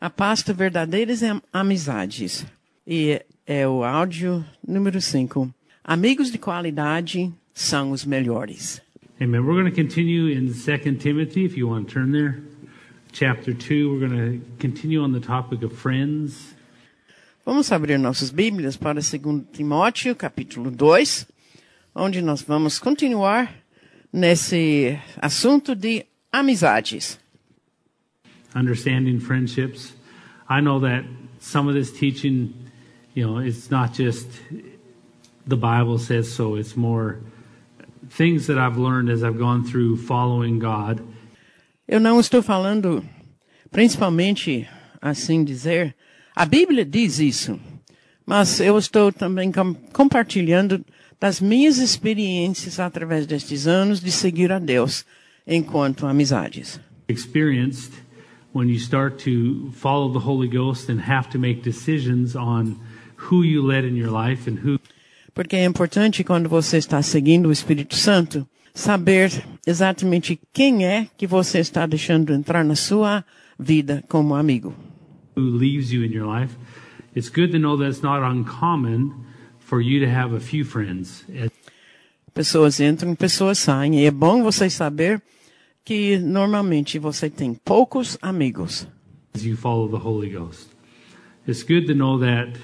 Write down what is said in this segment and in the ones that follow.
A pasta Verdadeiras Am- Amizades. E é o áudio número 5. Amigos de qualidade são os melhores. Amen. We're going to continue in 2 Timothy, if you want to turn there. Chapter 2, we're going to continue on the topic of friends. Vamos abrir nossas Bíblias para 2 Timóteo, capítulo 2, onde nós vamos continuar nesse assunto de amizades. Understanding friendships. I know that some of this teaching, you know, it's not just the Bible says so, it's more things that I've learned as I've gone through following God. Eu não estou falando, principalmente, assim dizer, a Bíblia diz isso, mas eu estou também com, compartilhando das minhas experiências através destes anos de seguir a Deus enquanto amizades. Experienced when you start to follow the Holy Ghost and have to make decisions on who you let in your life and who Porque é importante quando você está seguindo o Espírito Santo saber exatamente quem é que você está deixando entrar na sua vida como amigo. who leaves you in your life. It's good to know that it's not uncommon for you to have a few friends. Pessoas entram, pessoas saem. E é bom você saber que normalmente você tem poucos amigos. you follow the Holy Ghost. It's good to know that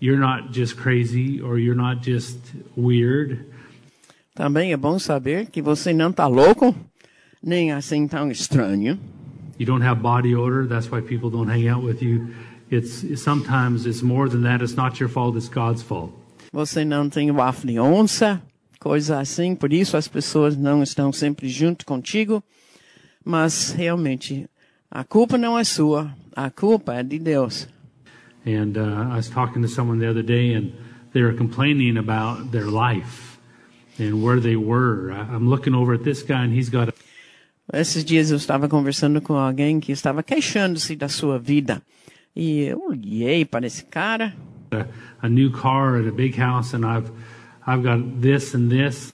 you're not just crazy or you're not just weird. Também é bom saber que você não está louco, nem assim tão estranho. You don't have body odor. That's why people don't hang out with you. It's sometimes it's more than that. It's not your fault. It's God's fault. Você não tem o onça, coisa assim. Por isso as pessoas não estão sempre junto contigo. Mas realmente, a culpa não é sua. A culpa é de Deus. And uh, I was talking to someone the other day, and they were complaining about their life and where they were. I'm looking over at this guy, and he's got a Esses dias eu estava conversando com alguém que estava queixando-se da sua vida. E eu olhei para esse cara a, a new car at a big house, and I've I've got this and this.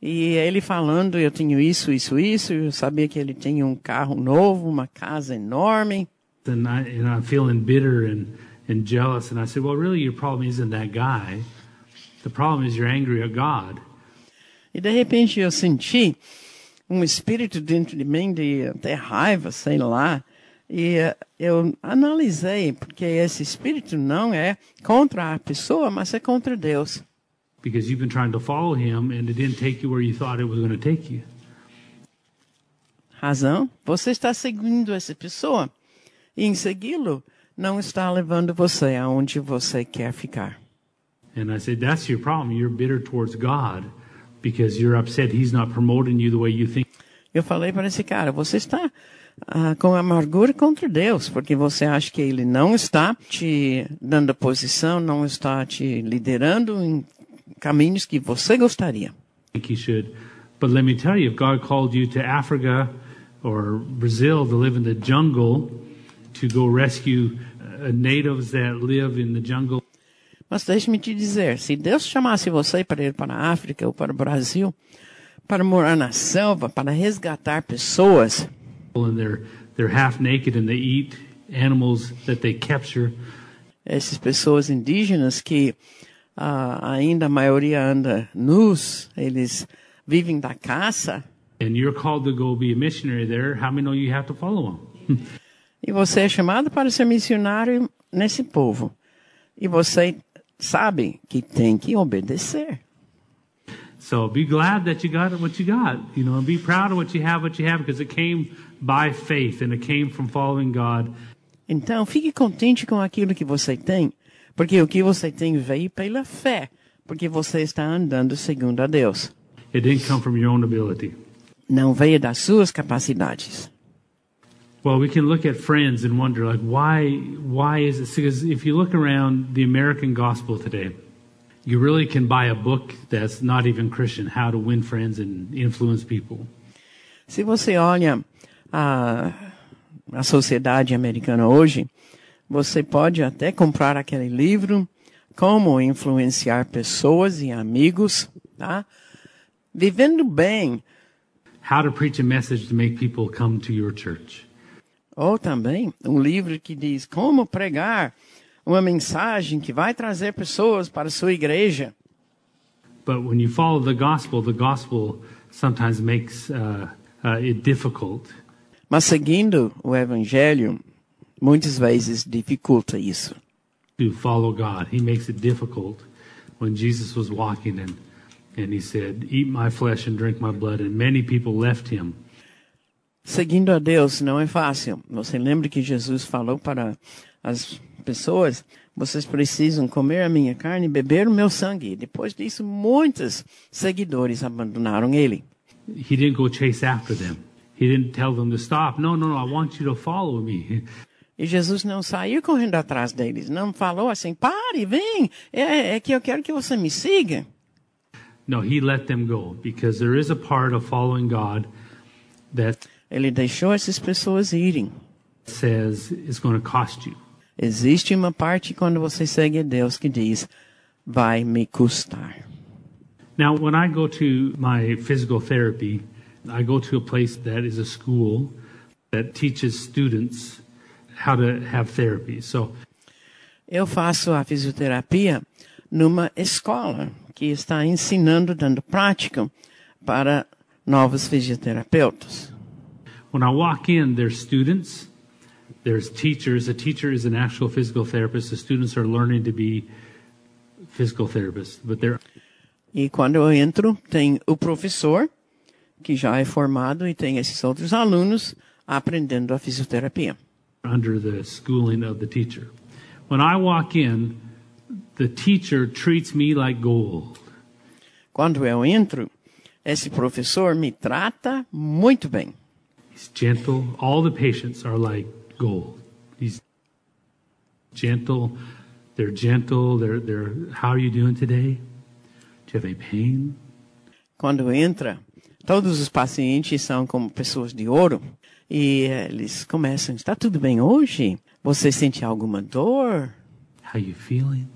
e ele falando, eu tenho isso, isso, isso. Eu sabia que ele tinha um carro novo, uma casa enorme. and I and I'm feeling bitter and and jealous. And I said, well, really, your problem isn't that guy. The problem is you're angry at God. E de repente eu senti um espírito dentro de mim de até raiva, sei lá. E eh, eu analisei, porque esse espírito não é contra a pessoa, mas é contra Deus. Because you've been trying to follow him and it didn't take you where you thought it was going to take you. Razão? Você está seguindo essa pessoa e em segui-lo não está levando você aonde você quer ficar. And I said, that's your problem. You're bitter towards God because you're upset he's not promoting you the way you think. Eu falei para esse cara, você está ah, com amargura contra Deus, porque você acha que ele não está te dando posição, não está te liderando em caminhos que você gostaria. But let me tell you, if God called you to Africa or Brazil to live in the jungle, to go rescue uh, natives that live in the jungle, Mas deixe-me te dizer, se Deus chamasse você para ir para a África ou para o Brasil, para morar na selva, para resgatar pessoas, and they're they're half naked and they eat animals that they capture, essas pessoas indígenas que ainda a maioria anda nus, eles vivem da caça, and you're called to go be a missionary there, how many know you have to follow them? e você é chamado para ser missionário nesse povo. E você sabe que tem que obedecer. so be glad that you got what you got, you know, and be proud of what you have, what you have, because it came by faith and it came from following God. Então, fique contente com aquilo que você tem, porque o que você tem veio pela fé, porque você está andando segundo a Deus. It didn't come from your own ability. Não veio das suas capacidades. Well, we can look at friends and wonder, like, why? Why is it? Because if you look around the American gospel today, you really can buy a book that's not even Christian, how to win friends and influence people. Se você olha a, a sociedade americana hoje, você pode até comprar aquele livro, Como Influenciar Pessoas e Amigos, tá? Vivendo bem, How to preach a message to make people come to your church. Ou também um livro que diz como pregar uma mensagem que vai trazer pessoas para a sua igreja. But when you follow the gospel, the gospel sometimes makes uh, uh, it difficult. Mas seguindo o evangelho, muitas vezes dificulta isso. to follow God. He makes it difficult. When Jesus was walking and, and he said, Eat my flesh and drink my blood, and many people left him. Seguindo a Deus não é fácil. Você lembra que Jesus falou para as pessoas: vocês precisam comer a minha carne e beber o meu sangue. Depois disso, muitos seguidores abandonaram ele. He didn't go chase after them. He didn't tell them to stop. No, no, no, I want you to follow me. E Jesus não saiu correndo atrás deles. Não falou assim: pare, vem, é, é que eu quero que você me siga. No, he let them go because there is a part of following God that Ele deixou essas pessoas irem. says it's going to cost you. Existe uma parte quando você segue a Deus que diz: vai me custar. Now, when I go to my physical therapy, I go to a place that is a school that teaches students how to have therapy. So Eu faço a fisioterapia numa escola que está ensinando, dando prática para novos fisioterapeutas. when I walk in, there's students, there's teachers. A teacher is an actual physical therapist. The students are learning to be physical therapists, but they're E quando eu entro, tem o professor, que já é formado, e tem esses outros alunos aprendendo a fisioterapia. Under the schooling of the teacher. When I walk in, the teacher treats me like gold. Quando eu entro, esse professor me trata muito bem. He's gentle. All the patients are like gold. He's gentle. They're gentle. They're, they're, how are you doing today? Do you have any pain? Quando entra, todos os pacientes são como pessoas de ouro e eles começam: está tudo bem hoje? Você sente alguma dor? How you feeling?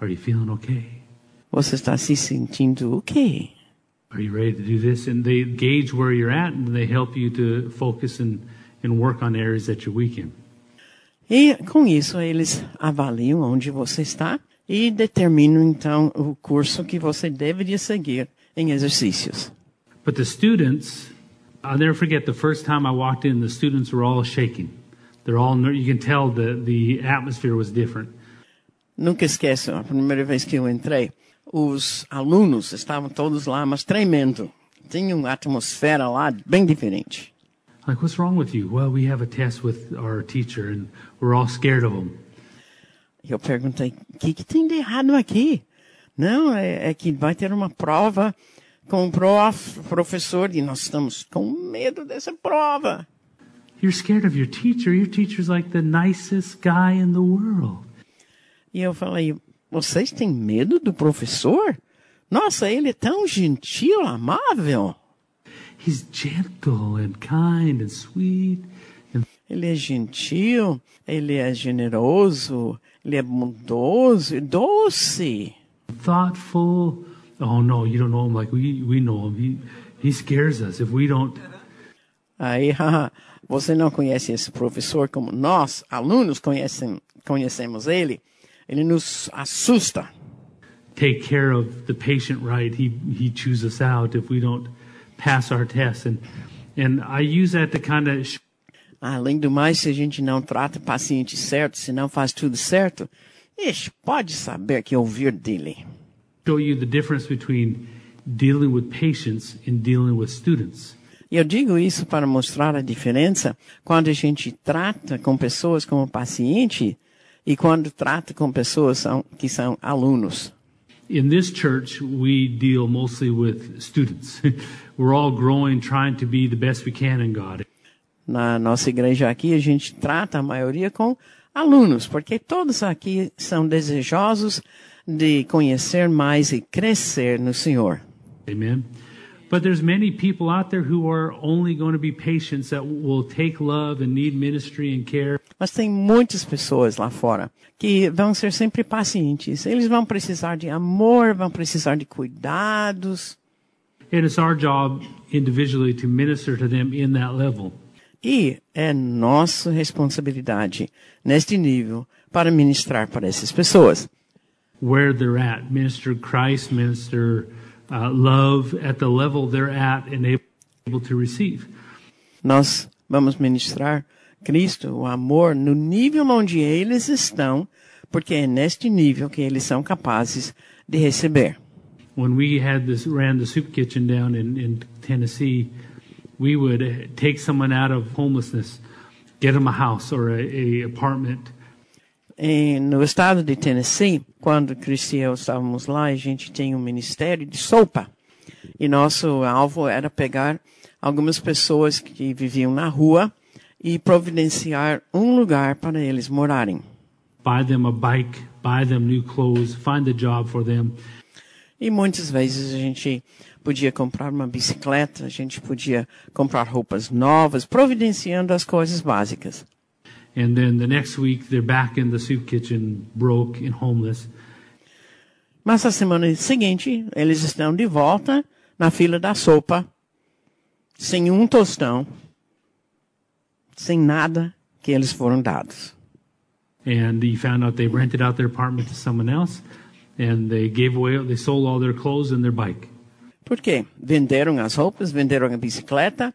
Are you feeling okay? Você está se sentindo o quê? Are you ready to do this? And they gauge where you're at and they help you to focus and, and work on areas that you're weak in. E com isso eles avaliam onde você está e determinam então o curso que você deveria seguir em exercícios. But the students, I'll never forget the first time I walked in, the students were all shaking. They're all, you can tell the, the atmosphere was different. Nunca esqueço, a primeira vez que eu entrei, os alunos estavam todos lá, mas tremendo. Tinha uma atmosfera lá bem diferente. Like, what's wrong with you? Well, we have a test with our teacher and we're all scared of him. Eu perguntei, o que, que tem de errado aqui? Não, é, é que vai ter uma prova com o prof, professor e nós estamos com medo dessa prova. You're scared of your teacher. Your teacher's like the nicest guy in the world. E eu falei, vocês têm medo do professor? Nossa, ele é tão gentil, amável. He's gentle and kind and sweet. And Ele é gentil, ele é generoso, ele é bondoso e doce. thoughtful. Oh no, you don't know him like we, we know him. He, he scares us if we don't. Aí, haha, você não conhece esse professor como nós, alunos, conhecem, conhecemos ele. Ele nos assusta. take care of the patient right, he he chews us out if we don't pass our tests. And and I use that to kind of Além do mais, se a gente não trata o paciente certo, se não faz tudo certo, ixi, pode saber que ouvir dele. Show you the difference between dealing with patients and dealing with students. Eu digo isso para mostrar a diferença quando a gente trata com pessoas como paciente e quando trata com pessoas são- que são alunos. In this church, we deal mostly with students. We're all growing, trying to be the best we can in God. Na nossa igreja aqui, a gente trata a maioria com alunos, porque todos aqui são desejosos de conhecer mais e crescer no Senhor. Amen. But there's many people out there who are only going to be patients that will take love and need ministry and care. Mas tem muitas pessoas lá fora que vão ser sempre pacientes. Eles vão precisar de amor, vão precisar de cuidados. And it's our job individually to minister to them in that level. E é nossa responsabilidade, neste nível, para ministrar para essas pessoas. Where they're at, minister Christ, minister uh, love at the level they're at and able to receive. Nós vamos ministrar Cristo, o amor, no nível onde eles estão, porque é neste nível que eles são capazes de receber. When we had this ran the soup kitchen down in, in Tennessee, we would take someone out of homelessness, get them a house or a, a apartment, E no estado de Tennessee, quando Cristi e eu estávamos lá, a gente tinha um ministério de sopa. E nosso alvo era pegar algumas pessoas que viviam na rua e providenciar um lugar para eles morarem. buy them a bike, buy them new clothes, find a job for them, E muitas vezes a gente podia comprar uma bicicleta, a gente podia comprar roupas novas, providenciando as coisas básicas. And then the next week they're back in the soup kitchen, broke and homeless. Mas a semana seguinte, eles estão de volta na fila da sopa, sem um tostão, sem nada que eles foram dados. and he found out they rented out their apartment to someone else and they gave away they sold all their clothes and their bike Por quê? Venderam as roupas, venderam a bicicleta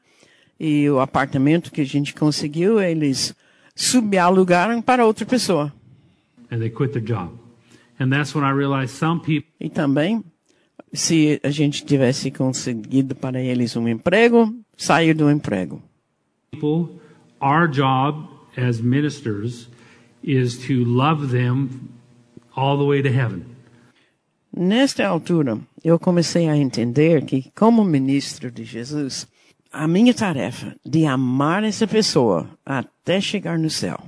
e o apartamento que a gente conseguiu, eles subalugaram para outra pessoa. and they quit their job and that's when i realized some people E também, se a gente tivesse conseguido para eles um emprego, sair do emprego. our job as ministers is to love them all the way to heaven Nesta altura, eu comecei a entender que, como ministro de Jesus, a minha tarefa de amar essa pessoa até chegar no céu.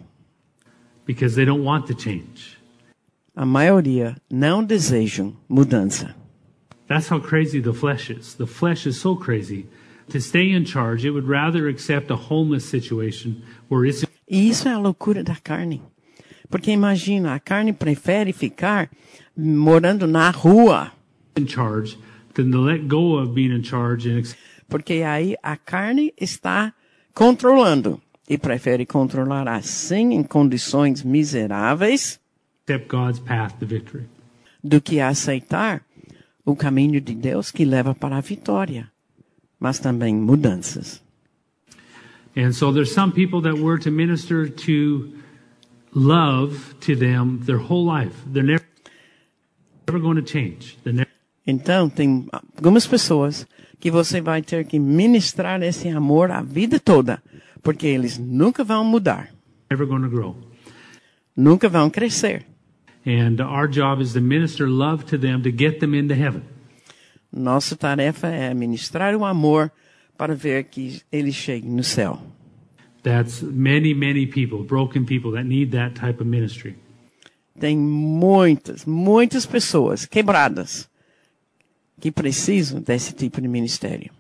because they don't want to change A maioria não desejam mudança. that's how crazy the flesh is the flesh is so crazy to stay in charge it would rather accept a homeless situation where it's E isso é a loucura da carne. Porque imagina, a carne prefere ficar morando na rua. in charge than to let go of being in charge and accept Porque aí a carne está controlando. E prefere controlar assim em condições miseráveis accept God's path to victory. do que aceitar o caminho de Deus que leva para a vitória. Mas também mudanças. And so there's some people that we're to minister to love to them their whole life. They're never, never going to change. Never, Então, tem algumas pessoas que você vai ter que ministrar esse amor a vida toda, porque eles nunca vão mudar, nunca vão crescer. And our job is to minister love to them to get them into heaven. Nossa tarefa é ministrar o amor para ver que eles cheguem no céu. That's many, many people, broken people that need that type of ministry. Tem muitas, muitas pessoas quebradas que precisam desse tipo de ministério.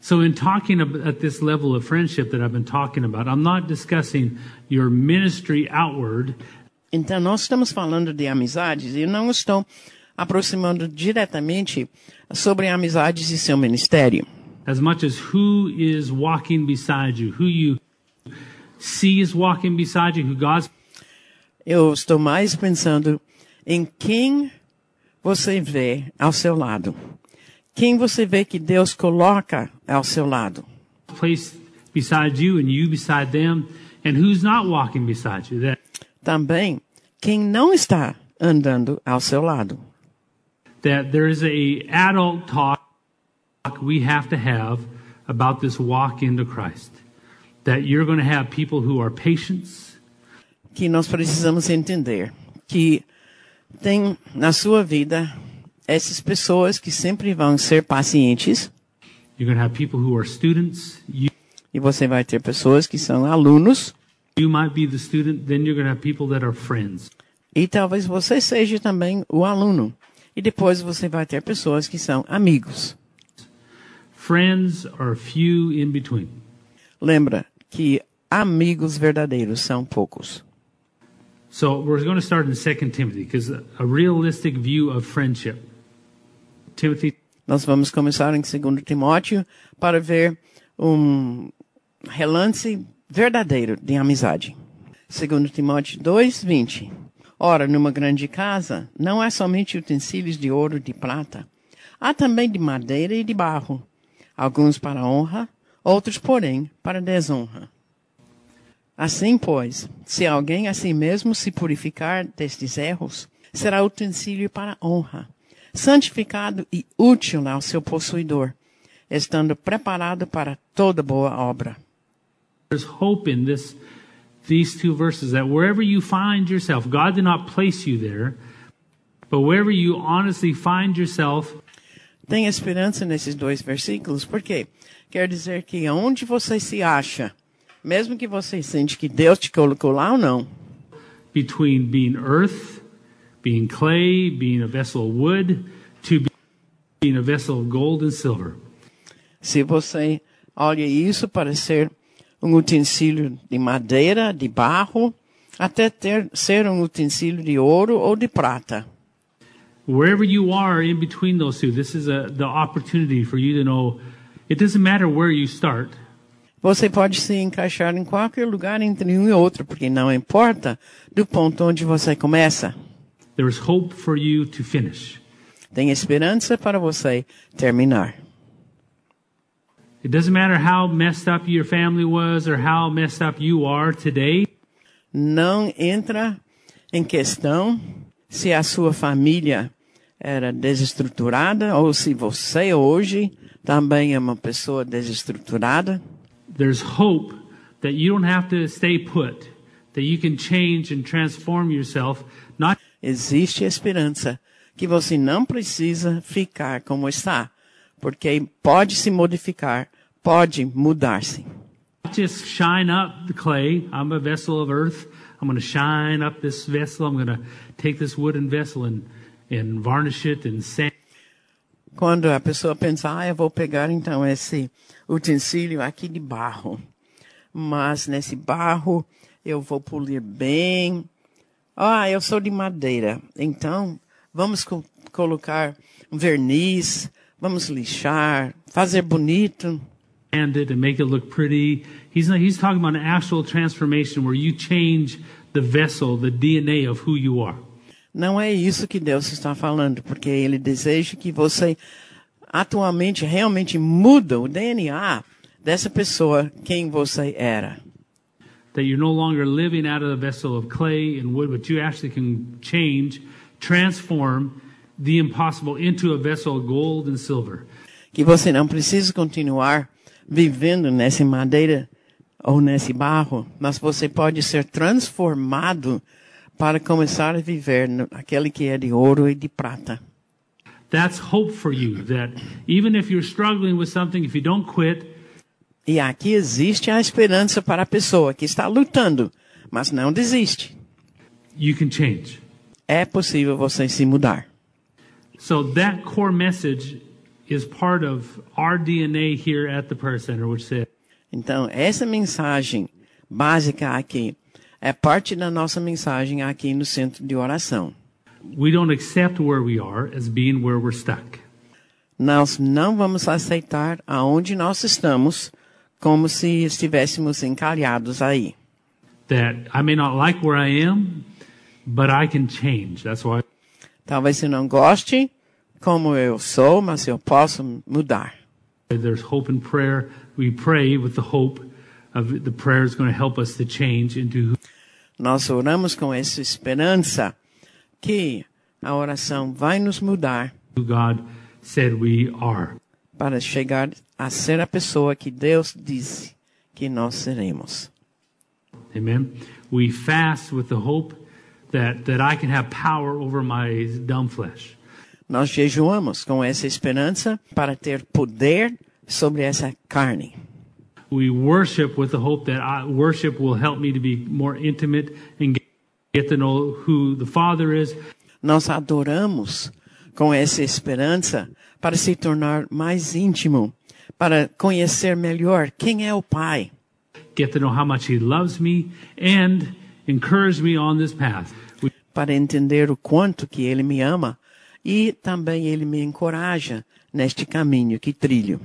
So, in talking at this level of friendship that I've been talking about, I'm not discussing your ministry outward Então, nós estamos falando de amizades e não estou aproximando diretamente sobre amizades e seu ministério. as much as who is walking beside you, who you see is walking beside you, who God's Eu estou mais pensando em quem você vê ao seu lado. Quem você vê que Deus coloca ao seu lado. placed beside you and you beside them, and who's not walking beside you. That Também quem não está andando ao seu lado. that there is a adult talk we have to have about this walk into Christ. That you're going to have people who are patients, Que nós precisamos entender que tem na sua vida essas pessoas que sempre vão ser pacientes you're going to have people who are students. You, e você vai ter pessoas que são alunos you might be the student, then you're going to have people that are friends. e talvez você seja também o aluno. E depois você vai ter pessoas que são amigos. Friends are few in between. Lembra que amigos verdadeiros são poucos. So we're going to start in 2 Timothy because a realistic view of friendship. Timothy Nós vamos começar em 2 Timóteo para ver um relance verdadeiro de amizade. Segundo Timóteo 2, 20. Ora, numa grande casa, não há somente utensílios de ouro e de prata. Há também de madeira e de barro. Alguns para honra, outros, porém, para desonra. Assim, pois, se alguém a si mesmo se purificar destes erros, será utensílio para honra, santificado e útil ao seu possuidor, estando preparado para toda boa obra. There's hope in this these two verses that wherever you find yourself, God did not place you there, but wherever you honestly find yourself, Tem esperança nesses dois versículos, porque quer dizer que onde você se acha, mesmo que você sente que Deus te colocou lá ou não, between being earth, being clay, being a vessel of wood, to being a vessel of gold and silver. se você olha isso para ser um utensílio de madeira, de barro, até ter, ser um utensílio de ouro ou de prata. Wherever you are in between those two, this is a, the opportunity for you to know it doesn't matter where you start. Você pode se encaixar em qualquer lugar entre um e outro, porque não importa do ponto onde você começa. There's hope for you to finish. Tem esperança para você terminar. It doesn't matter how messed up your family was or how messed up you are today. Não entra em questão se a sua família era desestruturada ou se você hoje também é uma pessoa desestruturada. There's hope that you don't have to stay put, that you can change and transform yourself, not Existe esperança que você não precisa ficar como está, porque pode se modificar, pode mudar-se. just shine up the clay. I'm a vessel of earth. I'm going to shine up this vessel. I'm going to take this wooden vessel and, and varnish it and sand. Quando a pessoa pensa, ah, eu vou pegar então esse utensílio aqui de barro, mas nesse barro eu vou polir bem. Ah, eu sou de madeira, então vamos co- colocar um verniz, vamos lixar, fazer bonito. sand it and make it look pretty. He's not, he's talking about an actual transformation where you change the vessel, the DNA of who you are. Não é isso que Deus está falando, porque Ele deseja que você atualmente realmente muda o DNA dessa pessoa quem você era. That you're no longer living out of the vessel of clay and wood, but you actually can change, transform the impossible into a vessel of gold and silver. Que você não precisa continuar vivendo nessa madeira ou nesse barro, mas você pode ser transformado para começar a viver naquele que é de ouro e de prata. That's hope for you. That even if you're struggling with something, if you don't quit, E aqui existe a esperança para a pessoa que está lutando, mas não desiste. you can change. É possível você se mudar. So that core message is part of our DNA here at the Prayer Center, which says, Então, essa mensagem básica aqui é parte da nossa mensagem aqui no centro de oração. we don't accept where we are as being where we're stuck. Nós não vamos aceitar aonde nós estamos como se estivéssemos encalhados aí. That I may not like where I am, but I can change. That's why Talvez você não goste como eu sou, mas eu posso mudar. there's hope in prayer. We pray with the hope of the prayer is going to help us to change into who Nós oramos com essa esperança que a oração vai nos mudar God said we are. Para chegar a ser a pessoa que Deus disse que nós seremos. Amen. We fast with the hope that, that I can have power over my dumb flesh. Nós jejuamos com essa esperança para ter poder sobre essa carne. We worship with the hope that I, worship will help me to be more intimate and get, get to know who the Father is, Nós adoramos com essa esperança para se tornar mais íntimo, para conhecer melhor quem é o Pai, get to know how much He loves me, and encourage me on this path. We, para entender o quanto que Ele me ama e também Ele me encoraja neste caminho que trilho.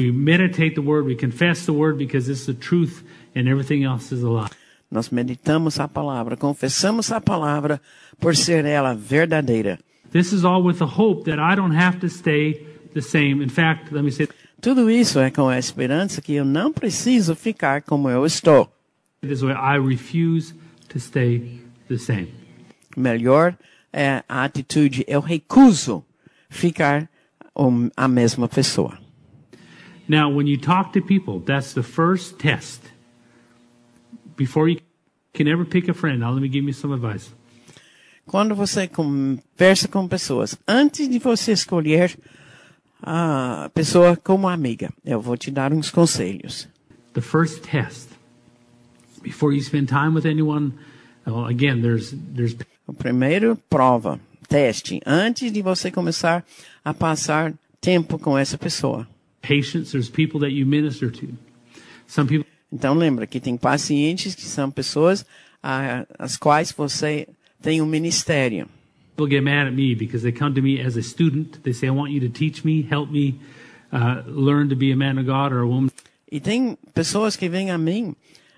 we meditate the Word, we confess the Word because it's the truth and everything else is a lie. Nós meditamos a palavra, confessamos a palavra por ser ela verdadeira. This is all with the hope that I don't have to stay the same. In fact, let me say Tudo isso é com a esperança que eu não preciso ficar como eu estou. this way I refuse to stay the same. Melhor é a atitude, eu recuso ficar a mesma pessoa. Now, when you talk to people, that's the first test. Before you can ever pick a friend, now let me give you some advice. Quando você conversa com pessoas, antes de você escolher a pessoa como amiga, eu vou te dar uns conselhos. The first test before you spend time with anyone. Again, there's there's O primeiro, prova, teste, antes de você começar a passar tempo com essa pessoa. patients. There's people that you minister to. Some people Então lembra que tem pacientes que são pessoas ah, as quais você tem um ministério. People get mad at me because they come to me as a student. They say, I want you to teach me, help me uh, learn to be a man of God or a woman. E tem pessoas que vêm a mim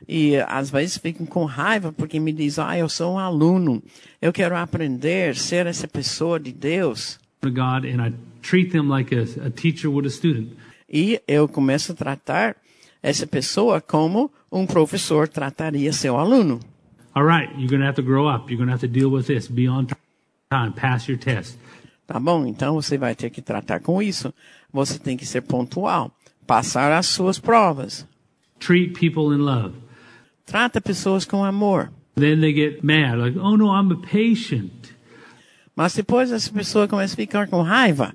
e às vezes ficam com raiva porque me dizem, ah, eu sou um aluno, eu quero aprender, ser essa pessoa de Deus. God, and I treat them like a, a teacher would a student. E eu começo a tratar essa pessoa como um professor trataria seu aluno. All right, you're going to have to grow up. You're going to have to deal with this. Be on time. Pass your test. Tá bom? Então você vai ter que tratar com isso. Você tem que ser pontual, passar as suas provas. Treat people in love. Trata pessoas com amor. Then they get mad, like, oh no, I'm a patient. Mas depois essa pessoa começa a ficar com raiva.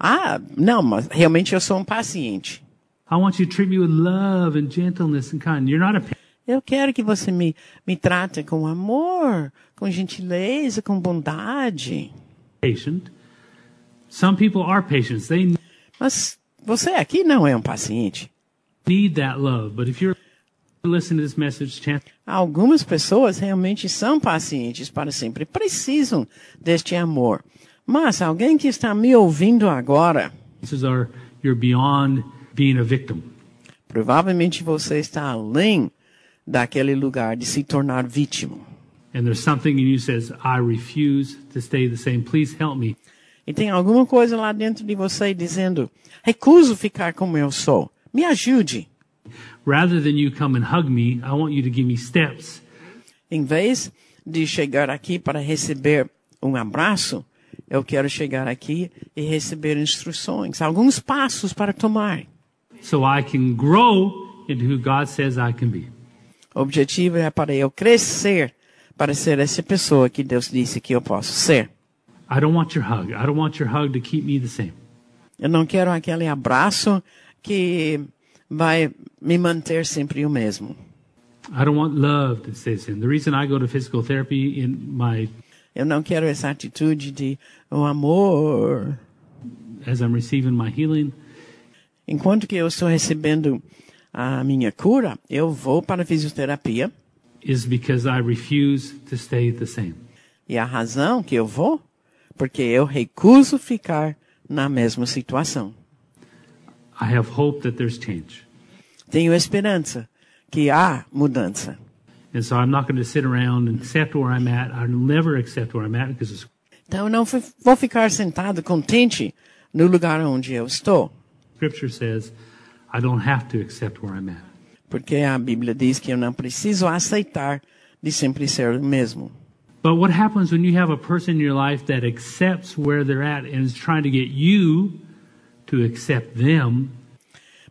Ah, não, mas realmente eu sou um paciente. I want you to treat me with love and gentleness and kind. You're not a pa- Eu quero que você me, me trate com amor, com gentileza, com bondade. patient. Some people are patients. They Mas você aqui não é um paciente. need that love. But if you're listening to this message, chance Algumas pessoas realmente são pacientes para sempre, precisam deste amor. Mas alguém que está me ouvindo agora, are you're beyond being a victim. provavelmente você está além daquele lugar de se tornar vítima. And there's something in you says, I refuse to stay the same. Please help me. E tem alguma coisa lá dentro de você dizendo: recuso ficar como eu sou. Me ajude. Rather than you come and hug me, I want you to give me steps Em vez de chegar aqui para receber um abraço, eu quero chegar aqui e receber instruções, alguns passos para tomar. so I can grow into who God says I can be. O objetivo é para eu crescer, para ser essa pessoa que Deus disse que eu posso ser. I don't want your hug. I don't want your hug to keep me the same. Eu não quero aquele abraço que vai me manter sempre o mesmo. I don't want love to stay the same. The reason I go to physical therapy in my Eu não quero essa atitude de o amor. as I'm receiving my healing Enquanto que eu estou recebendo a minha cura, eu vou para a fisioterapia. is because I refuse to stay the same. E a razão que eu vou, porque eu recuso ficar na mesma situação. I have hope that there's change. Tenho esperança que há mudança. And so I'm not going to sit around and accept where I'm at. I'll never accept where I'm at because it's Então eu não vou ficar sentado contente no lugar onde eu estou, Scripture says I don't have to accept where I'm at. porque a Bíblia diz que eu não preciso aceitar de sempre ser o mesmo. But what happens when you have a person in your life that accepts where they're at and is trying to get you to accept them?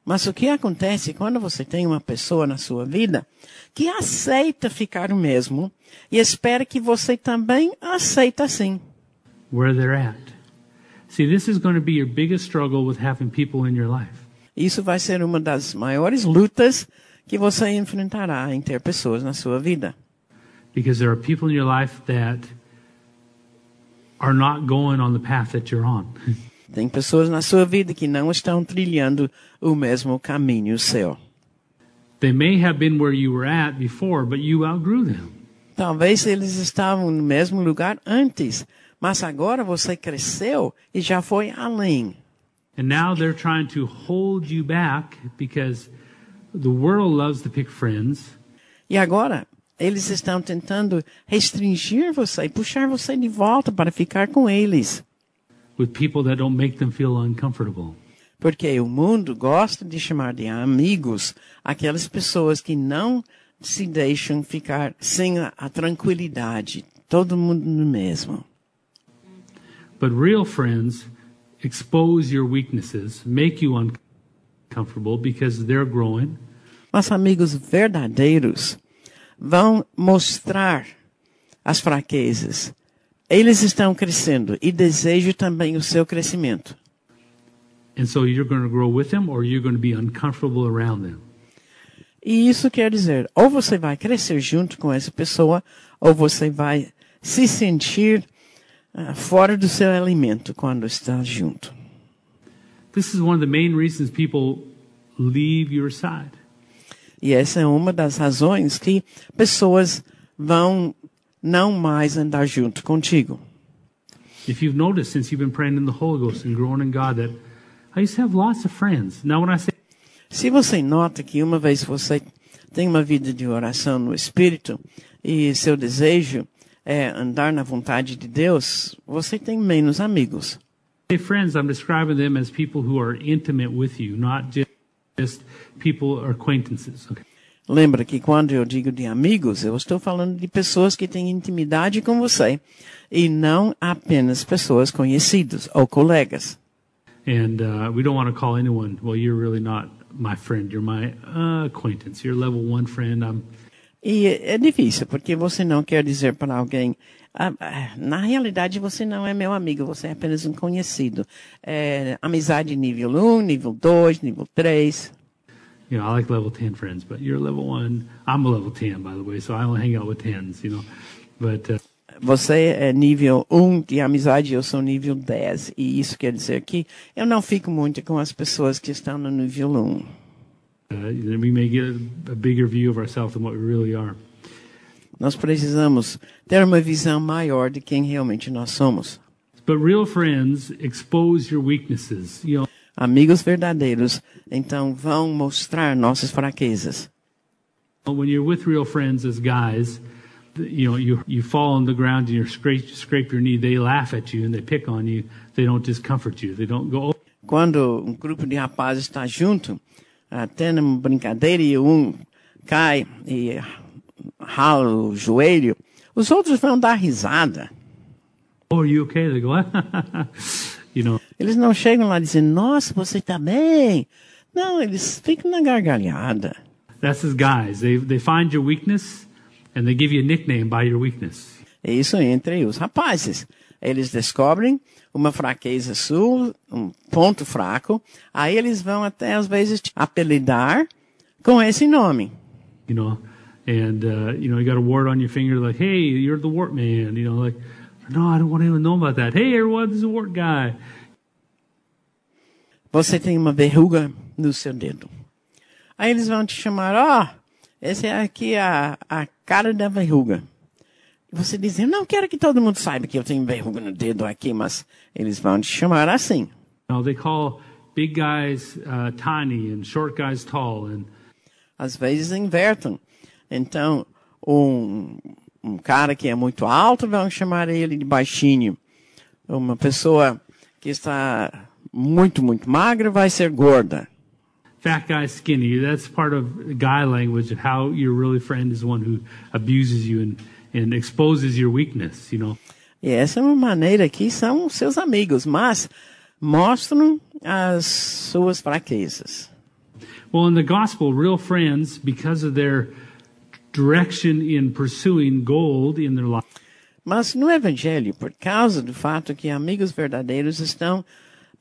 Mas o que acontece quando você tem uma pessoa na sua vida que aceita ficar o mesmo e espera que você também aceita assim? where they're at. See, this is going to be your biggest struggle with having people in your life. Isso vai ser uma das maiores lutas que você enfrentará em ter pessoas na sua vida. Because there are people in your life that are not going on the path that you're on. Tem pessoas na sua vida que não estão trilhando o mesmo caminho seu. they may have been where you were at before, but you outgrew them. Talvez eles estavam no mesmo lugar antes, mas agora você cresceu e já foi além. And now they're trying to hold you back because the world loves to pick friends E agora, eles estão tentando restringir você e puxar você de volta para ficar com eles. with people that don't make them feel uncomfortable. Porque o mundo gosta de chamar de amigos aquelas pessoas que não se deixam ficar sem a, a tranquilidade. Todo mundo no mesmo. But real friends expose your weaknesses, make you uncomfortable because they're growing, Mas amigos verdadeiros vão mostrar as fraquezas. Eles estão crescendo e desejam também o seu crescimento. and so you're going to grow with them or you're going to be uncomfortable around them. E isso quer dizer, ou você vai crescer junto com essa pessoa, ou você vai se sentir fora do seu alimento quando está junto. This is one of the main reasons people leave your side. E essa é uma das razões que pessoas vão não mais andar junto contigo. If you've noticed since you've been praying in the Holy Ghost and growing in God that I used to have lots of friends. Now when I say Se você nota que uma vez você tem uma vida de oração no Espírito e seu desejo é andar na vontade de Deus, você tem menos amigos. friends, I'm describing them as people who are intimate with you, not just people or acquaintances. Okay. Lembra que quando eu digo de amigos, eu estou falando de pessoas que têm intimidade com você e não apenas pessoas conhecidas ou colegas. And uh, we don't want to call anyone, well, you're really not my friend. You're my uh, acquaintance. You're level one friend. I'm E é difícil, porque você não quer dizer para alguém, "Ah, ah, na realidade você não é meu amigo, você é apenas um conhecido. É, amizade nível 1, nível 2, nível 3. you know, I like level 10 friends, but you're level one. I'm a level 10, by the way, so I only hang out with 10s, you know. But uh, Você é nível 1 de amizade, eu sou nível 10. E isso quer dizer que eu não fico muito com as pessoas que estão no nível 1. Uh, we may get a bigger view of ourselves than what we really are. Nós precisamos ter uma visão maior de quem realmente nós somos. But real friends expose your weaknesses. You know, Amigos verdadeiros, então, vão mostrar nossas fraquezas. when you're with real friends as guys, you know, you, you fall on the ground and you scrape, scrape your knee, they laugh at you and they pick on you. They don't just comfort you. They don't go, oh, Quando um grupo de rapazes está junto, até numa brincadeira e um cai e rala o joelho, os outros vão dar risada. oh, are you okay? They go, you know, Eles não chegam lá dizendo, nossa, você está bem. Não, eles ficam na gargalhada. that's guys. They, they find your weakness and they give you a nickname by your weakness. É isso entre os rapazes. Eles descobrem uma fraqueza sua, um ponto fraco, aí eles vão até às vezes te apelidar com esse nome. you know, and uh, you know you got a wart on your finger, like, hey, you're the wart man, you know, like, no, I don't want anyone to know about that. Hey, everyone, this is a wart guy. Você tem uma verruga no seu dedo. Aí eles vão te chamar, ó, esse é aqui a, a cara da verruga. Você diz, eu não quero que todo mundo saiba que eu tenho verruga no dedo aqui, mas eles vão te chamar assim. Now they call big guys uh, tiny and short guys tall, and Às vezes invertem. Então, um, um cara que é muito alto vão chamar ele de baixinho. Uma pessoa que está muito, muito magra vai ser gorda. fat guy skinny. That's part of guy language of how your really friend is one who abuses you and and exposes your weakness. You know, E essa é uma maneira que são seus amigos, mas mostram as suas fraquezas. well, in the gospel, real friends, because of their direction in pursuing gold in their life. Mas no Evangelho, por causa do fato que amigos verdadeiros estão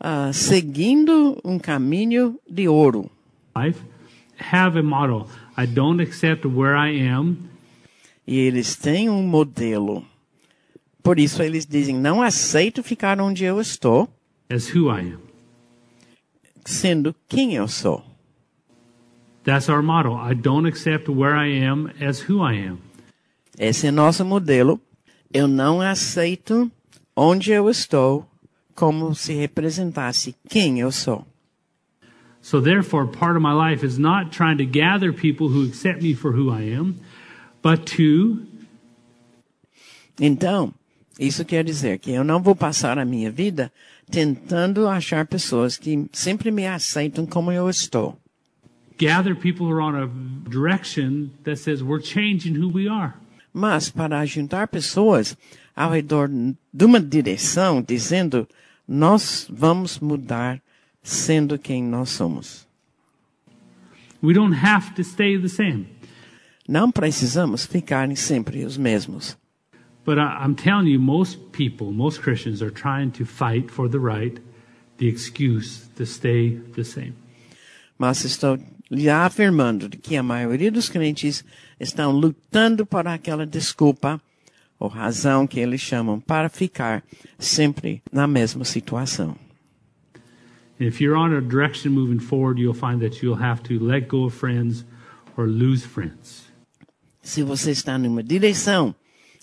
ah, seguindo um caminho de ouro. life have a model. I don't accept where I am. E eles têm um modelo. Por isso eles dizem, não aceito ficar onde eu estou, as who I am. sendo quem eu sou. That's our model. I don't accept where I am as who I am. Esse é nosso modelo. Eu não aceito onde eu estou como se representasse quem eu sou. So therefore, part of my life is not trying to gather people who accept me for who I am, but to Então, isso quer dizer que eu não vou passar a minha vida tentando achar pessoas que sempre me aceitam como eu estou. gather people who are on a direction that says we're changing who we are. Mas para juntar pessoas ao redor de uma direção, dizendo, nós vamos mudar sendo quem nós somos. We don't have to stay the same. Não precisamos ficar sempre os mesmos. But I'm telling you, most people, most Christians are trying to fight for the right, the excuse to stay the same. Mas estou lhe afirmando que a maioria dos crentes estão lutando por aquela desculpa ou razão que eles chamam para ficar sempre na mesma situação. If you're on a direction moving forward, you'll find that you'll have to let go of friends or lose friends. Se você está numa direção,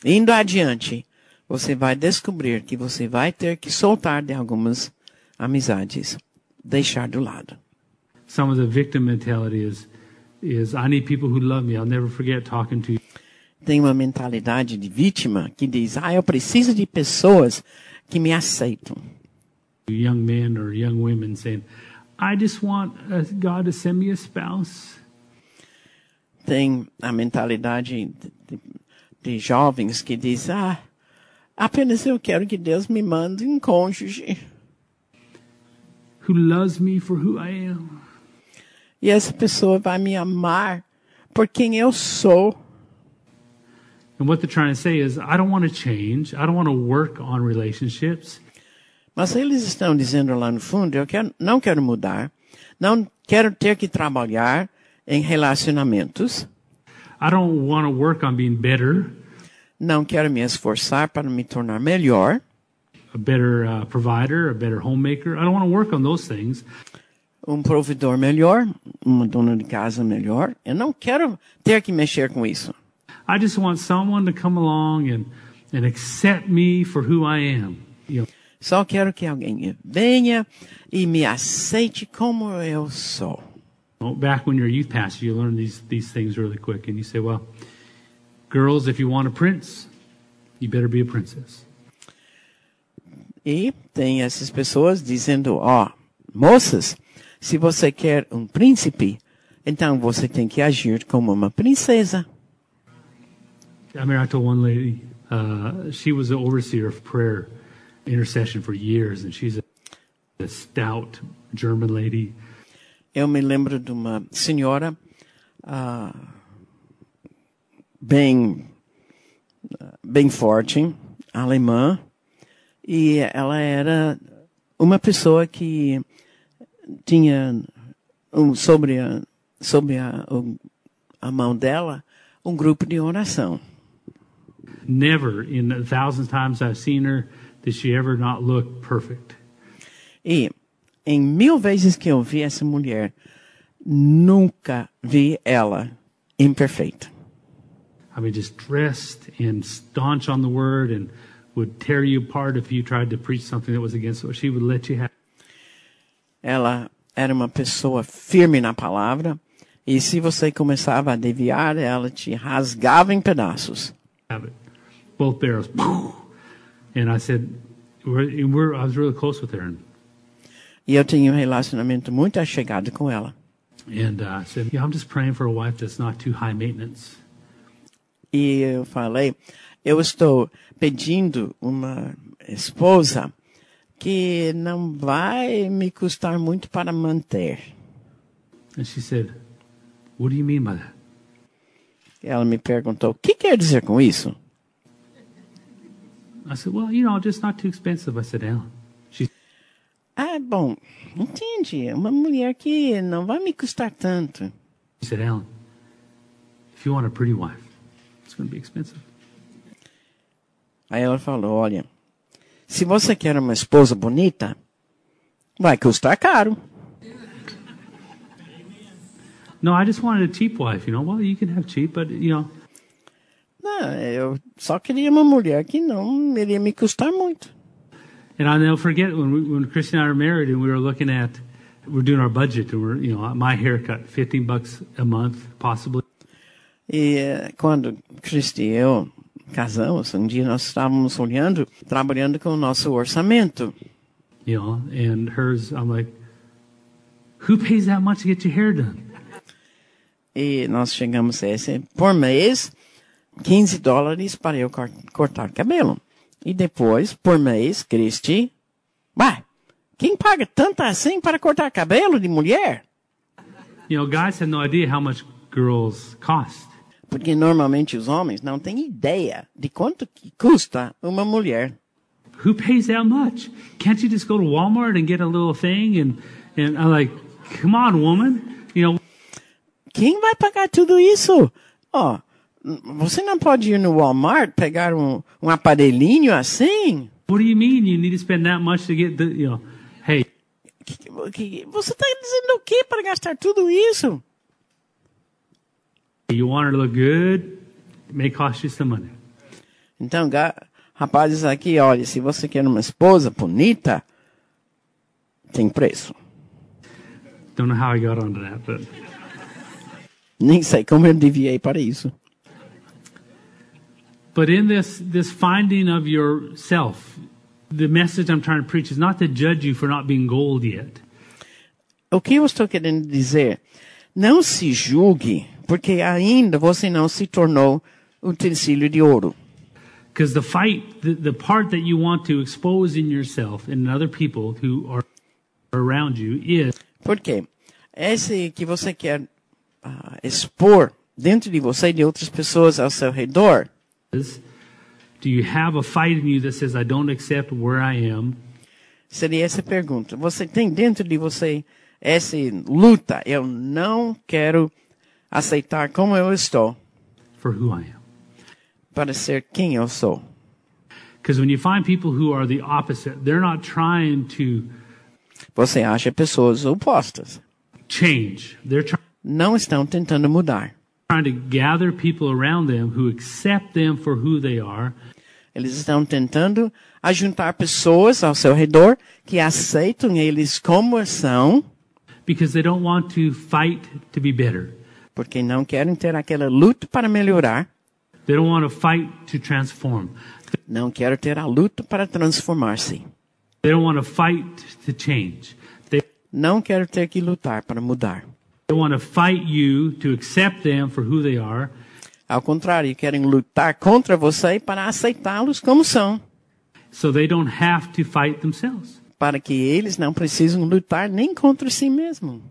indo adiante, você vai descobrir que você vai ter que soltar de algumas amizades, deixar do lado. Some of the victim mentality is, is I need people who love me. I'll never forget talking to you. Tem uma mentalidade de vítima que diz: "Ah, eu preciso de pessoas que me aceitam". young men or young women saying, I just want uh, God to send me a spouse. Tem a mentalidade de, de, de jovens que diz: "Ah, apenas eu quero que Deus me mande um cônjuge". Who loves me for who I am. E essa pessoa vai me amar por quem eu sou. And what they're trying to say is, I don't want to change. I don't want to work on relationships. Mas eles estão dizendo lá no fundo, eu quero, não quero mudar, não quero ter que trabalhar em relacionamentos, I don't want to work on being better, não quero me esforçar para me tornar melhor, a better uh, provider, a better homemaker. I don't want to work on those things. um provedor melhor, uma dona de casa melhor. Eu não quero ter que mexer com isso. I just want someone to come along and, and accept me for who I am. You know, Só quero que alguém venha e me aceite como eu sou. Back when you're a youth pastor, you learn these, these things really quick. And you say, well, girls, if you want a prince, you better be a princess. E tem essas pessoas dizendo, ó, moças, se você quer um príncipe, então você tem que agir como uma princesa. I remember I told one lady, uh, she was the overseer of prayer intercession for years, and she's a, a stout German lady. Eu me lembro de uma senhora ah, bem, bem forte, alemã, e ela era uma pessoa que tinha um, sobre, a, sobre a, o- a mão dela um grupo de oração. Never in the thousands times I've seen her did she ever not look perfect. E em mil vezes que eu vi essa mulher, nunca vi ela imperfeita. I mean, just dressed and staunch on the word and would tear you apart if you tried to preach something that was against what she would let you have. Ela era uma pessoa firme na palavra. E se você começava a desviar, ela te rasgava em pedaços. have it. Both barrels. And I said, we're, we're, I was really close with her. And, E eu tinha um relacionamento muito achegado com ela. and uh, I said, yeah, I'm just praying for a wife that's not too high maintenance. E eu falei, eu estou pedindo uma esposa que não vai me custar muito para manter. And she said, what do you mean by that? Ela me perguntou, o que quer dizer com isso? I said, well, you know, just not too expensive. I said, Alan. Ah, bom, entende, uma mulher que não vai me custar tanto. said, Alan, if you want a pretty wife, it's going to be expensive. Aí ela falou, olha, se você quer uma esposa bonita, vai custar caro. No, I just wanted a cheap wife. You know, well, you can have cheap, but you know, Não, eu só queria uma mulher que não iria me custar muito. And I'll never forget when we, when Christy and I were married and we were looking at we're doing our budget, and we're you know my haircut, fifteen bucks a month, possibly. E eh, quando Cristi e eu casamos, um dia nós estávamos olhando, trabalhando com o nosso orçamento. You know, and hers, I'm like, who pays that much to get your hair done? E nós chegamos a esse, por mês, 15 dólares para eu cor- cortar cabelo. E depois, por mês, Cristi, vai, quem paga tanto assim para cortar cabelo de mulher? You know, guys have no idea how much girls cost. Porque normalmente os homens não têm ideia de quanto custa uma mulher. Who pays that much? Can't you just go to Walmart and get a little thing? And and I'm like, come on, woman. You know, Quem vai pagar tudo isso? Ó, você não pode ir no Walmart pegar um, um aparelhinho assim? what do you mean you need to spend that much to get the? You know, hey, Que- que- você está dizendo o quê para gastar tudo isso? you want to look good? It may cost you some money. Então, rapazes aqui, olha, se você quer uma esposa bonita, tem preço. Don't know how I got onto that, but Nem sei como eu deviei para isso. But in this this finding of yourself, the message I'm trying to preach is not to judge you for not being gold yet. O que eu estou querendo dizer? Não se julgue, porque ainda você não se tornou utensílio de ouro. Because the fight, the, the part that you want to expose in yourself and in other people who are around you is Por quê? Esse que você quer ah, expor dentro de você e de outras pessoas ao seu redor, do you have a fight in you that says, I don't accept where I am? seria essa pergunta. Você tem dentro de você essa luta? Eu não quero aceitar como eu estou for who I am. para ser quem eu sou. Because when you find people who are the opposite, they're not trying to Você acha pessoas opostas. change. They're try- Não estão tentando mudar. Trying to gather people around them who accept them for who they are Eles estão tentando ajuntar pessoas ao seu redor que aceitam eles como são, because they don't want to fight to be better. porque não querem ter aquela luta para melhorar, They don't want to fight to transform. não querem ter a luta para transformar-se. They don't want to fight to change. They, Não quero ter que lutar para mudar. They want to fight you to accept them for who they are Ao contrário, querem lutar contra você para aceitá-los como são, so they don't have to fight themselves. para que eles não precisam lutar nem contra si mesmos.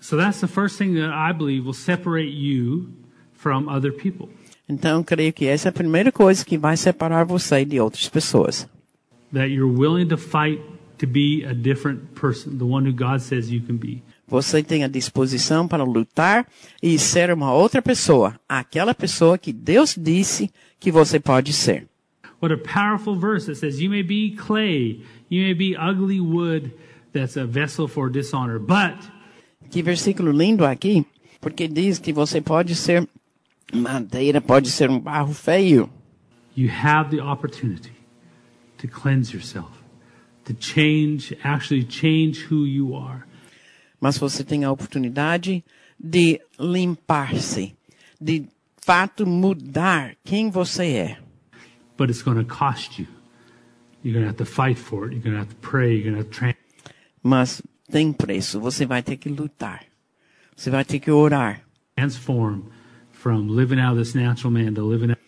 So that's the first thing that I believe will separate you from other people. Então, creio que essa é a primeira coisa que vai separar você de outras pessoas. That you're willing to fight to be a different person, the one who God says you can be. Você tem a disposição para lutar e ser uma outra pessoa, aquela pessoa que Deus disse que você pode ser. What a powerful verse that says, You may be clay, you may be ugly wood that's a vessel for dishonor, but Que versículo lindo aqui, porque diz que você pode ser madeira, pode ser um barro feio, you have the opportunity to cleanse yourself, to change, actually change who you are. Mas você tem a oportunidade de limpar-se, de fato mudar quem você é. But it's going to cost you. You're going to have to fight for it. You're going to have to pray. You're going to train. Mas tem preço, você vai ter que lutar. Você vai ter que orar. transform from living out this natural man to living out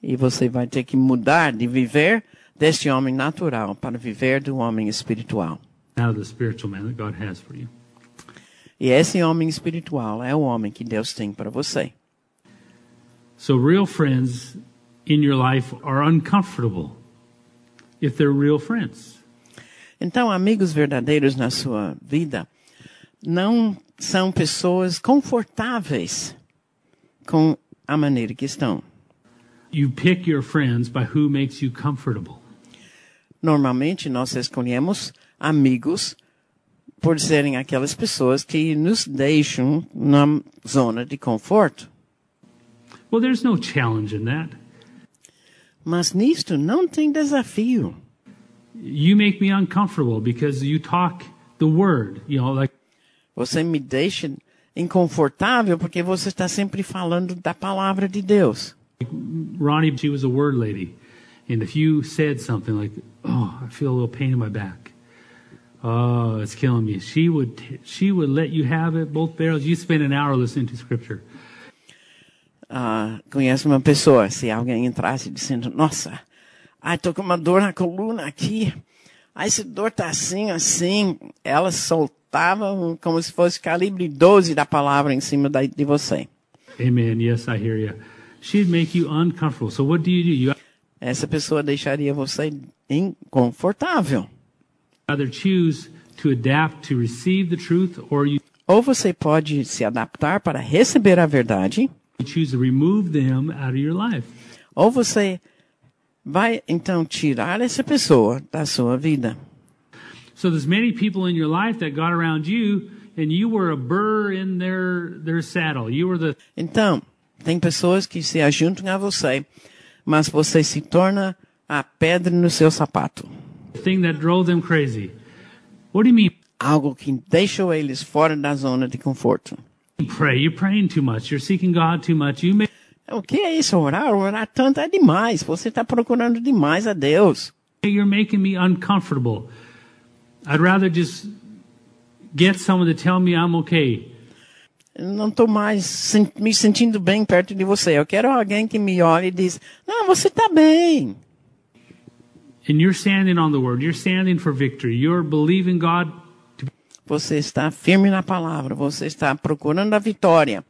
E você vai ter que mudar de viver deste homem natural para viver do homem espiritual. out of the spiritual man that God has for you. E esse homem espiritual é o homem que Deus tem para você. So real friends in your life are uncomfortable if they're real friends. Então, amigos verdadeiros na sua vida não são pessoas confortáveis com a maneira que estão. You pick your friends by who makes you comfortable. Normalmente, nós escolhemos amigos por serem aquelas pessoas que nos deixam na zona de conforto. Well, there's no challenge in that. Mas nisto não tem desafio. You make me uncomfortable because you talk the word. You know, like Você me deixa inconfortável porque você está sempre falando da palavra de Deus. Ronnie, she was a word lady. And if you said something like, "Oh, I feel a little pain in my back," oh, it's killing me, she would she would let you have it both barrels. You spend an hour listening to scripture. Ah, conheço uma pessoa, se alguém entrasse dizendo, nossa, ai, tô com uma dor na coluna aqui, ai, esse dor tá assim, assim, ela soltava como se fosse calibre 12 da palavra em cima da, de você. Amen. Yes, I hear you. She'd make you uncomfortable. So what do you do? You Essa pessoa deixaria você inconfortável. Ou você pode se adaptar para receber a verdade, choose to remove them out of your life. ou você vai então tirar essa pessoa da sua vida. So there's many people in your life that got around you, and you were a burr in their their saddle. You were the Então, tem pessoas que se ajuntam a você, mas você se torna a pedra no seu sapato. Thing that drove them crazy. What do you mean? Algo que deixou eles fora da zona de conforto. Pray. You're praying too much. You're seeking God too much. You may O que é isso? Orar? Orar tanto é demais. Você está procurando demais a Deus. you're making me uncomfortable. I'd rather just get someone to tell me I'm okay. Não estou mais me sentindo bem perto de você. Eu quero alguém que me olhe e diz, não, você está bem. And you're standing on the word. You're standing for victory. You're believing God to Você está firme na palavra. Você está procurando a vitória.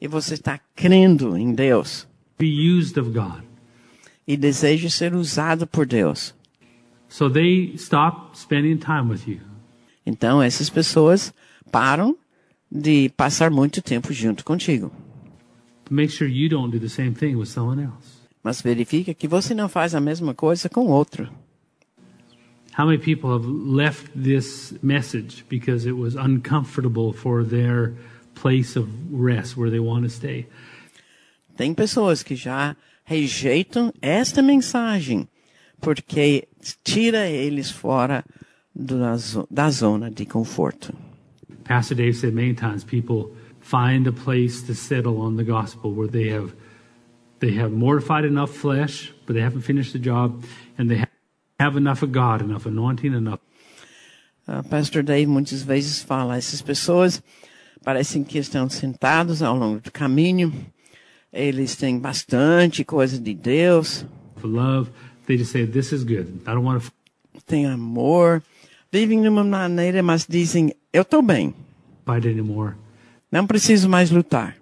E você está crendo em Deus. be used of God. E deseja ser usado por Deus. So they stop spending time with you. Então, essas pessoas param de passar muito tempo junto contigo. Make sure you don't do the same thing with someone else. Mas verifica que você não faz a mesma coisa com outro. How many people have left this message because it was uncomfortable for their place of rest where they want to stay? Tem pessoas que já rejeitam esta mensagem porque tira eles fora da, da zona de conforto. Pastor Dave said many times people find a place to settle on the gospel where they have they have mortified enough flesh, but they haven't finished the job, and they ha- have enough of God, enough anointing, enough Ah, Pastor Dave muitas vezes fala, essas pessoas parecem que estão sentados ao longo do caminho, eles têm bastante coisa de Deus, love. They just say, "This is good. I don't want to." têm amor, vivem de uma maneira, mas dizem, eu estou bem, fight anymore. não preciso mais lutar,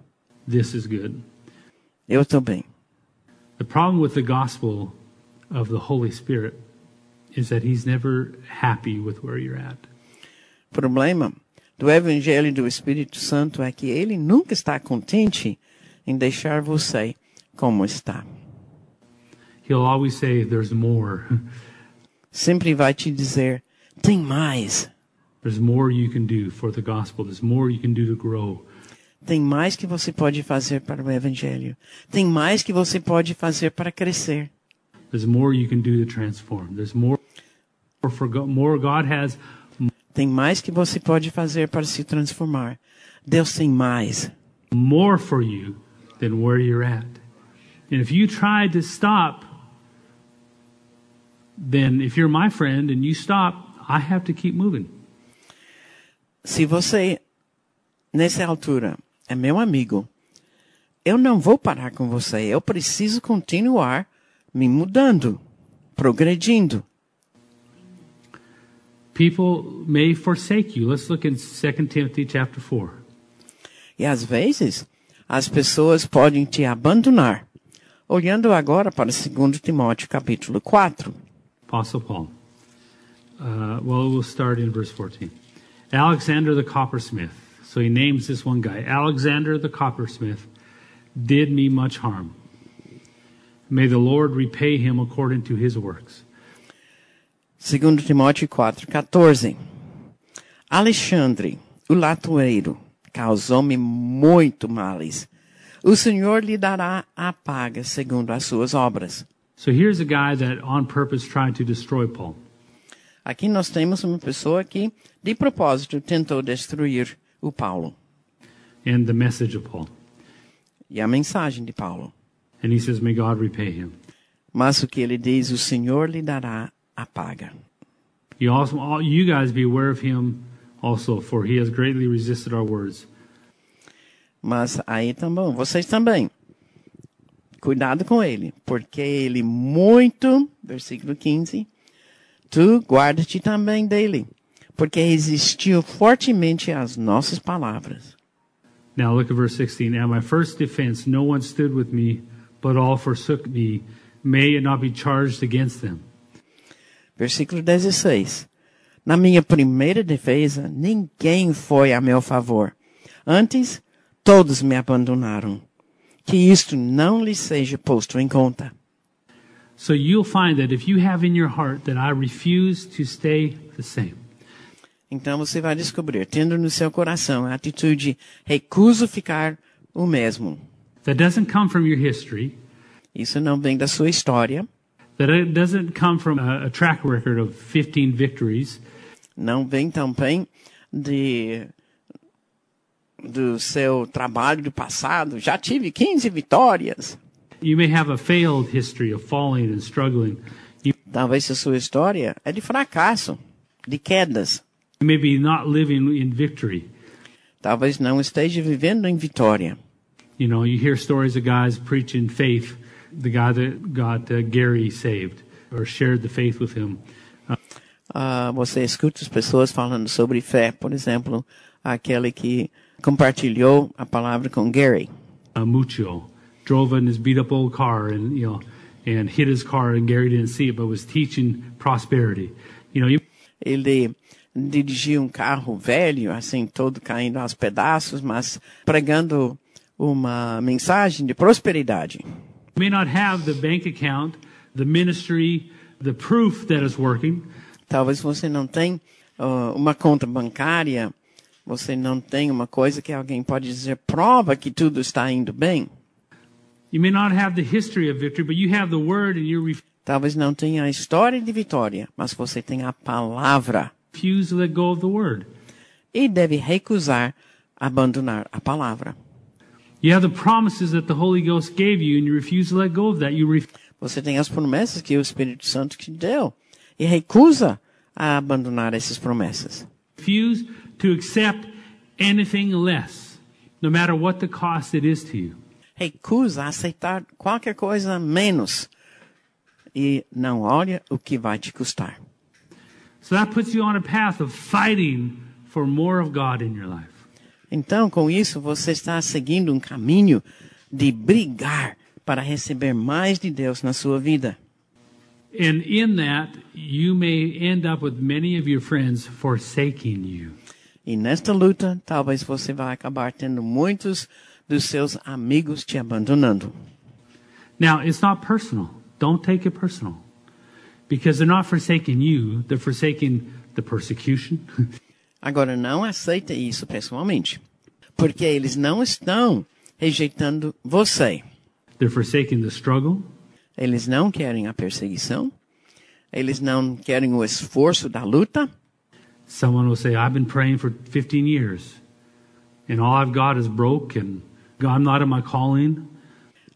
This is good. eu estou bem. The problem with the gospel of the Holy Spirit is that He's never happy with where you're at. Problema do Evangelho do Espírito Santo é que ele nunca está contente em deixar você como está. He'll always say, There's more. Sempre vai te dizer, tem mais, There's more you can do for the gospel. There's more you can do to grow. Tem mais que você pode fazer para o Evangelho, tem mais que você pode fazer para crescer. There's more you can do to transform. There's more for God, more God has Tem mais que você pode fazer para se transformar. Deus tem mais. more for you than where you're at. And if you try to stop, then if you're my friend and you stop, I have to keep moving. Se você, nessa altura, é meu amigo, eu não vou parar com você. Eu preciso continuar me mudando, progredindo. People may forsake you. Let's look in 2 Timothy chapter 4. E às vezes, as pessoas podem te abandonar. Olhando agora para 2 Timóteo capítulo 4. Apostle Paul. Uh, well, we'll start in verse 14. Alexander the coppersmith. So he names this one guy. Alexander the coppersmith did me much harm. May the Lord repay him according to his works. 2 Timóteo 4, 14. Alexandre, o latoeiro, causou-me muito males. O Senhor lhe dará a paga segundo as suas obras. So here's a guy that on purpose tried to destroy Paul. Aqui nós temos uma pessoa que, de propósito, tentou destruir o Paulo and the message of Paul. e a mensagem de Paulo. And he says, May God repay him. Mas o que ele diz, o Senhor lhe dará a paga. You also, all, you guys be aware of him also, for he has greatly resisted our words. Mas aí também, vocês também. Cuidado com ele, porque ele muito, versículo 15, tu guarda-te também dele, porque resistiu fortemente às nossas palavras. Now look at verse 16. At my first defense, no one stood with me, but all forsook me. May it not be charged against them. Versículo 16. Na minha primeira defesa, ninguém foi a meu favor. Antes, todos me abandonaram. Que isto não lhe seja posto em conta. So you'll find that if you have in your heart that I refuse to stay the same, Então você vai descobrir, tendo no seu coração a atitude recuso ficar o mesmo. that doesn't come from your history, Isso não vem da sua história, that it doesn't come from a, a track record of 15 victories, não vem também de do seu trabalho do passado. Já tive 15 vitórias. you may have a failed history of falling and struggling. You Talvez a sua história é de fracasso, de quedas. May be not living in victory. Talvez não esteja vivendo em vitória. You know, you hear stories of guys preaching faith, the guy that got uh, Gary saved or shared the faith with him. Ah, você escuta as pessoas falando sobre fé, por exemplo, aquele que compartilhou a palavra com Gary. uh, Mucho drove in his beat up old car and you know and hit his car and Gary didn't see it but was teaching prosperity. You know, you Ele dirigia um carro velho, assim, todo caindo aos pedaços, mas pregando uma mensagem de prosperidade. may not have the bank account, the ministry, the proof that it's working, Talvez você não tenha ah, uma conta bancária, você não tem uma coisa que alguém pode dizer, prova que tudo está indo bem. you may not have the history of victory, but you have the word and you Talvez não tenha a história de vitória, mas você tem a palavra. Refuse to let go of the word. E deve recusar abandonar a palavra. You have the promises that the Holy Ghost gave you and you refuse to let go of that. You Você tem as promessas que o Espírito Santo te deu e recusa a abandonar essas promessas. refuse to accept anything less, no matter what the cost it is to you. Recusa aceitar qualquer coisa menos e não olha o que vai te custar. So that puts you on a path of fighting for more of God in your life. Então, com isso, você está seguindo um caminho de brigar para receber mais de Deus na sua vida. And in that, you may end up with many of your friends forsaking you. E nesta luta, talvez você vai acabar tendo muitos dos seus amigos te abandonando. Now, it's not personal. Don't take it personal. Because they're not forsaking you, they're forsaking the persecution, Agora, não aceita isso pessoalmente. Porque eles não estão rejeitando você. they're forsaking the struggle, Eles não querem a perseguição. Eles não querem o esforço da luta. Someone will say, I've been praying for 15 years, and all I've got is broke, and I'm not in my calling.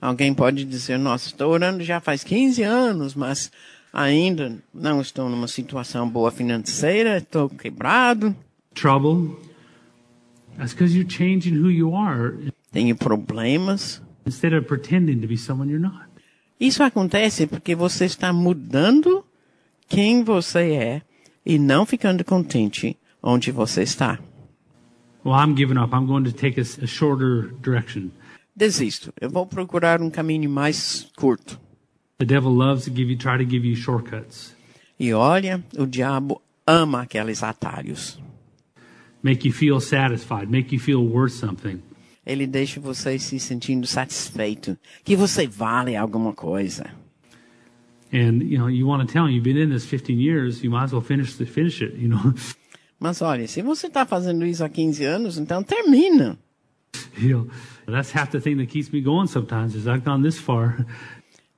Alguém pode dizer, nossa, estou orando já faz 15 anos, mas ainda não estou numa situação boa financeira, estou quebrado, Trouble. That's because you're changing who you are tenho problemas. instead of pretending to be someone you're not. Isso acontece porque você está mudando quem você é e não ficando contente onde você está. Well, I'm giving up. I'm going to take a, a shorter direction. Desisto. Eu vou procurar um caminho mais curto. The devil loves to give you, try to give you shortcuts, E olha, o diabo ama aqueles atalhos. make you feel satisfied, make you feel worth something. Ele deixa você se sentindo satisfeito, que você vale alguma coisa. And you know, you want to tell him you've been in this 15 years, you might as well finish the, finish it. You know, Mas olha, se você está fazendo isso há 15 anos, então termina. you know, that's half the thing that keeps me going. Sometimes is I've gone this far.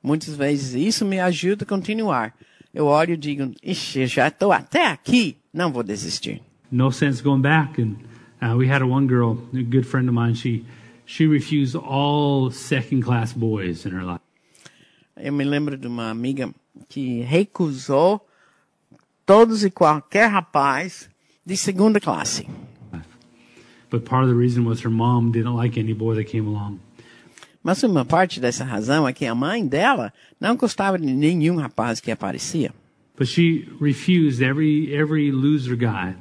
Muitas vezes isso me ajuda a continuar. eu olho e digo, ixi, eu já estou até aqui, não vou desistir. No sense going back. And uh, we had a one girl, a good friend of mine. She she refused all second class boys in her life. Eu me lembro de uma amiga que recusou todos e qualquer rapaz de segunda classe. But part of the reason was her mom didn't like any boy that came along. Mas uma parte dessa razão é que a mãe dela não gostava de nenhum rapaz que aparecia. But she refused every every loser guy.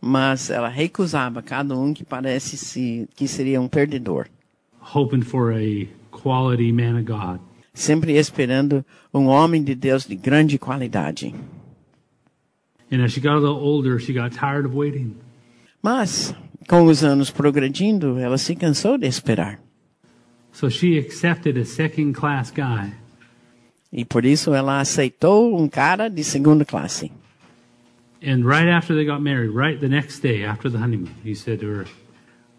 Mas ela recusava cada um que parece se, que seria um perdedor. hoping for a quality man of God. Sempre esperando um homem de Deus de grande qualidade. And as she got a little older, she got tired of waiting. Mas, com os anos progredindo, ela se cansou de esperar. So she accepted a second class guy. E por isso ela aceitou um cara de segunda classe. And right after they got married, right the next day after the honeymoon, he said to her,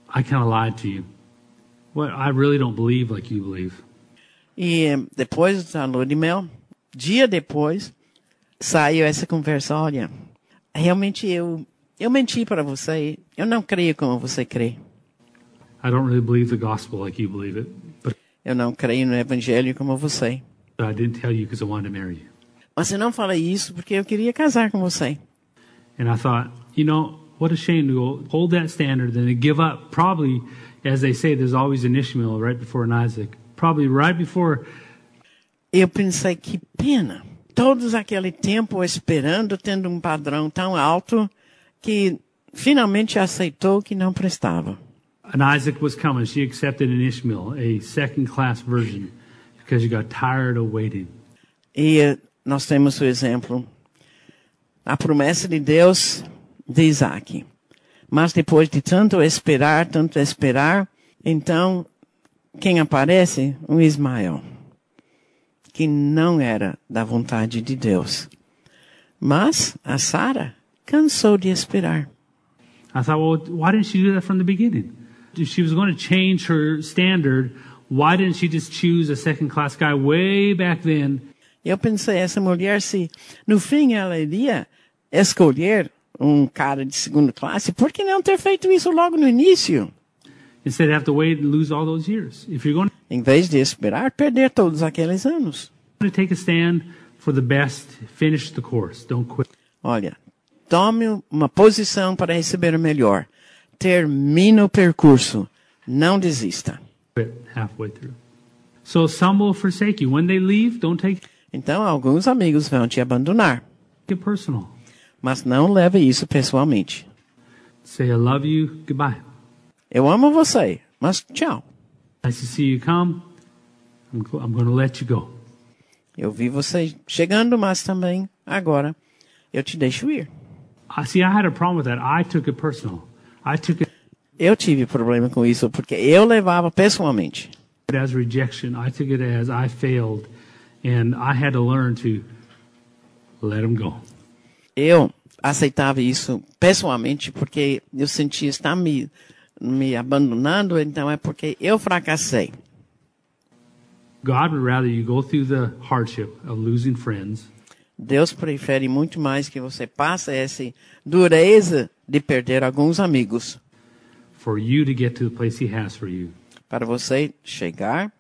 I kind of lied to you. What I really don't believe like you believe. E eh, depois da lua de mel, dia depois, saiu essa conversa. Olha, realmente eu, eu menti para você. Eu não creio como você crê. I don't really believe the gospel like you believe it, but Eu não creio no evangelho como você. I didn't tell you because I wanted to marry you. Mas eu não falei isso porque eu queria casar com você. And I thought, you know, what a shame to go hold that standard and to give up. Probably, as they say, there's always an Ishmael right before an Isaac. Probably right before Eu pensei que pena. Todos aquele tempo esperando, tendo um padrão tão alto que finalmente aceitou que não prestava. An Isaac was coming, she accepted an Ishmael, a second class version, because she got tired of waiting. E eh, nós temos o exemplo, a promessa de Deus de Isaac. Mas depois de tanto esperar, tanto esperar, então quem aparece? Um Ismael, que não era da vontade de Deus. Mas a Sara cansou de esperar. I thought, well, why didn't she do that from the beginning? If she was going to change her standard, why didn't she just choose a second class guy way back then? Eu pensei, essa mulher, se no fim ela iria escolher um cara de segunda classe, por que não ter feito isso logo no início? Instead of have to wait and lose all those years. If you're going Em vez de esperar, perder todos aqueles anos. to take a stand for the best, finish the course. Don't quit. Olha, tome uma posição para receber o melhor. Termine o percurso. Não desista. So some will forsake you. When they leave, don't take Então, alguns amigos vão te abandonar. Mas não leve isso pessoalmente. Say, I love you. Goodbye. Eu amo você, mas tchau. Nice to see you come. I'm, I'm going to let you go. Eu vi você chegando, mas também agora eu te deixo ir. I see. I had a problem with that. I took it personal. Eu tive problema com isso porque eu levava pessoalmente. as rejection. I took it as I failed, and I had to learn to let him go. Eu aceitava isso pessoalmente porque eu sentia estar me, me abandonando, então é porque eu fracassei. God would rather you go through the hardship of losing friends Deus prefere muito mais que você passe essa dureza de perder alguns amigos for you to get to the place He has for you. para você chegar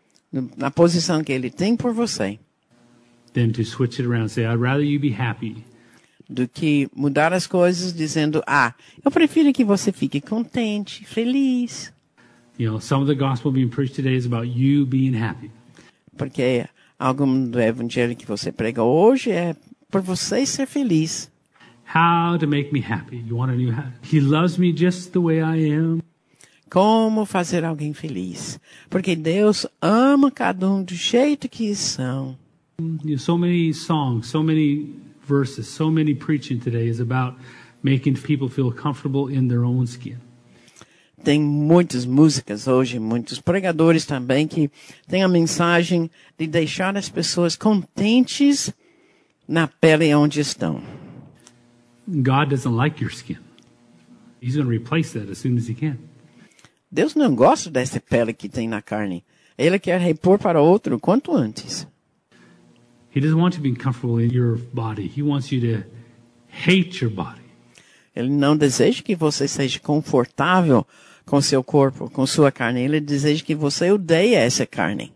na posição que Ele tem por você, Than to switch it around and say, I'd rather you be happy do que mudar as coisas dizendo: Ah, eu prefiro que você fique contente, feliz, You know, some of the gospel being preached today is about you being happy. porque algo do evangelho que você prega hoje é por você ser feliz. How to make me happy. You want a new He loves me just the way I am. Como fazer alguém feliz? Porque Deus ama cada um do jeito que são. So many songs, so many verses, so many preaching today is about making people feel comfortable in their own skin. Tem muitas músicas hoje, muitos pregadores também que têm a mensagem de deixar as pessoas contentes na pele onde estão. God doesn't like your skin. He's going to replace that as soon as he can. Deus não gosta dessa pele que tem na carne. Ele quer repor para outro quanto antes. He doesn't want you to be comfortable in your body. He wants you to hate your body. Ele não deseja que você seja confortável com seu corpo, com sua carne. Ele deseja que você odeie essa carne.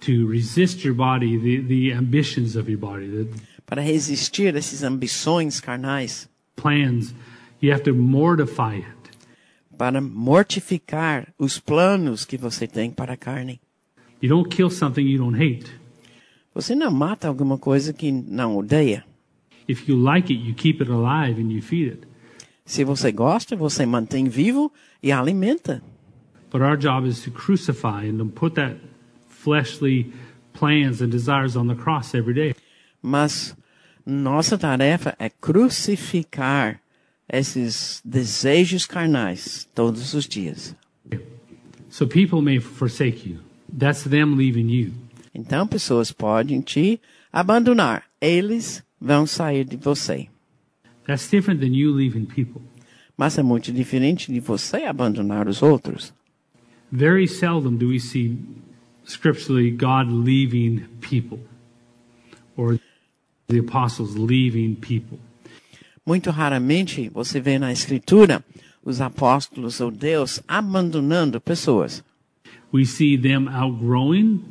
To resist your body, the, the ambitions of your body, the Para resistir a essas ambições carnais. plans, you have to mortify it. Para mortificar os planos que você tem para a carne. You don't kill something you don't hate. Você não mata alguma coisa que não odeia. If you like it, you keep it alive and you feed it. Se você gosta, você mantém vivo e alimenta. But our job is to crucify and to put that fleshly plans and desires on the cross every day. Mas nossa tarefa é crucificar esses desejos carnais todos os dias. So people may forsake you. That's them leaving you. Então pessoas podem te abandonar. Eles vão sair de você. That's different than you leaving people. Mas é muito diferente de você abandonar os outros. Very seldom do we see scripturally God leaving people or the apostles leaving people. Muito raramente você vê na escritura os apóstolos ou Deus abandonando pessoas. We see them outgrowing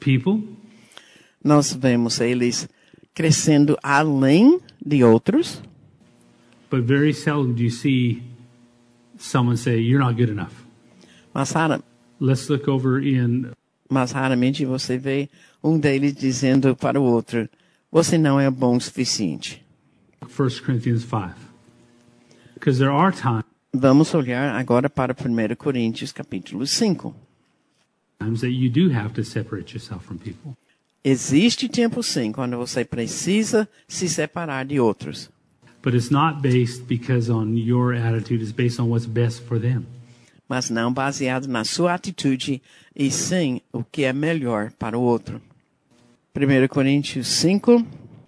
people Nós vemos eles crescendo além de outros, But very seldom do you see someone say, You're not good enough. mas, rara, Let's look over in mas raramente você vê um deles dizendo para o outro: Você não é bom o suficiente. 1 Corinthians 5. Because there are times Vamos olhar agora para 1 Coríntios capítulo 5. that you do have to separate yourself from people. Existe tempo sim quando você precisa se separar de outros. But it's not based because on your attitude, it's based on what's best for them. mas não baseado na sua atitude, e sim o que é melhor para o outro. 1 Coríntios 5,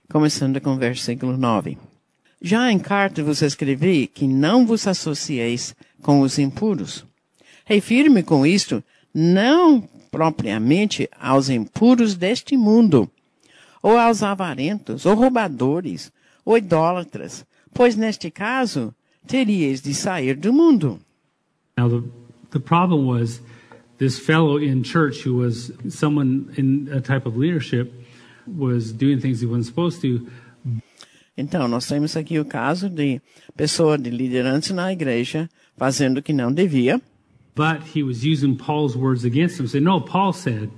começando com o versículo 9. Já em carta vos escrevi que não vos associeis com os impuros. Refiro-me com isto não propriamente aos impuros deste mundo, ou aos avarentos, ou roubadores, ou idólatras, pois neste caso teríeis de sair do mundo. Now, the, the problem was this fellow in church who was someone in a type of leadership was doing things he wasn't supposed to, Então, nós temos aqui o caso de pessoa de liderança na igreja fazendo o que não devia, but he was using Paul's words against him. Say, no, Paul said,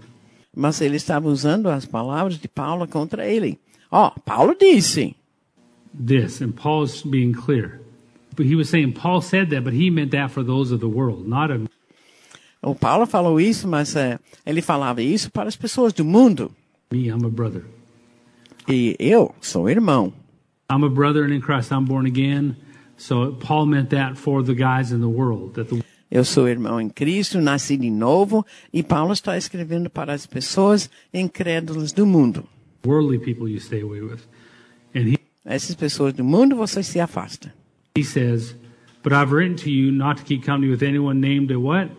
mas ele estava usando as palavras de Paulo contra ele. Ó, Paulo disse. this, and Paul's being clear. But he was saying Paul said that, but he meant that for those of the world, not a O Paulo falou isso, mas é, ele falava isso para as pessoas do mundo. me. I'm a brother. E eu sou irmão. I'm a brother, and in Christ I'm born again. So Paul meant that for the guys in the world. That the Eu sou irmão em Cristo, nasci de novo, e Paulo está escrevendo para as pessoas incrédulas do mundo. worldly people you stay away with. And he, Essas pessoas do mundo você se afasta. he says, But I've written to you not to keep company with anyone named a what?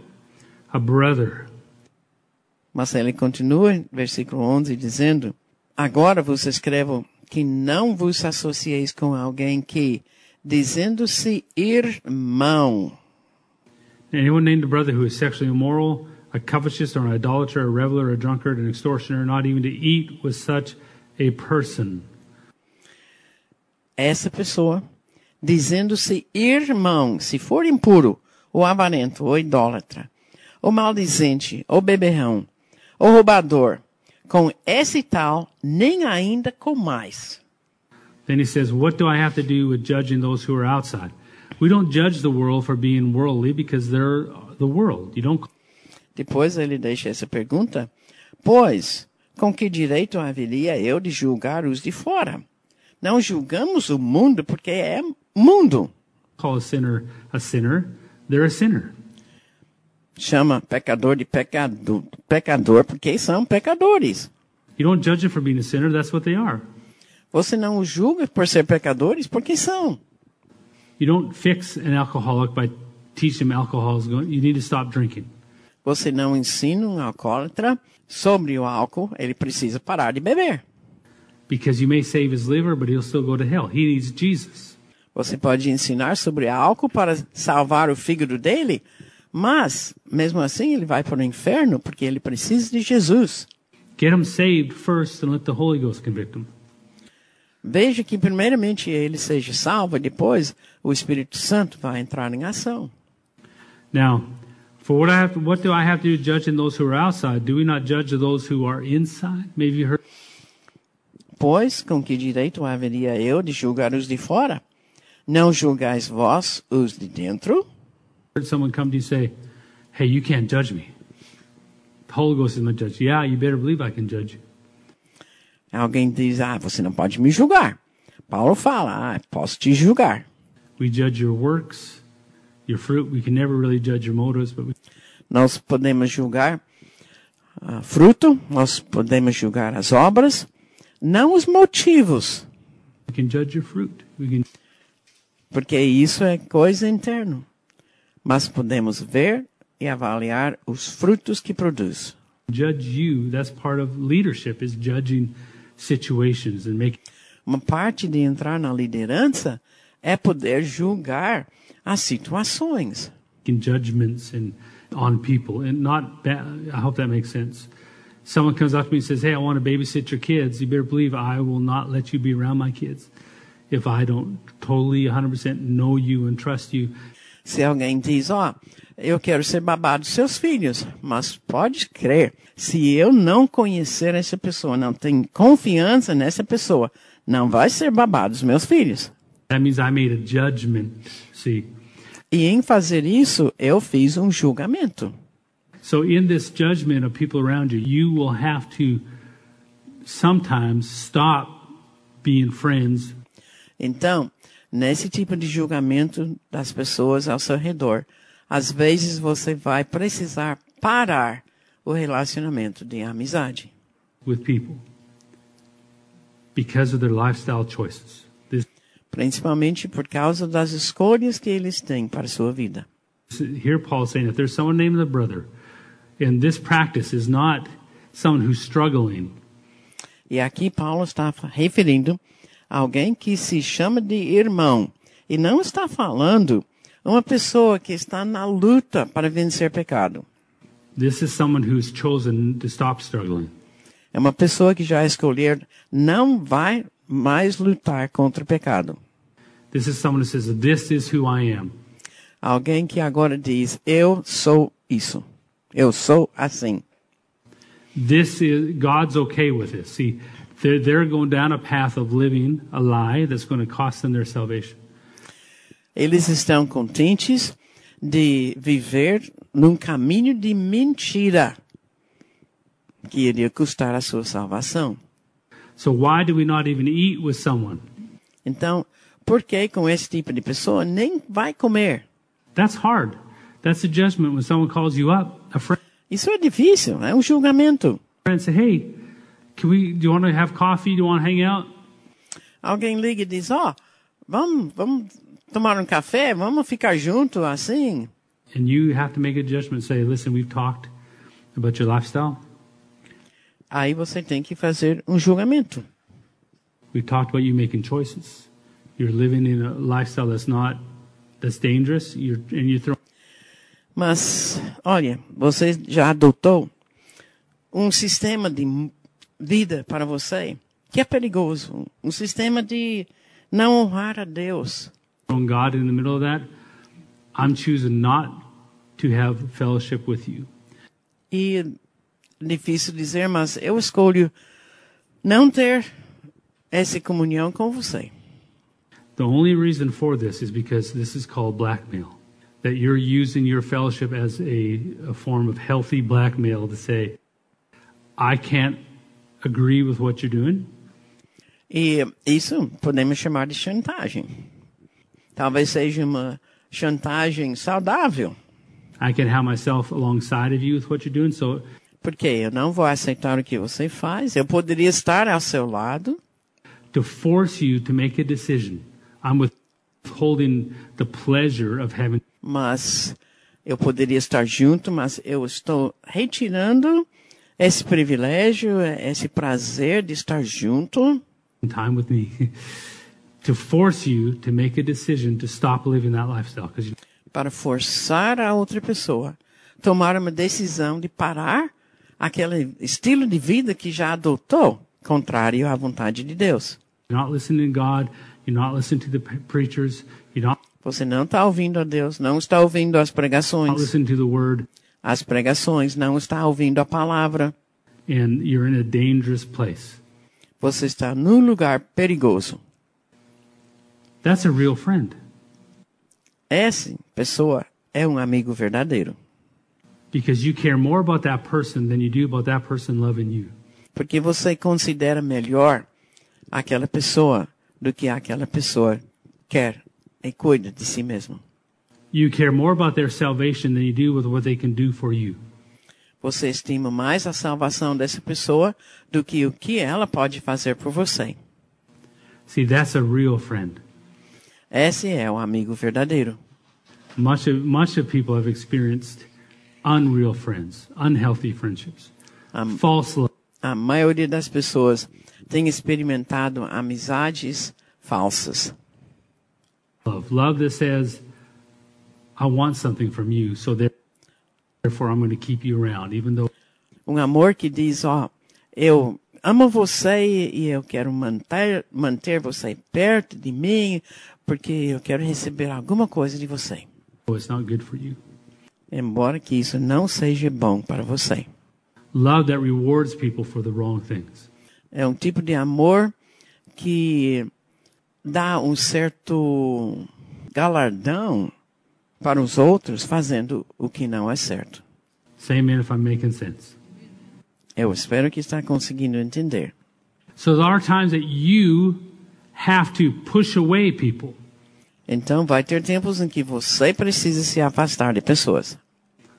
A brother. Mas ele continua, versículo 11, dizendo: Agora vos escrevo que não vos associeis com alguém que, dizendo-se irmão, Anyone named a brother who is sexually immoral, a covetous, or an idolater, a reveler, a drunkard, an extortioner, not even to eat with such a person. essa pessoa, dizendo-se irmão, se for impuro, ou avarento, ou idólatra, ou maldizente, ou beberrão, ou roubador, com esse tal, nem ainda com mais. Then he says, What do I have to do with judging those who are outside? We don't judge the world for being worldly because they're the world. You don't Depois ele deixa essa pergunta: Pois, com que direito haveria eu de julgar os de fora? Não julgamos o mundo porque é mundo. call a sinner a sinner. They're a sinner. Chama pecador de pecado, pecador porque são pecadores. You don't judge them for being a sinner. That's what they are. Você não os julga por ser pecadores porque são. You don't fix an alcoholic by teaching him alcohol. You need to stop drinking. você não ensina um alcoólatra sobre o álcool, ele precisa parar de beber. Because you may save his liver, but he'll still go to hell. He needs Jesus. Você pode ensinar sobre álcool para salvar o fígado dele, mas, mesmo assim, ele vai para o inferno porque ele precisa de Jesus. Get him saved first and let the Holy Ghost convict him. Veja que, primeiramente, ele seja salvo, e depois o Espírito Santo vai entrar em ação. Now, for what I have to, what do I have to do judging those who are outside? Do we not judge those who are inside? Maybe you heard Pois, com que direito haveria eu de julgar os de fora? Não julgais vós os de dentro? Someone come to you say, "Hey, you can't judge me." The Holy Ghost is not judge. Yeah, you better believe I can judge you. Alguém diz, ah, você não pode me julgar. Paulo fala, ah, posso te julgar. We judge your works, your fruit. We can never really judge your motives, but we Nós podemos julgar ah, fruto, nós podemos julgar as obras, não os motivos, we can judge your fruit. We can porque isso é coisa interna. Mas podemos ver e avaliar os frutos que produz. Uma parte de entrar na liderança é poder julgar as situações. judgments and on people and not bad. I hope that makes sense. Someone comes up to me and says, "Hey, I want to babysit your kids." You better believe I will not let you be around my kids if I don't totally 100% know you and trust you. Se alguém diz, ó, eu quero ser babado dos seus filhos, mas pode crer, se eu não conhecer essa pessoa, não tenho confiança nessa pessoa, não vai ser babado dos meus filhos. That means I made a judgment. See. E em fazer isso, eu fiz um julgamento. So in this judgment of people around you, you will have to sometimes stop being friends Então, nesse tipo de julgamento das pessoas ao seu redor, às vezes você vai precisar parar o relacionamento de amizade. with people because of their lifestyle choices. This, Principalmente por causa das escolhas que eles têm para a sua vida. here Paul is saying if there's someone named the brother, and this practice is not someone who's struggling, E aqui Paulo está referindo alguém que se chama de irmão. E não está falando uma pessoa que está na luta para vencer pecado. this is someone who's chosen to stop struggling. É uma pessoa que já escolher não vai mais lutar contra o pecado. This is someone who says, This is who I am. Alguém que agora diz, eu sou isso. Eu sou assim. This is God's okay with this. See, they're, they're going down a path of living a lie that's going to cost them their salvation. Eles estão contentes de viver num caminho de mentira que iria custar a sua salvação. So why do we not even eat with someone? Então, por que com esse tipo de pessoa nem vai comer? That's hard. That's a judgment when someone calls you up, a friend, Isso é difícil, é um julgamento. and say, "Hey, can we? Do you want to have coffee? Do you want to hang out?" Alguém liga e diz, ó, vamos, vamos tomar um café, vamos ficar junto assim. And you have to make a judgment. Say, "Listen, we've talked about your lifestyle. Aí você tem que fazer um julgamento. We've talked about you making choices. You're living in a lifestyle that's not that's dangerous. You're and you're throwing." Mas, olha, você já adotou um sistema de vida para você que é perigoso. Um sistema de não honrar a Deus. throwing God in the middle of that, I'm choosing not to have fellowship with you. E difícil dizer, mas eu escolho não ter essa comunhão com você. The only reason for this is because this is called blackmail. That you're using your fellowship as a, a form of healthy blackmail to say, I can't agree with what you're doing. E isso podemos chamar de chantagem. Talvez seja uma chantagem saudável, I can have myself alongside of you with what you're doing. So porque eu não vou aceitar o que você faz. Eu poderia estar ao seu lado, to force you to make a decision, I'm withholding the pleasure of having mas Eu poderia estar junto, mas eu estou retirando esse privilégio, esse prazer de estar junto. Time with me to force you to make a decision to stop living that lifestyle because para forçar a outra pessoa tomar uma decisão de parar aquele estilo de vida que já adotou, contrário à vontade de Deus. Você não está ouvindo a Deus, não está ouvindo as pregações, as pregações, não está ouvindo a palavra. and you're in a dangerous place. Você está num lugar perigoso. That's a real friend Essa pessoa é um amigo verdadeiro, because you care more about that person than you do about that person loving you. porque você considera melhor aquela pessoa do que aquela pessoa quer e cuida de si mesma. You care more about their salvation than you do with what they can do for you. Você estima mais a salvação dessa pessoa do que o que ela pode fazer por você. See, that's a real friend. Esse é o amigo verdadeiro. Much of, much of people have experienced unreal friends, unhealthy friendships, false love. A maioria das pessoas tem experimentado amizades falsas. love. Love that says, I want something from you, so there- therefore I'm going to keep you around, even though Um amor que diz, ó, eu amo você e eu quero manter, manter você perto de mim porque eu quero receber alguma coisa de você. it's not good for you. Embora que isso não seja bom para você. Love that rewards people for the wrong things. É um tipo de amor que dá um certo galardão para os outros fazendo o que não é certo. Say amen if I'm making sense. Eu espero que está conseguindo entender. So there are times that you have to push away people. Então vai ter tempos em que você precisa se afastar de pessoas.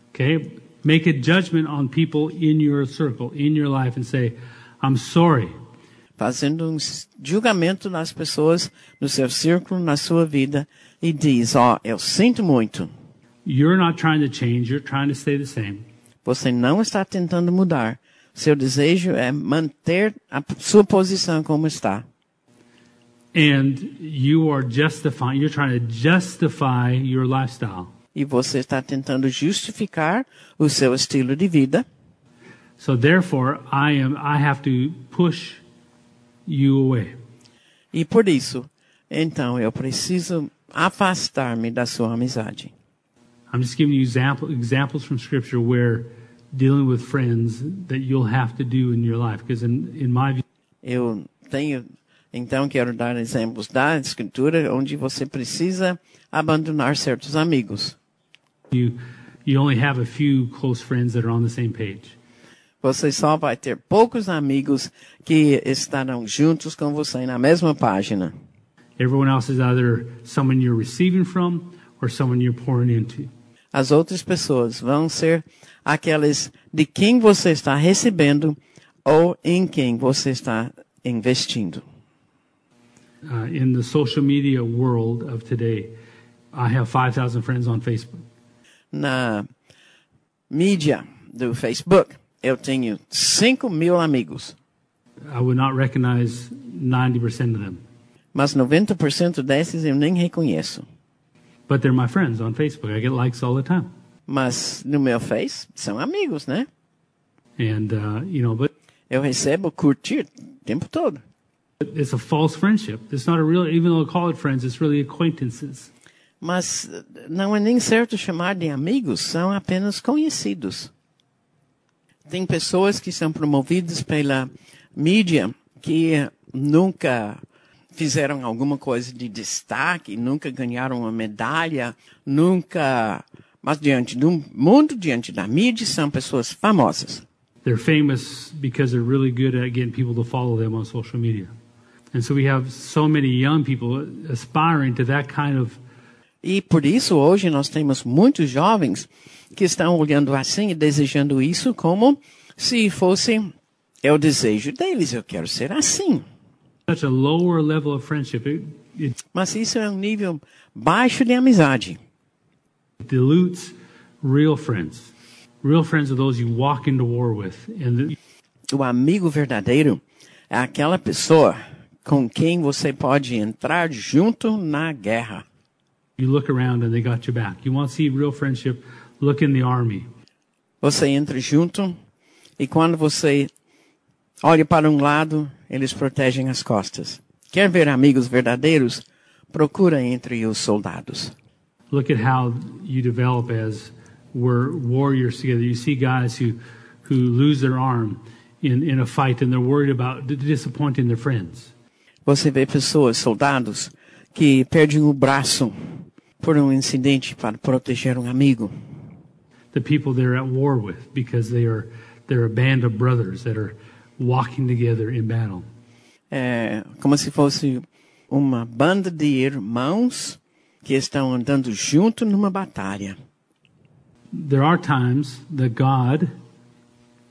Okay? Make a judgment on people in your circle, in your life, and say, I'm sorry. Fazendo um julgamento nas pessoas no seu círculo, na sua vida, e diz, ó, eu sinto muito. You're not trying to change, you're trying to stay the same. Você não está tentando mudar. Seu desejo é manter a sua posição como está. And you are justifying, you're trying to justify your lifestyle. E você está tentando justificar o seu estilo de vida. So therefore, I am, I have to push you away. E por isso, então eu preciso afastar-me da sua amizade. I'm just giving you example, examples from Scripture where dealing with friends that you'll have to do in your life. Because in, in my view, Eu tenho, então quero dar exemplos da escritura onde você precisa abandonar certos amigos. you, you only have a few close friends that are on the same page. Você só vai ter poucos amigos que estarão juntos com você na mesma página. Everyone else is either someone you're receiving from or someone you're pouring into. As outras pessoas vão ser aquelas de quem você está recebendo ou em quem você está investindo. Uh, in the social media world of today, I have 5,000 friends on Facebook. Na mídia do Facebook, eu tenho 5 mil amigos, I would not recognize 90% of them, mas 90% desses eu nem reconheço. but they're my friends on Facebook. I get likes all the time. Mas no meu Face, são amigos, né? And, uh, you know, but Eu recebo curtir o tempo todo. it's a false friendship. It's not a real, even though I call it friends, it's really acquaintances. Mas não é nem certo chamar de amigos, são apenas conhecidos. Tem pessoas que são promovidas pela mídia que nunca fizeram alguma coisa de destaque, nunca ganharam uma medalha, nunca. Mas diante do mundo, diante da mídia, são pessoas famosas. They're famous because they're really good at getting people to follow them on social media. And so we have so many young people aspiring to that kind of E por isso hoje nós temos muitos jovens que estão olhando assim e desejando isso como se fosse é o desejo deles, eu quero ser assim. Mas isso é um nível baixo de amizade. dilutes real friends. Real friends are those you walk into war with. And the, O amigo verdadeiro é aquela pessoa com quem você pode entrar junto na guerra. you look around and they got your back. You want to see real friendship? Look in the army. Você entra junto e quando você olha para um lado, eles protegem as costas. Quer ver amigos verdadeiros? Procura entre os soldados. Look at how you develop as we're warriors together. You see guys who, who lose their arm in, in a fight and they're worried about disappointing their friends. Você vê pessoas, soldados, que perdem o braço por um incidente para proteger um amigo. The people they're at war with because they are they're a band of brothers that are walking together in battle. É como se fosse uma banda de irmãos que estão andando junto numa batalha. There are times that God,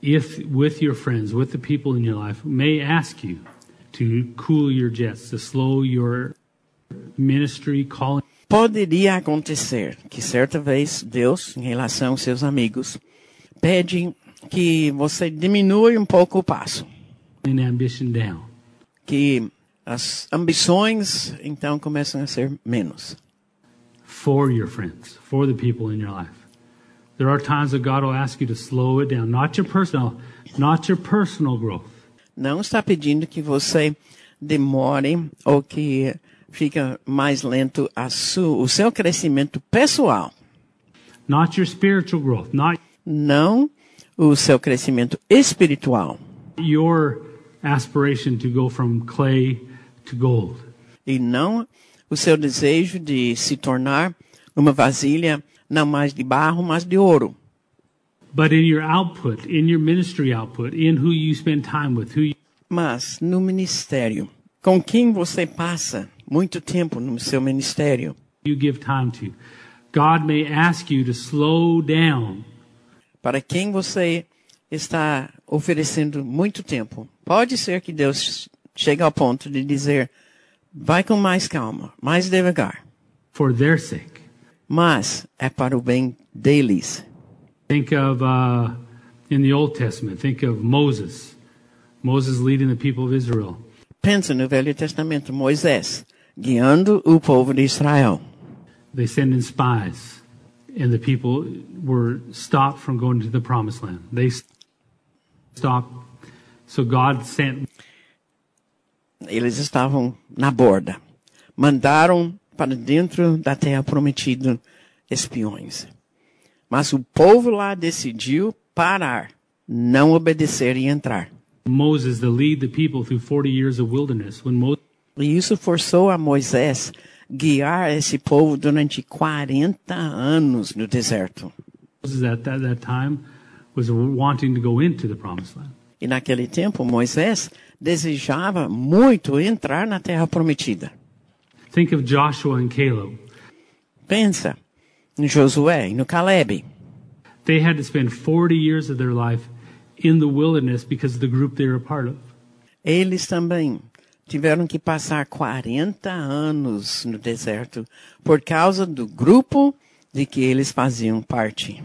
if with your friends, with the people in your life, may ask you to cool your jets, to slow your ministry calling. Poderia acontecer que certa vez Deus, em relação aos seus amigos, pede que você diminua um pouco o passo, que as ambições então começam a ser menos. for your friends, for the people in your life. There are times that God will ask you to slow it down, not your personal, not your personal growth, Não está pedindo que você demore ou que fica mais lento a su, o seu crescimento pessoal, not your spiritual growth, not não o seu crescimento espiritual. your aspiration to go from clay to gold. e não o seu desejo de se tornar uma vasilha não mais de barro, mas de ouro. But in your output, in your ministry output, in who you spend time with, who you, Mas no ministério, com quem você passa muito tempo no seu ministério, you give time to, God may ask you to slow down para quem você está oferecendo muito tempo, pode ser que Deus chegue ao ponto de dizer: vai com mais calma, mais devagar, for their sake. mas é para o bem deles. Think of uh, in the Old Testament. Think of Moses. Moses leading the people of Israel. Pensa no Velho Testamento, Moisés guiando o povo de Israel. They sent in spies, and the people were stopped from going to the promised land. They stopped. So God sent Eles estavam na borda. Mandaram para dentro da terra prometida espiões. Mas o povo lá decidiu parar, não obedecer e entrar. Moses to lead the people through 40 years of wilderness. When Moses E isso forçou a Moisés guiar esse povo durante 40 anos no deserto. E naquele tempo, Moisés desejava muito entrar na terra prometida. Think of Joshua and Caleb. Pensa no Josué e no Caleb. They had to spend 40 years of their life in the wilderness because of the group they were a part of. Eles também tiveram que passar 40 anos no deserto por causa do grupo de que eles faziam parte.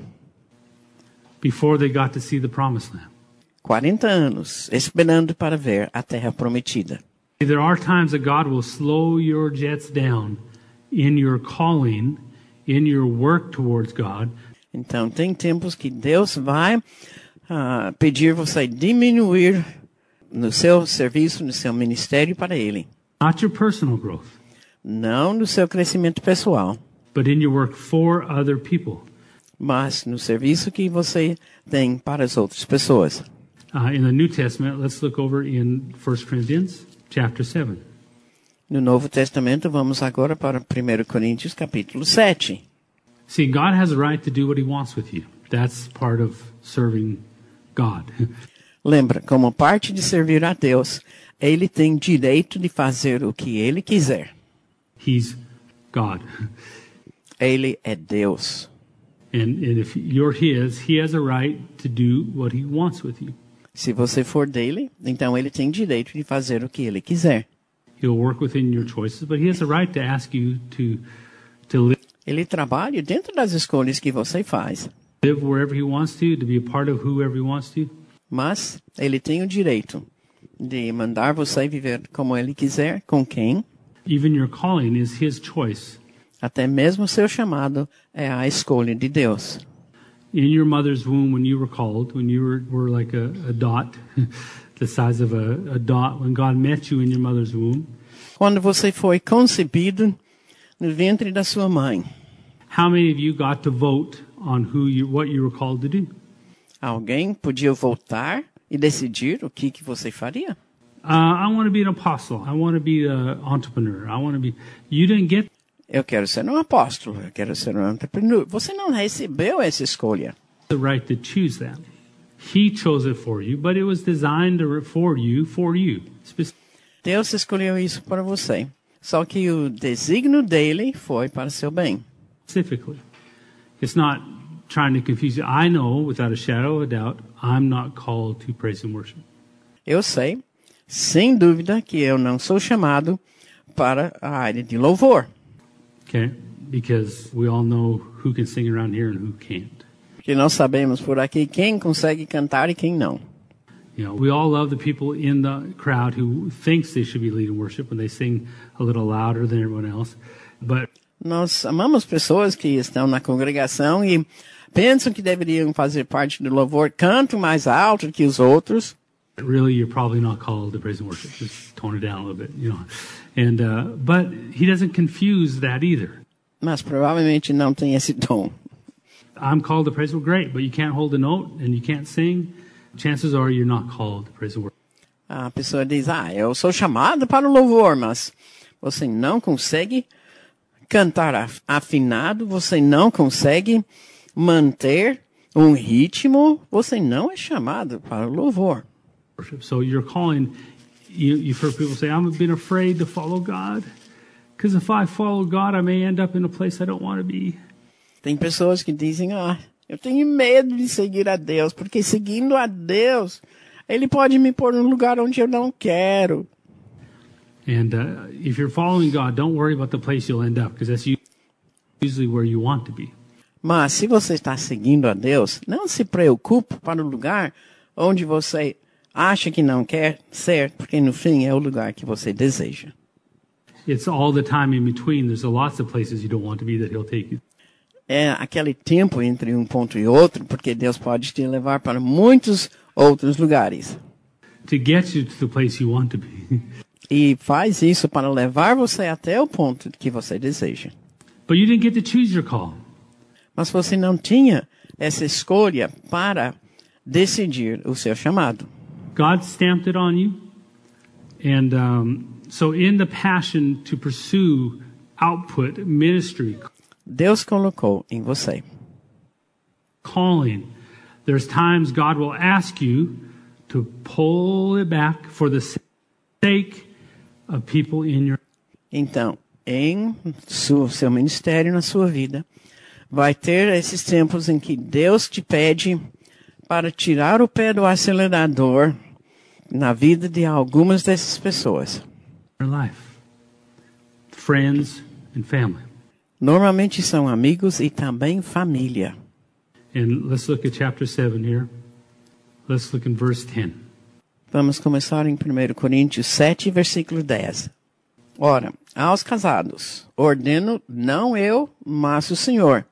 before they got to see the promised land. 40 anos esperando para ver a terra prometida. There are times that God will slow your jets down in your calling, in your work towards God, Então, tem tempos que Deus vai ah, pedir você diminuir no seu serviço, no seu ministério para Ele. not your personal growth, Não no seu crescimento pessoal, but in your work for other people. mas no serviço que você tem para as outras pessoas. Uh, in the New Testament, let's look over in 1 Corinthians chapter 7. No Novo Testamento, vamos agora para 1 Coríntios capítulo 7. See, God has a right to do what he wants with you. That's part of serving God. Lembra, como parte de servir a Deus, ele tem direito de fazer o que ele quiser. He's God. Ele é Deus. And, and if you're his, he has a right to do what he wants with you. Se você for dele, então ele tem direito de fazer o que ele quiser. He'll work within your choices, but he has a right to ask you to to live Ele trabalha dentro das escolhas que você faz, live wherever he wants to, to be a part of whoever he wants to. Mas ele tem o direito de mandar você viver como ele quiser, com quem, Even your calling is his choice. até mesmo seu chamado é a escolha de Deus. In your mother's womb, when you were called, when you were, were like a, a dot, the size of a, a dot, when God met you in your mother's womb, Quando você foi concebido no ventre da sua mãe, how many of you got to vote on who you, what you were called to do? Alguém podia voltar e decidir o que, que você faria? Uh, I want to be an apostle. I want to be an entrepreneur. I want to be. You didn't get Eu quero ser um apóstolo, eu quero ser um entrepreneur. Você não recebeu essa escolha. the right to choose that. He chose it for you, but it was designed for you, for you. Deus escolheu isso para você. Só que o designo dele foi para seu bem. Specifically. It's not trying to confuse you. I know, without a shadow of a doubt, I'm not called to praise and worship. Eu sei, sem dúvida, que eu não sou chamado para a área de louvor. Okay? Because we all know who can sing around here and who can't. Porque nós sabemos por aqui quem consegue cantar e quem não. You know, we all love the people in the crowd who thinks they should be leading worship when they sing a little louder than everyone else. But Nós amamos pessoas que estão na congregação e pensam que deveriam fazer parte do louvor, cantam mais alto que os outros. really you're probably not called to praise and worship. Just tone it down a little bit you know. And uh, but he doesn't confuse that either. Mas provavelmente não tem esse dom. i'm called to praise great but you can't hold a note and you can't sing. Chances are you're not called to praise and worship. A pessoa diz, ah, eu sou chamado para o louvor, mas você não consegue cantar af- afinado, você não consegue manter um ritmo, você não é chamado para o louvor. so your calling you, you've heard people say i've been afraid to follow god because if i follow god i may end up in a place i don't want to be Tem pessoas que dizem, ah, eu tenho medo de seguir a Deus, porque seguindo a Deus, Ele pode me pôr num lugar onde eu não quero. and uh, if you're following god don't worry about the place you'll end up because that's usually where you want to be Mas se você está seguindo a Deus, não se preocupe para o lugar onde você acha que não quer ser, porque no fim é o lugar que você deseja. It's all the time in between. There's a lots of places you don't want to be that He'll take you. É aquele tempo entre um ponto e outro, porque Deus pode te levar para muitos outros lugares. to get you to the place you want to be. E faz isso para levar você até o ponto que você deseja. but you didn't get to choose your call. Mas você não tinha essa escolha para decidir o seu chamado. God stamped it on you. And um, so, in the passion to pursue output, ministry, Deus colocou em você. calling, there's times God will ask you to pull it back for the sake of people in your Então, em seu ministério, na sua vida, vai ter esses tempos em que Deus te pede para tirar o pé do acelerador na vida de algumas dessas pessoas. your life. Friends and family. Normalmente são amigos e também família. And let's look at chapter 7 here. Let's look in verse 10. Vamos começar em 1 Coríntios 7, versículo 10. Ora, aos casados, ordeno não eu, mas o Senhor.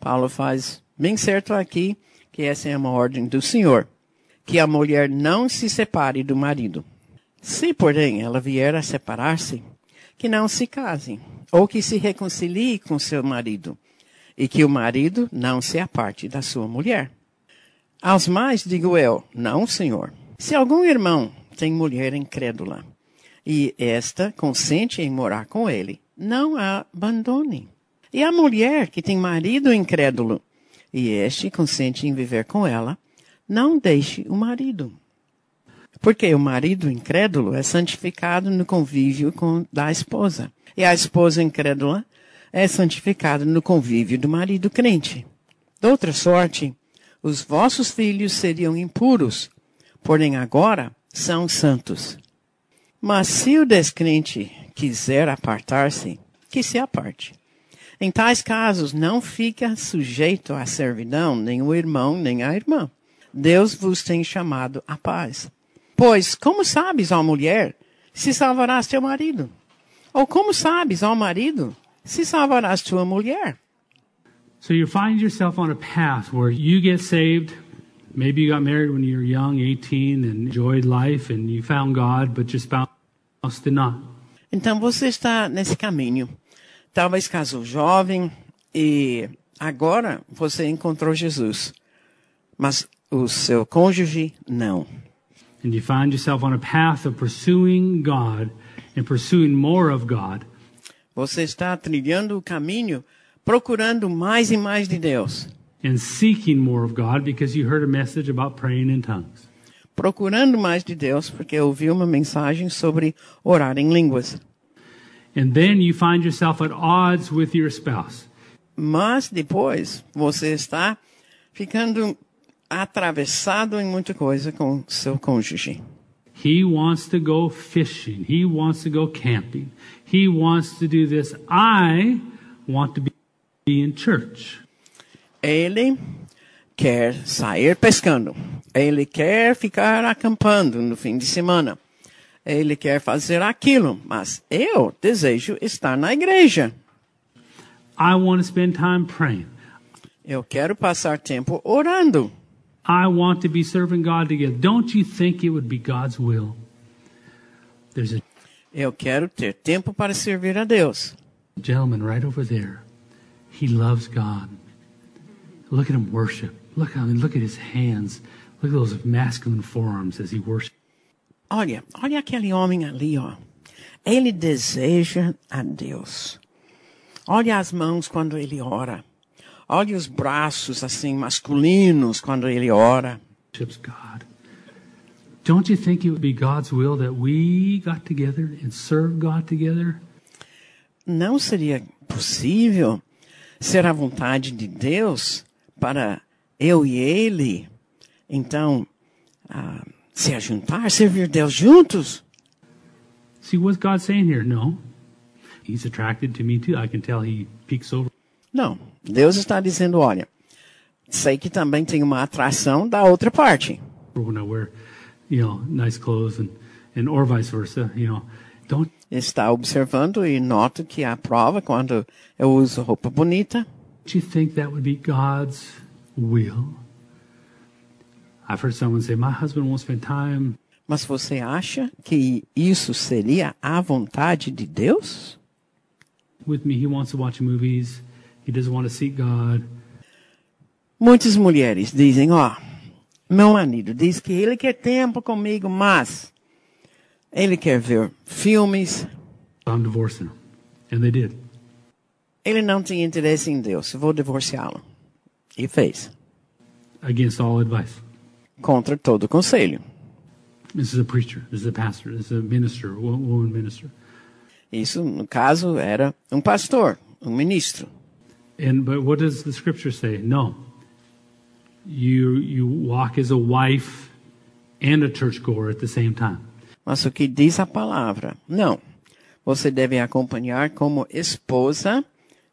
Paulo faz bem certo aqui que essa é uma ordem do Senhor, que a mulher não se separe do marido. Se, porém, ela vier a separar-se, que não se case, ou que se reconcilie com seu marido, e que o marido não se aparte da sua mulher. Aos mais digo eu, não, Senhor. Se algum irmão tem mulher incrédula e esta consente em morar com ele, não a abandone. E a mulher que tem marido incrédulo e este consente em viver com ela, não deixe o marido. Porque o marido incrédulo é santificado no convívio com, da esposa. E a esposa incrédula é santificada no convívio do marido crente. De outra sorte, os vossos filhos seriam impuros, porém agora são santos. Mas se o descrente quiser apartar-se, que se aparte. Em tais casos, não fica sujeito à servidão nem o irmão nem a irmã. Deus vos tem chamado à paz. Pois, como sabes, ó mulher, se salvarás teu marido? Ou como sabes, ó marido, se salvarás tua mulher? So you find yourself on a path where you get saved. Maybe you got married when you were young, 18, and enjoyed life, and you found God, but your spouse did not. Então você está nesse caminho. Talvez casou jovem e agora você encontrou Jesus. Mas o seu cônjuge não. And you find yourself on a path of pursuing God and pursuing more of God. Você está trilhando o caminho procurando mais e mais de Deus. and seeking more of God because you heard a message about praying in tongues. Procurando mais de Deus porque ouviu uma mensagem sobre orar em línguas. And then you find yourself at odds with your spouse. Mas depois você está ficando atravessado em muita coisa com seu cônjuge. He wants to go fishing. He wants to go camping. He wants to do this. I want to be in church. Ele quer sair pescando. Ele quer ficar acampando no fim de semana. Ele quer fazer aquilo, mas eu desejo estar na igreja. I want to spend time praying. Eu quero passar tempo orando. I want to be serving God together. Don't you think it would be God's will? There's a Eu quero ter tempo para servir a Deus. gentleman right over there. He loves God. Look at him worship. Look I mean, look at his hands. Look at those masculine forearms as he worships. Olha, olha aquele homem ali, ó. Ele deseja a Deus. Olha as mãos quando ele ora. Olha os braços assim masculinos quando ele ora. God. Don't you think it would be God's will that we got together and serve God together? Não seria possível ser a vontade de Deus para eu e ele, então, ah, se ajuntar, servir Deus juntos? See what's God saying here? No. He's attracted to me too. I can tell he peeks over. Não. Deus está dizendo, olha, sei que também tem uma atração da outra parte. when I wear, you know, nice clothes and, and or vice versa, you know. Don't Está observando e nota que há prova quando eu uso roupa bonita. you think that would be God's will? I've heard someone say, My husband won't spend time Mas você acha que isso seria a vontade de Deus? with me. He wants to watch movies. He doesn't want to seek God. Muitas mulheres dizem, ó, meu marido diz que ele quer tempo comigo, mas ele quer ver filmes, I'm divorcing him. And they did. ele não tem interesse em Deus, vou divorciá-lo. E fez, Against all advice. Contra todo conselho. This is a preacher. This is a pastor. This is a minister, a wo- woman minister. Isso, no caso, era um pastor, um ministro. And but what does the scripture say? No. You you walk as a wife and a churchgoer at the same time. Mas o que diz a palavra? Não. Você deve acompanhar como esposa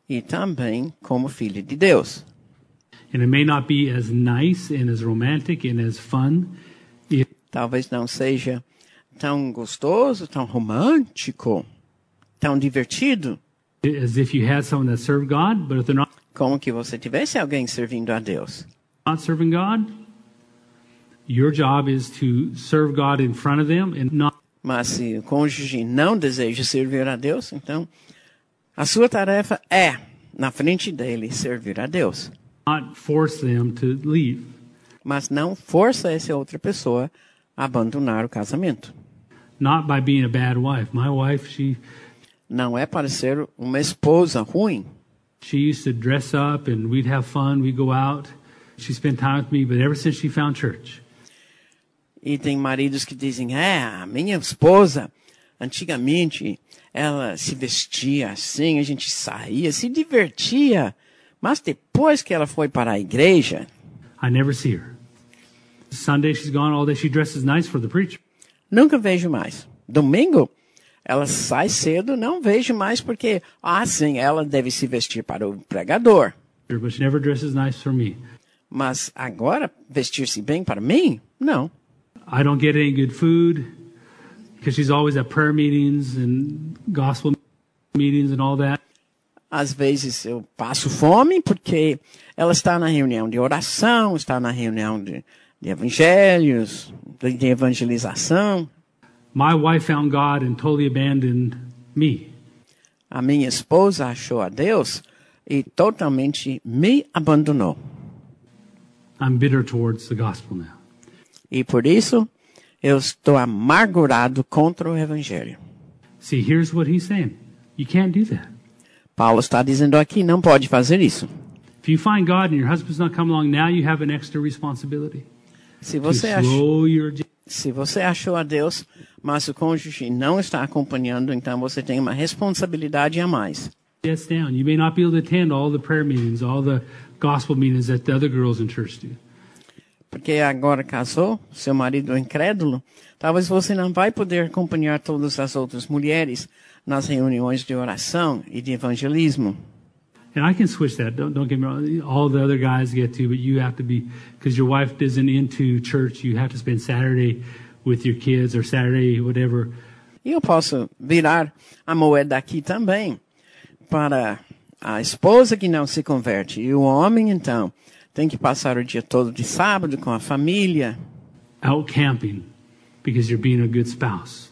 e também como filha de Deus. And it may not be as nice and as romantic and as fun Talvez não seja tão gostoso, tão romântico, tão divertido, as if you had someone that served God, but if they're not como que você tivesse alguém servindo a Deus. not serving God, your job is to serve God in front of them and not Mas se o cônjuge não deseja servir a Deus, então a sua tarefa é, na frente dele, servir a Deus. Not force them to leave. Mas não força essa outra pessoa a abandonar o casamento. Not by being a bad wife. My wife, she Não é para ser uma esposa ruim. She used to dress up and we'd have fun. We'd go out. She spent time with me, but ever since she found church, E tem maridos que dizem, é, a minha esposa, antigamente, ela se vestia assim, a gente saía, se divertia. Mas depois que ela foi para a igreja, I never see her. Sunday, she's gone all day. She dresses nice for the preacher. nunca vejo mais. Domingo, Ela sai cedo, não vejo mais porque, ah, sim, ela deve se vestir para o pregador. But she never dresses nice for me. Mas agora, vestir-se bem para mim? Não. I don't get any good food because she's always at prayer meetings and gospel meetings and all that. Às vezes eu passo fome porque ela está na reunião de oração, está na reunião de, de evangelhos, de, de evangelização. My wife found God and totally abandoned me. A minha esposa achou a Deus e totalmente me abandonou. I'm bitter towards the gospel now. E por isso eu estou amargurado contra o evangelho. See, here's what he's saying. You can't do that. Paulo está dizendo aqui, não pode fazer isso. If you find God and your husband's not coming along, now you have an extra responsibility Se você, achou, your se você achou a Deus, mas o cônjuge não está acompanhando, então você tem uma responsabilidade a mais. jets down. You may not be able to attend all the prayer meetings, all the gospel meetings that the other girls in church do. Porque agora casou, seu marido é incrédulo, talvez você não vai poder acompanhar todas as outras mulheres nas reuniões de oração e de evangelismo. And I can switch that. Don't, don't get me wrong. All the other guys get to, but you have to be, because your wife isn't into church, you have to spend Saturday with your kids or Saturday, whatever. E eu posso virar a moeda aqui também para a esposa que não se converte. E o homem, então, tem que passar o dia todo de sábado com a família, out camping because you're being a good spouse.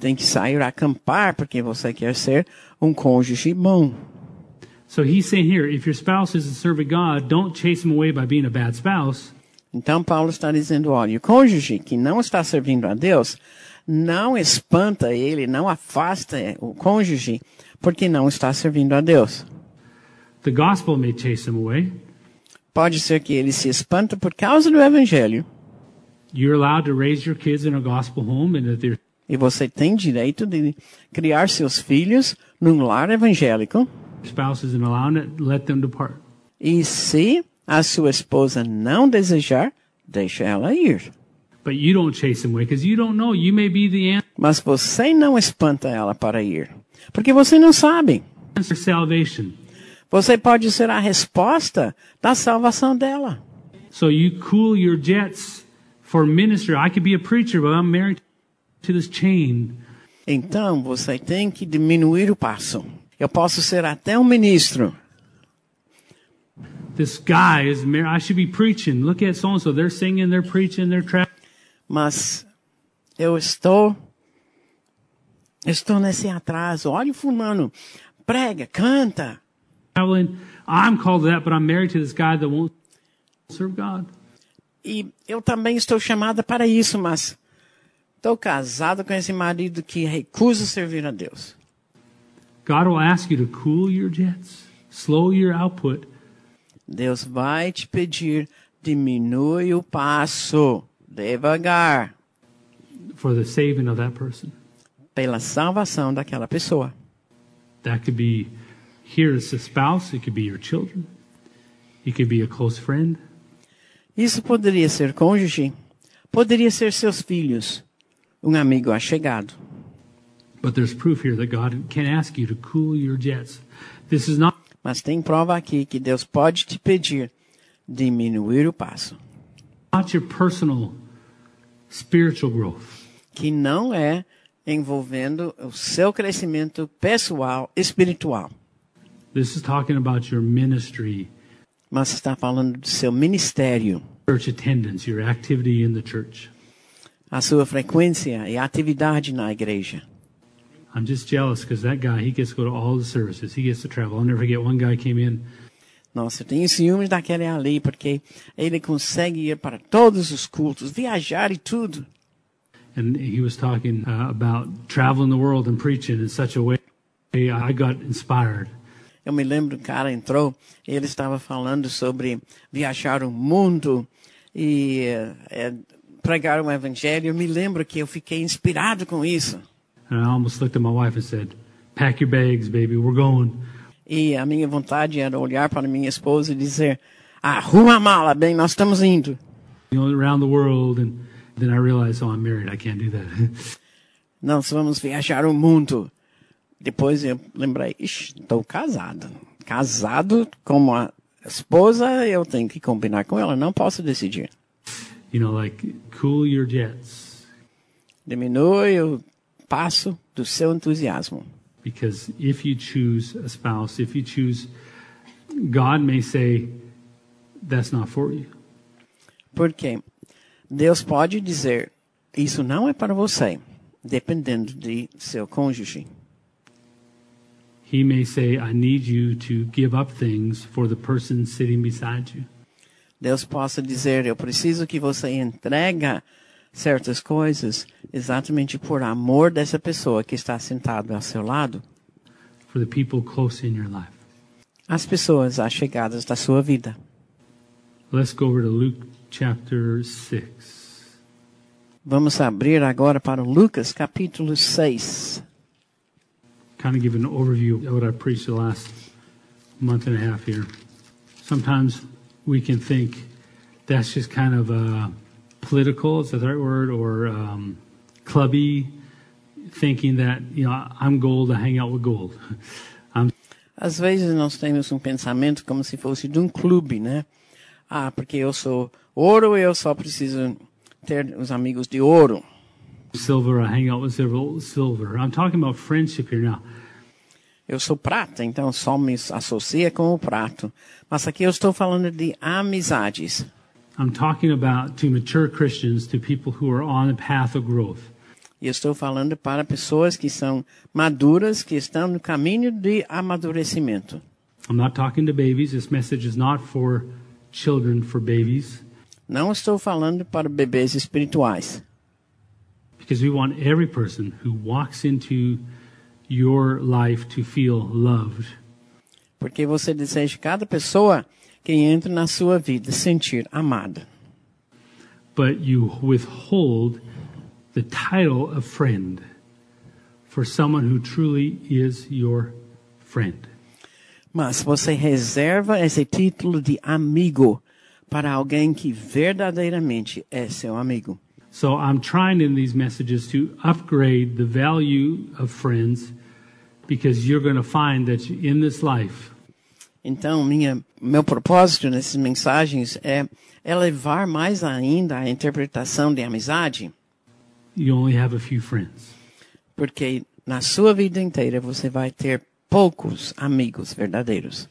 Tem que sair a acampar porque você quer ser um cônjuge bom. So he's saying here, if your spouse isn't serving God, don't chase him away by being a bad spouse. Então Paulo está dizendo, olha, o cônjuge que não está servindo a Deus, não espanta ele, não afasta o cônjuge, porque não está servindo a Deus. The gospel may chase him away. Pode ser que ele se espanta por causa do evangelho, You're allowed to raise your kids in a gospel home, and if their e você tem direito de criar seus filhos num lar evangélico. E se a sua esposa não desejar, deixa ela ir. But you don't chase them away because you don't know. You may be the Mas você não espanta ela para ir, porque você não sabe. Você pode ser a resposta da salvação dela. So you cool your jets for ministry. I could be a preacher, but I'm married. Então você tem que diminuir o passo. Eu posso ser até um ministro, This guy is married. I should be preaching. Look at so and so. They're singing, they're preaching, they're traveling. mas eu estou estou nesse atraso. Olha o fulano, prega, canta. I'm called to that, but I'm married to this guy that won't serve God. E eu também estou chamada para isso, mas estou casado com esse marido que recusa servir a Deus. God will ask you to cool your jets, slow your output, Deus vai te pedir, diminui o passo, devagar, for the saving of that person. pela salvação daquela pessoa. That could be here as a spouse, it could be your children, it could be a close friend, Isso poderia ser cônjuge, poderia ser seus filhos, um amigo achegado. but there's proof here that God can ask you to cool your jets. This is not Mas tem prova aqui que Deus pode te pedir diminuir o passo, que não é envolvendo o seu crescimento pessoal, espiritual, This is talking about your ministry, mas está falando do seu ministério, church attendance, your activity in the church. A sua frequência e atividade na igreja. I'm just jealous because that guy, he gets to go to all the services. He gets to travel. I'll never forget one guy came in. Nossa, eu tenho ciúmes daquele ali, porque ele consegue ir para todos os cultos, viajar e tudo. And he was talking uh, about traveling the world and preaching in such a way I got inspired. Eu me lembro, o cara entrou ele estava falando sobre viajar o mundo e eh, eh, pregar o evangelho. Eu me lembro que eu fiquei inspirado com isso. And I almost looked at my wife and said, Pack your bags, baby, we're going. E a minha vontade era olhar para minha esposa e dizer: arruma a mala, bem, nós estamos indo. You know, around the world. And then I realized, oh, I'm married. I can't do that. Nós vamos viajar o mundo. Depois eu lembrei, estou casado. Casado como a esposa, eu tenho que combinar com ela, não posso decidir. You know, like cool your jets. Diminui o passo do seu entusiasmo. Because if you choose a spouse, if you choose, God may say, that's not for you. Porque Deus pode dizer, isso não é para você, dependendo de seu cônjuge. He may say, I need you to give up things for the person sitting beside you. Deus possa dizer, eu preciso que você entrega certas coisas exatamente por amor dessa pessoa que está sentada ao seu lado. For the people close in your life. As pessoas achegadas da sua vida. Let's go over to Luke chapter 6. Vamos abrir agora para Lucas capítulo 6. Kind of give an overview of what I preached the last month and a half here. Sometimes we can think that's just kind of uh, political, is that the right word, or um, clubby, thinking that, you know, I'm gold, I hang out with gold. I'm Às vezes nós temos um pensamento como se fosse de um clube, né? Ah, porque eu sou ouro, eu só preciso ter os amigos de ouro. silver, I hang out with silver. silver. I'm talking about friendship here now. Eu sou prata, então só me associa com o prato. Mas aqui eu estou falando de amizades. I'm talking about to mature Christians, to people who are on the path of growth. E estou falando para pessoas que são maduras, que estão no caminho de amadurecimento. I'm not talking to babies. This message is not for children, for babies, Não estou falando para bebês espirituais. because we want every person who walks into your life to feel loved. Porque você deseja cada pessoa que entra na sua vida sentir amada. But you withhold the title of friend for someone who truly is your friend. Mas você reserva esse título de amigo para alguém que verdadeiramente é seu amigo. So I'm trying in these messages to upgrade the value of friends because you're going to find that in this life, Então, minha, meu propósito nessas mensagens é elevar mais ainda a interpretação de amizade, you only have a few friends. porque na sua vida inteira você vai ter poucos amigos verdadeiros.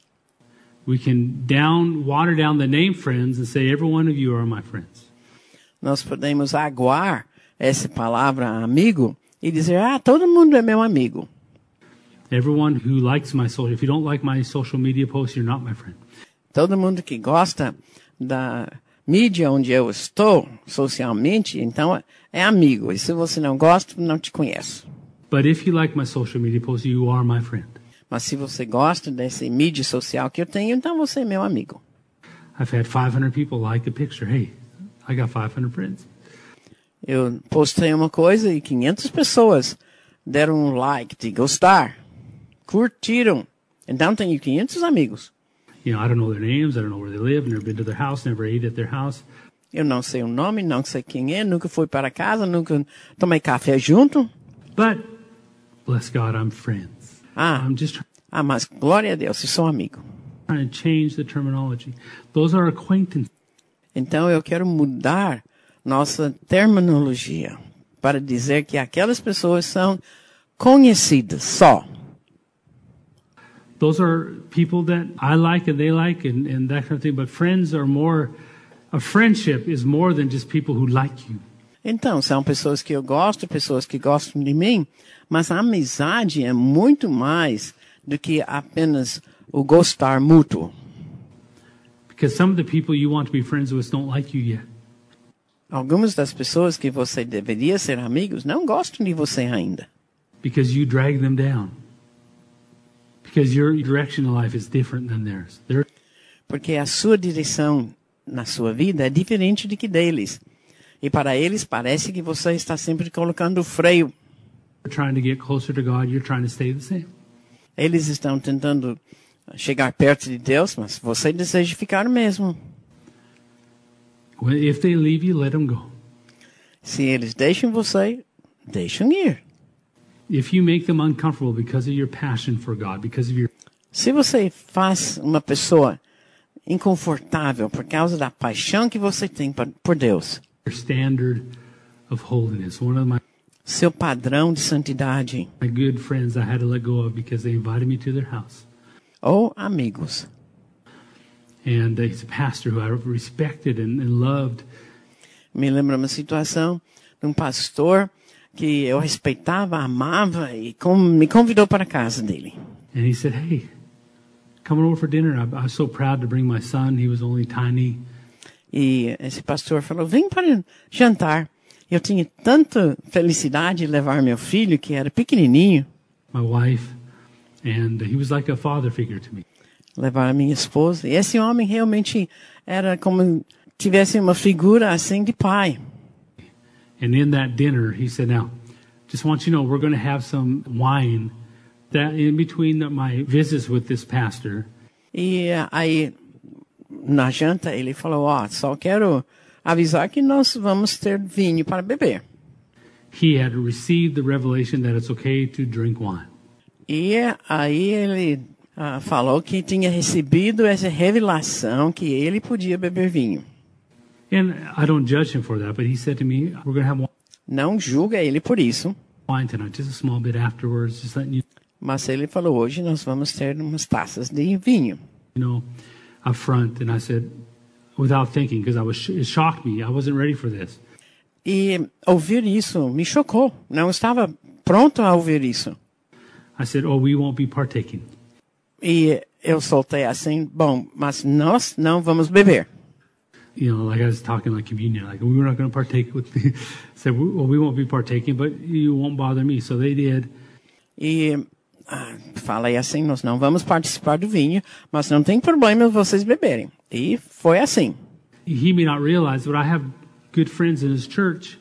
We can down water down the name friends and say every one of you are my friends. Nós podemos aguar essa palavra amigo e dizer, ah, todo mundo é meu amigo. Everyone who likes my social if you don't like my social media posts, you're not my friend. Todo mundo que gosta da mídia onde eu estou, socialmente, então é amigo. E se você não gosta, não te conheço. But if you like my social media posts, you are my friend. Mas se você gosta dessa mídia social que eu tenho, então você é meu amigo. I've had 500 people like a picture. Hey, I got 500 friends. Eu postei uma coisa e 500 pessoas deram um like de gostar, curtiram. Então tenho 500 amigos. You know, I don't know their names. I don't know where they live. Never been to their house. Never ate at their house. Eu não sei o nome, não sei quem é, nunca fui para casa, nunca tomei café junto. But bless God, I'm friends. Ah, I'm just ah, mas glória a Deus, eu sou amigo. trying to change the terminology. Those are acquaintances. Então eu quero mudar nossa terminologia para dizer que aquelas pessoas são conhecidas só. Those are people that I like and they like and, and that kind of thing. But friends are more, a friendship is more than just people who like you. Então, são pessoas que eu gosto, pessoas que gostam de mim, mas a amizade é muito mais do que apenas o gostar mútuo. Because some of the people you want to be friends with don't like you yet. Algumas das pessoas que você deveria ser amigos não gostam de você ainda. Because you drag them down. Because your direction in life is different than theirs. They're Porque a sua direção na sua vida é diferente de que deles. E para eles parece que você está sempre colocando o freio. trying to get closer to God. You're trying to stay the same. Eles estão tentando chegar perto de Deus, mas você deseja ficar mesmo. Well, If they leave you, let them go. Se eles deixam você, deixam ir. If you make them uncomfortable because of your passion for God, because of your Se você faz uma pessoa inconfortável por causa da paixão que você tem por Deus, your standard of holiness, one of my, seu padrão de santidade, my good friends I had to let go of because they invited me to their house. ou amigos, And he's a pastor who I respected and, and loved. me lembra uma situação de um pastor que eu respeitava, amava e com- me convidou para a casa dele. And he said, Hey, coming over for dinner. I, I was so proud to bring my son. He was only tiny. E esse pastor falou: vem para jantar. Eu tinha tanta felicidade de levar meu filho, que era pequenininho, my wife, and he was like a father figure to me. levar a minha esposa. E esse homem realmente era como tivesse uma figura assim de pai. And in that dinner, he said, Now, just want you to know, we're going to have some wine that in between my visits with this pastor, E aí, na janta, ele falou: Ó, só quero avisar que nós vamos ter vinho para beber. he had received the revelation that it's okay to drink wine. E aí ele ah, falou que tinha recebido essa revelação que ele podia beber vinho. And I don't judge him for that, but he said to me, We're going to have Não julga ele por isso. wine tonight, just a small bit afterwards, just letting you Mas ele falou: hoje nós vamos ter umas taças de vinho. know up front. And I said, without thinking, because I was it shocked me. I wasn't ready for this. E ouvir isso me chocou. Não estava pronto a ouvir isso. I said, Oh, we won't be partaking. E eu soltei assim: bom, mas nós não vamos beber. You know, like I was talking like communion, like we were not going to partake with. The, said, well, we won't be partaking, but you won't bother me. So they did. E ah, falei assim: nós não vamos participar do vinho, mas não tem problema vocês beberem. E foi assim. He may not realize, but I have good friends in his church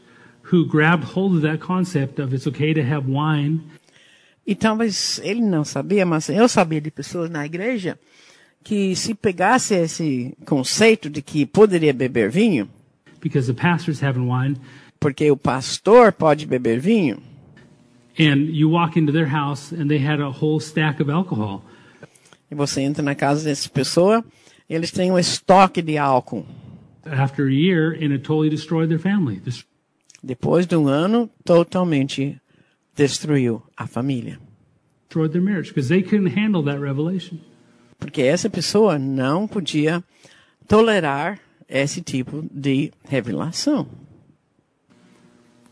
who grabbed hold of that concept of it's okay to have wine E talvez ele não sabia, mas eu sabia de pessoas na igreja que se pegasse esse conceito de que poderia beber vinho, because the pastor's having wine, porque o pastor pode beber vinho, and you walk into their house and they had a whole stack of alcohol. e você entra na casa dessa pessoa, eles têm um estoque de álcool. After a year, and it totally destroyed their family. Depois de um ano, totalmente destruiu a família. destroyed their marriage because they couldn't handle that revelation. Porque essa pessoa não podia tolerar esse tipo de revelação.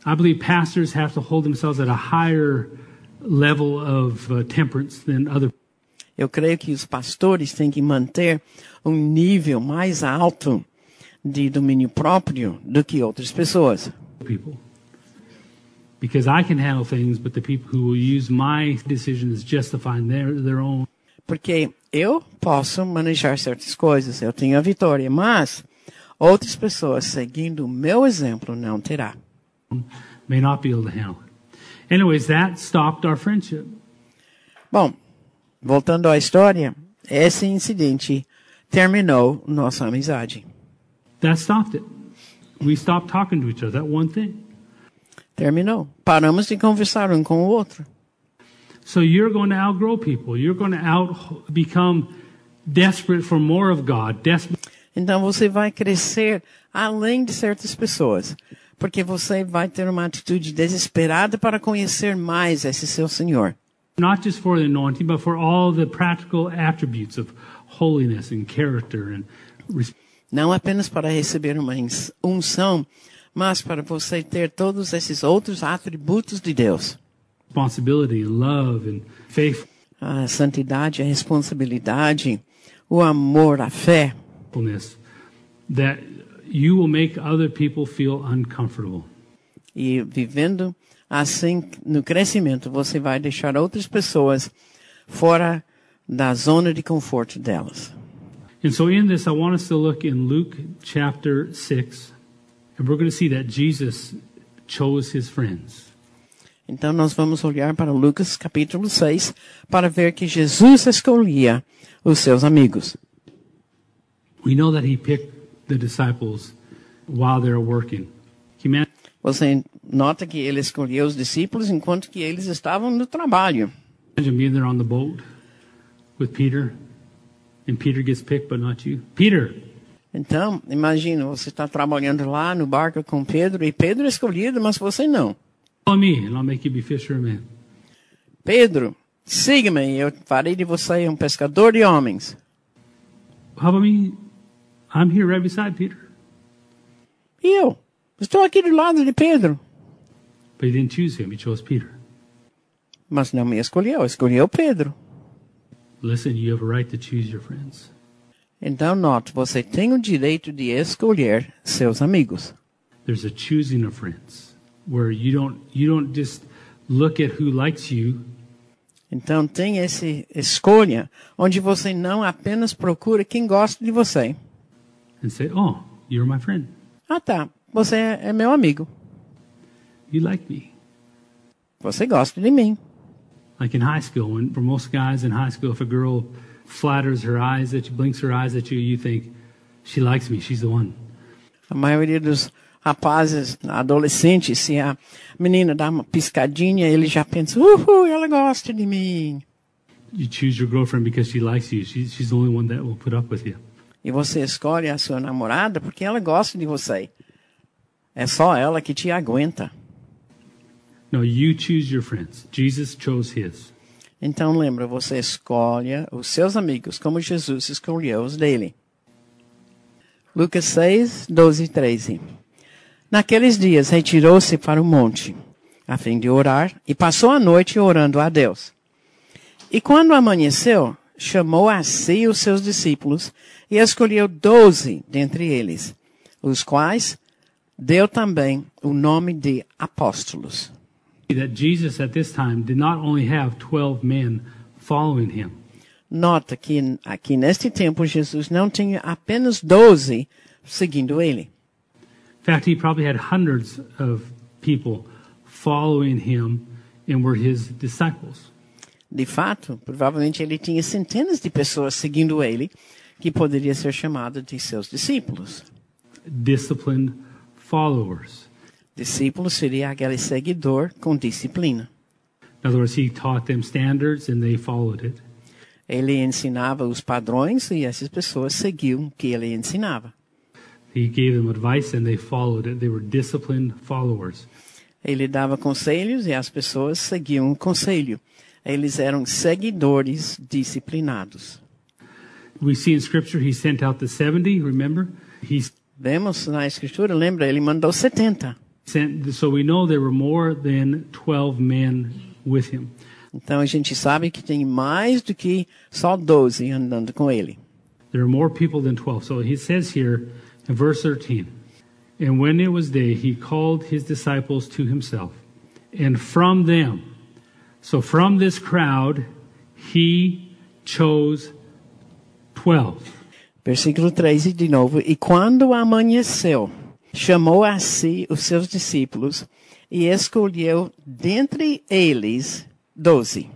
I believe pastors have to hold themselves at a higher level of uh, temperance than other Eu creio que os pastores têm que manter um nível mais alto de domínio próprio do que outras pessoas. people. Because I can handle things, but the people who will use my decision as justifying their, their own Porque eu posso manejar certas coisas, eu tenho a vitória, mas outras pessoas seguindo o meu exemplo não terá. may not be able to handle it. Anyways, that stopped our friendship. Bom, voltando à história, esse incidente terminou nossa amizade. That stopped it. We stopped talking to each other. That one thing. Terminou. Paramos de conversar um com o outro. So you're going to outgrow people. You're going to out become desperate for more of God. Desperate Então você vai crescer além de certas pessoas, porque você vai ter uma atitude desesperada para conhecer mais esse seu Senhor. not just for the anointing, but for all the practical attributes of holiness and character and Não apenas para receber uma unção, mas para você ter todos esses outros atributos de Deus. Responsibility and love and faithfulness. A santidade, a responsabilidade, o amor, a fé, that you will make other people feel uncomfortable. E vivendo assim no crescimento, você vai deixar outras pessoas fora da zona de conforto delas. And so, in this, I want us to look in Luke chapter 6, and we're going to see that Jesus chose his friends. Então nós vamos olhar para Lucas capítulo 6 para ver que Jesus escolhia os seus amigos. We know that he picked the disciples while they were working. Você nota que ele escolheu os discípulos enquanto que eles estavam no trabalho. Imagine being there on the boat with Peter, and Peter gets picked, but not you. Peter, Então, imagina, você está trabalhando lá no barco com Pedro e Pedro é escolhido, mas você não. And I'll make you be fishermen. Pedro, siga-me e eu farei de você um pescador de homens. How about me? I'm here right beside Peter. E eu? Estou aqui do lado de Pedro. But he didn't choose him, he chose Peter. Mas não me escolheu, escolheu Pedro. Listen, you have a right to choose your friends. Então, note, você tem o direito de escolher seus amigos. There's a choosing of friends where you don't you don't just look at who likes you, Então, tem essa escolha onde você não apenas procura quem gosta de você. and say, "Oh, you're my friend. Ah, tá, você é é meu amigo. You like me." Você gosta de mim. Like in high school, when for most guys in high school, if a girl flatters her eyes at you, blinks her eyes at you, you think she likes me. She's the one. A maioria dos rapazes, adolescentes, se a menina dá uma piscadinha, ele já pensa, uhul, ela gosta de mim. You choose your girlfriend because she likes you. She, she's the only one that will put up with you. E você escolhe a sua namorada porque ela gosta de você. É só ela que te aguenta. No, you choose your friends. Jesus chose his. Então lembra, você escolhe os seus amigos como Jesus escolheu os dele. Lucas 6, 12 e 13. Naqueles dias retirou-se para o monte, a fim de orar, e passou a noite orando a Deus. E quando amanheceu, chamou a si os seus discípulos e escolheu doze dentre eles, os quais deu também o nome de apóstolos. That Jesus at this time did not only have 12 men following him, Nota que aqui neste tempo Jesus não tinha apenas doze seguindo ele. In fact, he probably had hundreds of people following him and were his disciples. De fato, provavelmente ele tinha centenas de pessoas seguindo ele, que poderia ser chamado de seus discípulos. Disciplined followers. Discípulo seria aquele seguidor com disciplina. In other words, he taught them standards and they followed it. Ele ensinava os padrões e essas pessoas seguiam o que ele ensinava. He gave them advice and they followed it. They were disciplined followers. Ele dava conselhos e as pessoas seguiam o conselho. Eles eram seguidores disciplinados. We see in Scripture he sent out the 70, remember? He Vemos na escritura, lembra, ele mandou 70. sent, so we know there were more than 12 men with him. Então a gente sabe que tem mais do que só 12 andando com ele. There are more people than 12. So he says here in verse 13, And when it was day, he called his disciples to himself. And from them, so from this crowd, he chose 12. Versículo 13 de novo. E quando amanheceu, chamou a si os seus discípulos e escolheu dentre eles doze.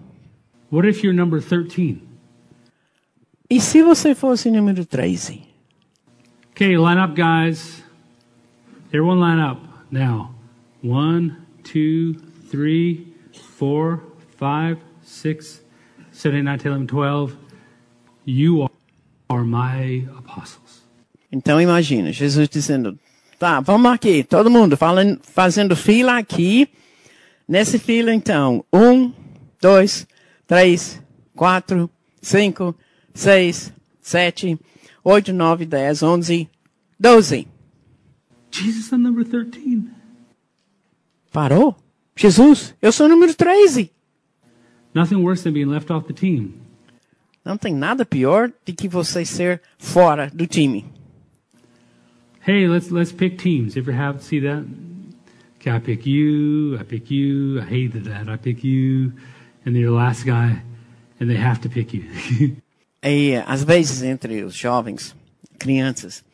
What if you're number 13? E se você fosse número 13? Okay, line up, guys. Everyone line up now. One, two, three, four, five, six, seven, eight, nine, ten, eleven, twelve. You are, my apostles. Então imagina, Jesus dizendo, tá, vamos aqui, todo mundo falando, fazendo fila aqui. Nessa fila então, um, dois, três, quatro, cinco, seis, sete, oito, nove, dez, onze, doze. Jesus is number 13. Parou? Jesus, eu sou o número 13. Nothing worse than being left off the team. Não tem nada pior do que você ser fora do time. Hey, let's let's pick teams. Ever have see that? Okay, I pick you, I pick you, I hated that. I pick you, and you're the last guy, and they have to pick you. E às vezes entre os jovens, crianças,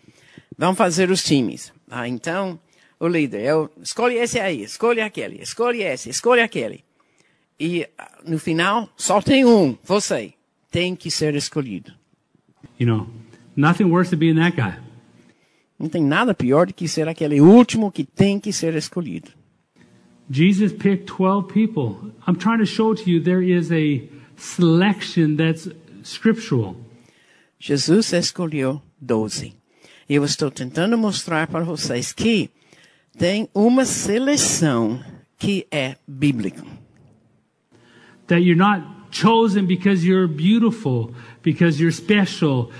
vão fazer os times. Ah, então, o líder, eu escolhe esse aí, escolhe aquele, escolhe esse, escolhe aquele. E ah, no final, só tem um, você. Tem que ser escolhido. you know, nothing worse than being that guy. Não tem nada pior do que ser aquele último que tem que ser escolhido. Jesus picked 12 people. I'm trying to show to you there is a selection that's scriptural. Jesus escolheu doze. Eu estou tentando mostrar para vocês que tem uma seleção que é bíblica. That you're not chosen because you're beautiful, because you're special.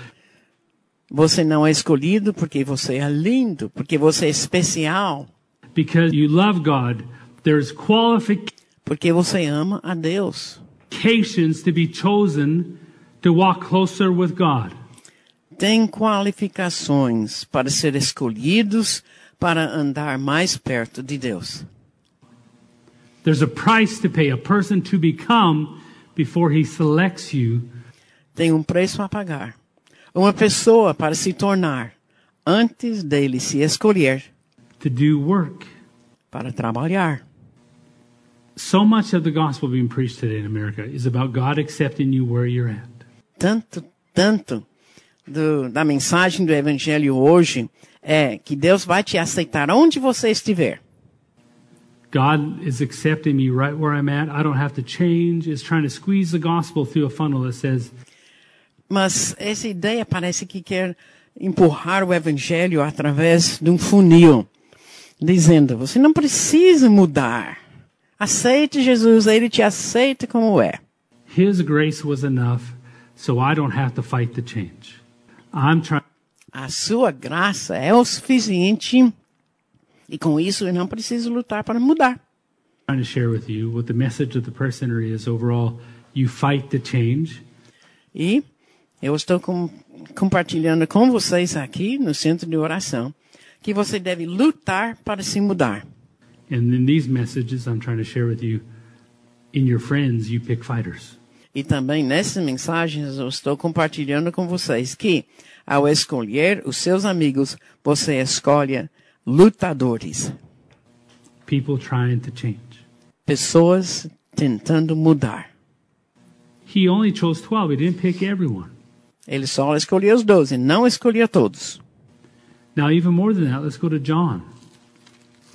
Você não é escolhido porque você é lindo, porque você é especial, because you love God. There's qualifications porque você ama a Deus. to be chosen to walk closer with God. Tem qualificações para ser escolhidos para andar mais perto de Deus. There's a price to pay, a person to become before he selects you. Tem um preço a pagar. Uma pessoa para se tornar antes dele se escolher to do work. para trabalhar. So much of the gospel being preached today in America is about God accepting you where you're at. Tanto, tanto do, da mensagem do evangelho hoje é que Deus vai te aceitar onde você estiver. God is accepting me right where I'm at. I don't have to change. It's trying to squeeze the gospel through a funnel that says, Mas essa ideia parece que quer empurrar o evangelho através de um funil, dizendo: você não precisa mudar. Aceite Jesus, ele te aceita como é. His grace was enough, so I don't have to fight the change. I'm trying. A sua graça é o suficiente e com isso eu não preciso lutar para mudar. trying to share with you what the message of the center is overall. You fight the change. E eu estou com, compartilhando com vocês aqui no centro de oração que você deve lutar para se mudar. And in these messages, I'm trying to share with you, in your friends, you pick fighters. E também nessas mensagens eu estou compartilhando com vocês que ao escolher os seus amigos, você escolhe lutadores, People trying to change. pessoas tentando mudar. He only chose 12. He didn't pick everyone. Ele só escolheu os doze, não escolheu todos. Now, even more than that, let's go to John.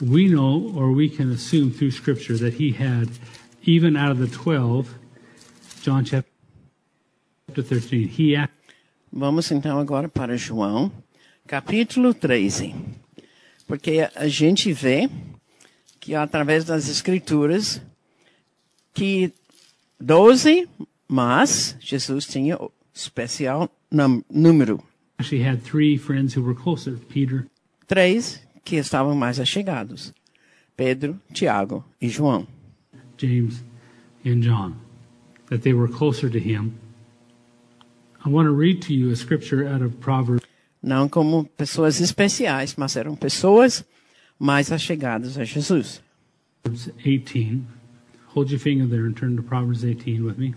We know, or we can assume through Scripture, that he had, even out of the 12, John chapter 13, he Vamos então agora para João, capítulo 13. Porque a gente vê que através das escrituras que 12, mas Jesus tinha especial número. actually had three friends who were closer Peter, Três que estavam mais achegados. Pedro, Tiago e João. James, and John, that they were closer to him. I want to read to you a scripture out of Proverbs Não como pessoas especiais, mas eram pessoas mais achegadas a Jesus. Proverbs 18. Hold your finger there and turn to Proverbs 18 with me.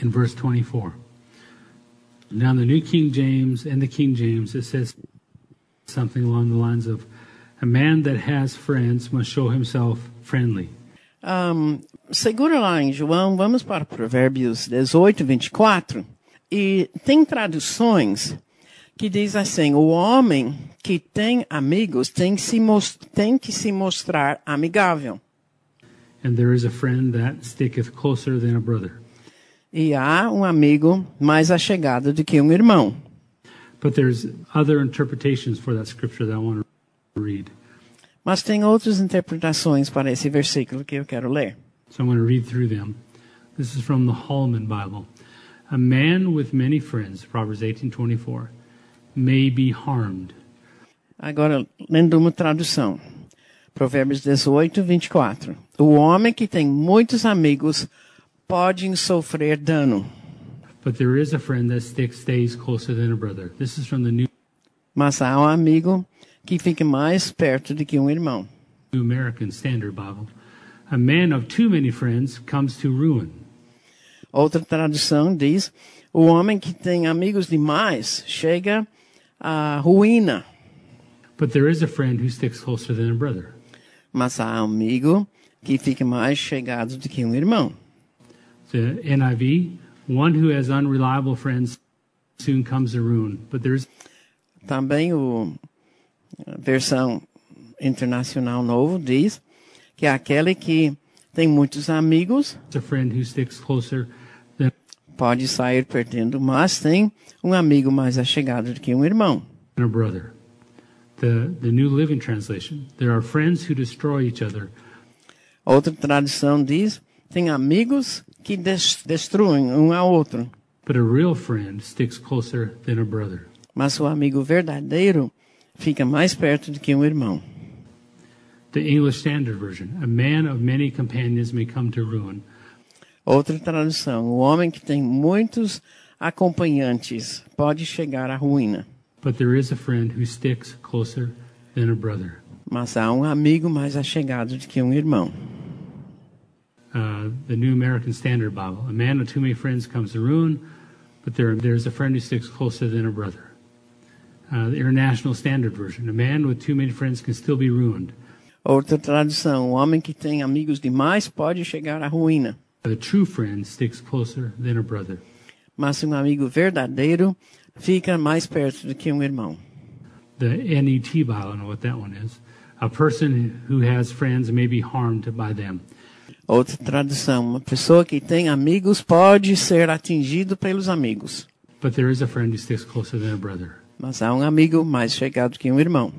In verse 24. Now, the New King James and the King James, it says something along the lines of A man that has friends must show himself friendly. Ahn, segura lá em João, vamos para Provérbios 18, 24. E tem traduções que diz assim: o homem que tem amigos tem que se, tem que se mostrar amigável. And there is a friend that sticketh closer than a brother. E há um amigo mais achegado do que um irmão. But there's other interpretations for that scripture that I want to read. Mas tem outras interpretações para esse versículo que eu quero ler. So I'm going to read through them. This is from the Hallman Bible. A man with many friends, Proverbs 18:24, may be harmed, Agora, lendo uma tradução. Provérbios 18, 24. O homem que tem muitos amigos pode sofrer dano, but there is a friend that sticks stays closer than a brother. This is from the New mas há um amigo que fica mais perto do que um irmão. American Standard Bible. A man of too many friends comes to ruin, Outra tradução diz: o homem que tem amigos demais chega à ruína, but there is a friend who sticks closer than a brother. mas há um amigo que fica mais chegado do que um irmão. The NIV, one who has unreliable friends soon comes to ruin, but there's Também o versão internacional novo diz que é aquele que tem muitos amigos, than pode sair perdendo, mas tem um amigo mais achegado do que um irmão. a brother. The, the New Living Translation. There are friends who destroy each other, Outra tradução diz: tem amigos que des- destruem um ao outro, but a real friend sticks closer than a brother. mas o amigo verdadeiro fica mais perto do que um irmão. The English Standard Version. A man of many companions may come to ruin, Outra tradução: o homem que tem muitos acompanhantes pode chegar à ruína, but there is a friend who sticks closer than a brother. mas há um amigo mais achegado do que um irmão. Uh, the New American Standard Bible. A man with too many friends comes to ruin, but there, there's a friend who sticks closer than a brother. Uh, the International Standard Version. A man with too many friends can still be ruined. Outra tradução: o homem que tem amigos demais pode chegar à ruína, A true friend sticks closer than a brother. mas um amigo verdadeiro fica mais perto do que um irmão. The NET Bible, I don't know what that one is. A person who has friends may be harmed by them. Outra tradução: uma pessoa que tem amigos pode ser atingido pelos amigos, But there is a friend who sticks closer than a brother. Mas há um amigo mais chegado que um irmão.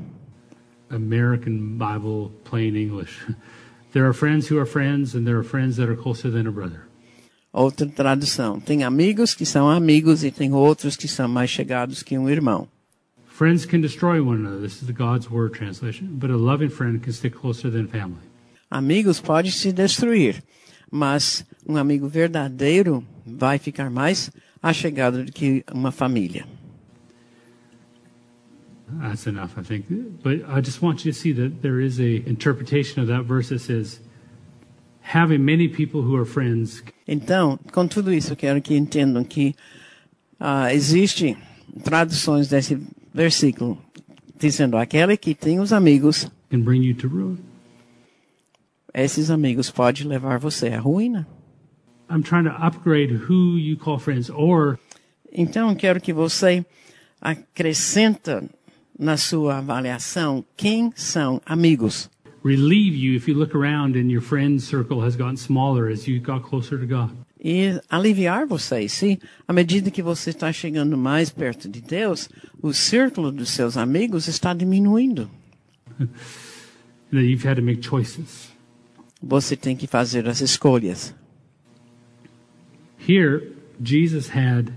American Bible, plain English. There are friends who are friends, and there are friends that are closer than a brother. Outra tradução: tem amigos que são amigos e tem outros que são mais chegados que um irmão. Friends can destroy one another. This is the God's Word translation. But a loving friend can stick closer than family. Amigos podem se destruir, mas um amigo verdadeiro vai ficar mais achegado do que uma família. That's enough, I think. But I just want you to see that there is a interpretation of that verse that says, having many people who are friends Então, com tudo isso, eu quero que entendam que ah, existe traduções desse versículo dizendo aquele que tem os amigos, can bring you to ruin. esses amigos podem levar você à ruína. I'm trying to upgrade who you call friends, or Então, quero que você acrescenta na sua avaliação quem são amigos. relieve you if you look around and your friend circle has gotten smaller as you got closer to God. e aliviar vocês. Se à medida que você está chegando mais perto de Deus, o círculo dos seus amigos está diminuindo. You've had to make choices. Você tem que fazer as escolhas. Here, Jesus had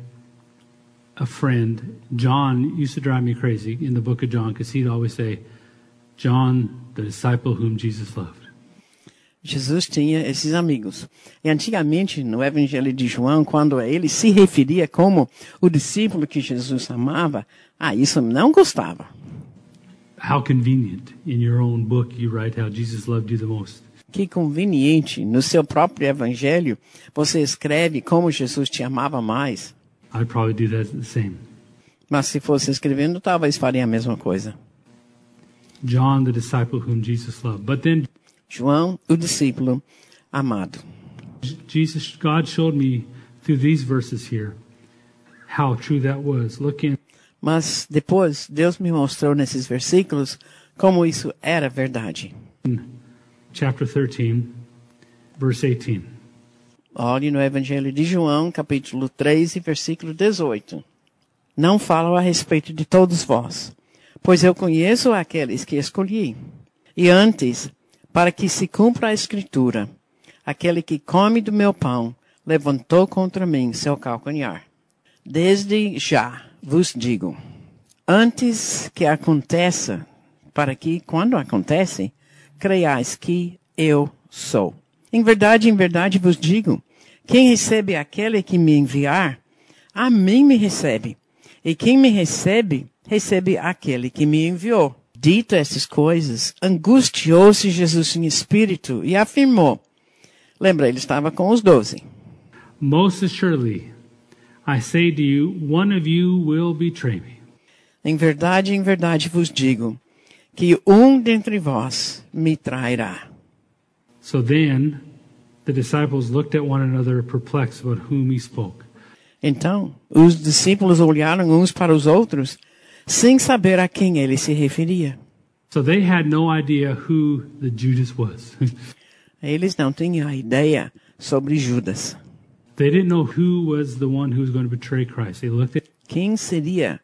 a friend. John used to drive me crazy in the book of John because he'd always say, John, the disciple whom Jesus loved. Jesus tinha esses amigos. E antigamente, no Evangelho de João, quando ele se referia como o discípulo que Jesus amava, ah, isso não gostava. How convenient. In your own book, you write how Jesus loved you the most. Que conveniente, no seu próprio Evangelho, você escreve como Jesus te amava mais. I'd probably do that the same. Mas se fosse escrevendo, talvez faria a mesma coisa. John, the disciple whom Jesus loved. But then João, o discípulo amado. Jesus, God showed me through these verses here how true that was. Look in Mas depois, Deus me mostrou nesses versículos como isso era verdade. chapter 13, verse 18. Olhe no Evangelho de João, capítulo 3, e versículo 18. Não falo a respeito de todos vós, pois eu conheço aqueles que escolhi. E antes, para que se cumpra a escritura, aquele que come do meu pão levantou contra mim seu calcanhar. Desde já vos digo, antes que aconteça, para que, quando acontece, creiais que eu sou. Em verdade, em verdade vos digo, quem recebe aquele que me enviar, a mim me recebe. E quem me recebe, recebe aquele que me enviou. Dito estas coisas, angustiou-se Jesus em espírito e afirmou. Lembra, ele estava com os doze. Most assuredly, I say to you, one of you will betray me. Em verdade, em verdade vos digo, que um dentre vós me trairá. So then the disciples looked at one another, perplexed about whom he spoke. Então, os discípulos olharam uns para os outros, sem saber a quem ele se referia. So they had no idea who the Judas was. Eles não tinham ideia sobre Judas. they didn't know who was the one who was going to betray Christ. They looked at Quem seria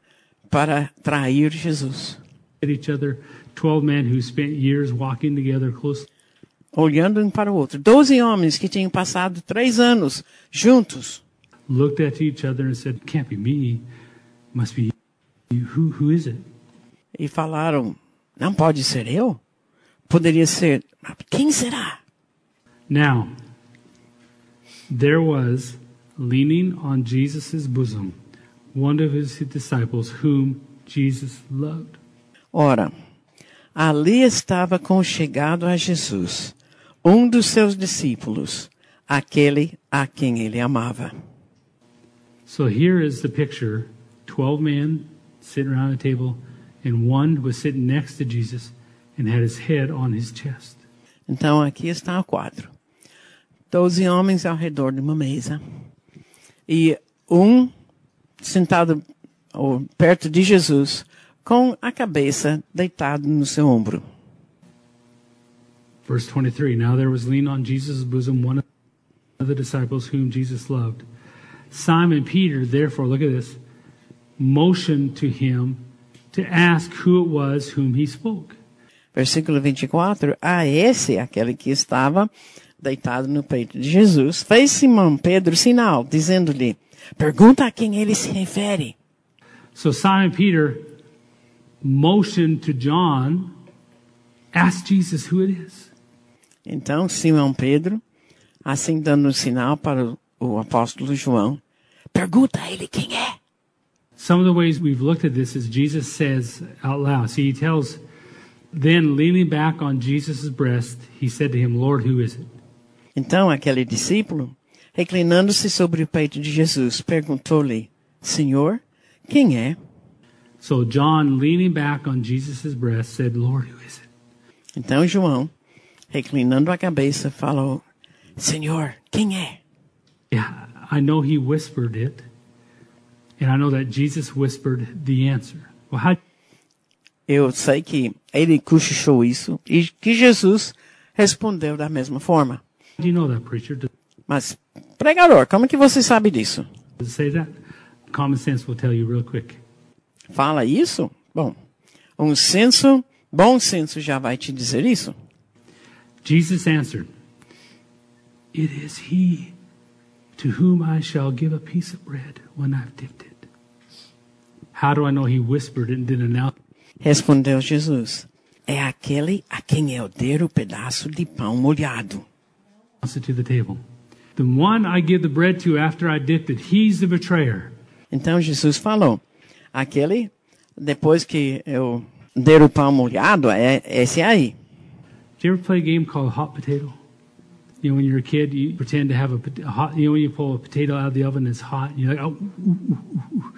para trair Jesus? At each other, 12 men who spent years walking together closely. Olhando um para o outro. Doze homens que tinham passado três anos juntos. looked at each other and said, Can't be me. Must be you. Who, who is it? E falaram, não pode ser eu? Poderia ser, quem será? Now, there was, leaning on Jesus' bosom, one of his disciples whom Jesus loved. Ora, ali estava conchegado a Jesus, um dos seus discípulos, aquele a quem ele amava. So here is the picture 12 men sitting around a table, and one was sitting next to Jesus and had his head on his chest. Então aqui está o quadro. Doze homens ao redor de uma mesa. E um sentado ou, perto de Jesus, com a cabeça deitado no seu ombro. Verse 23 Now there was leaning on Jesus' bosom one of the disciples whom Jesus loved. Simon Peter, therefore, look at this, motioned to him to ask who it was whom he spoke. Versículo 24. A ah, esse, aquele que estava deitado no peito de Jesus, fez Simão Pedro sinal, dizendo-lhe: Pergunta a quem ele se refere. So Simon Peter motioned to John, ask Jesus who it is. Então Simão Pedro, assim dando um sinal para o, apóstolo João, pergunta a ele quem é. Some of the ways we've looked at this is Jesus says out loud. See, he tells, then leaning back on Jesus' breast, he said to him, Lord, who is it? Então aquele discípulo, reclinando-se sobre o peito de Jesus, perguntou-lhe: Senhor, quem é? So John, leaning back on Jesus' breast, said, Lord, who is it? Então João, reclinando a cabeça, falou: Senhor, quem é? Yeah, I know he whispered it, and I know that Jesus whispered the answer. Well, how Eu sei que ele cochichou isso e que Jesus respondeu da mesma forma. do you know that, preacher? Does Mas, pregador, como que você sabe disso? say that? Common sense will tell you real quick. Fala isso? Bom, um senso, bom senso já vai te dizer isso. Jesus answered, It is he to whom I shall give a piece of bread when I've dipped it. How do I know he whispered and didn't announce Respondeu Jesus: É aquele a quem eu der o pedaço de pão molhado. to the table? The one I give the bread to after I dipped it, he's the betrayer. Então Jesus falou: Aquele, depois que eu der o pão molhado, é esse aí. Did you ever play a game called Hot Potato? You know, when you're a kid, you pretend to have a, a hot, you know, when you pull a potato out of the oven, it's hot, and you're like, oh, ooh, ooh, ooh.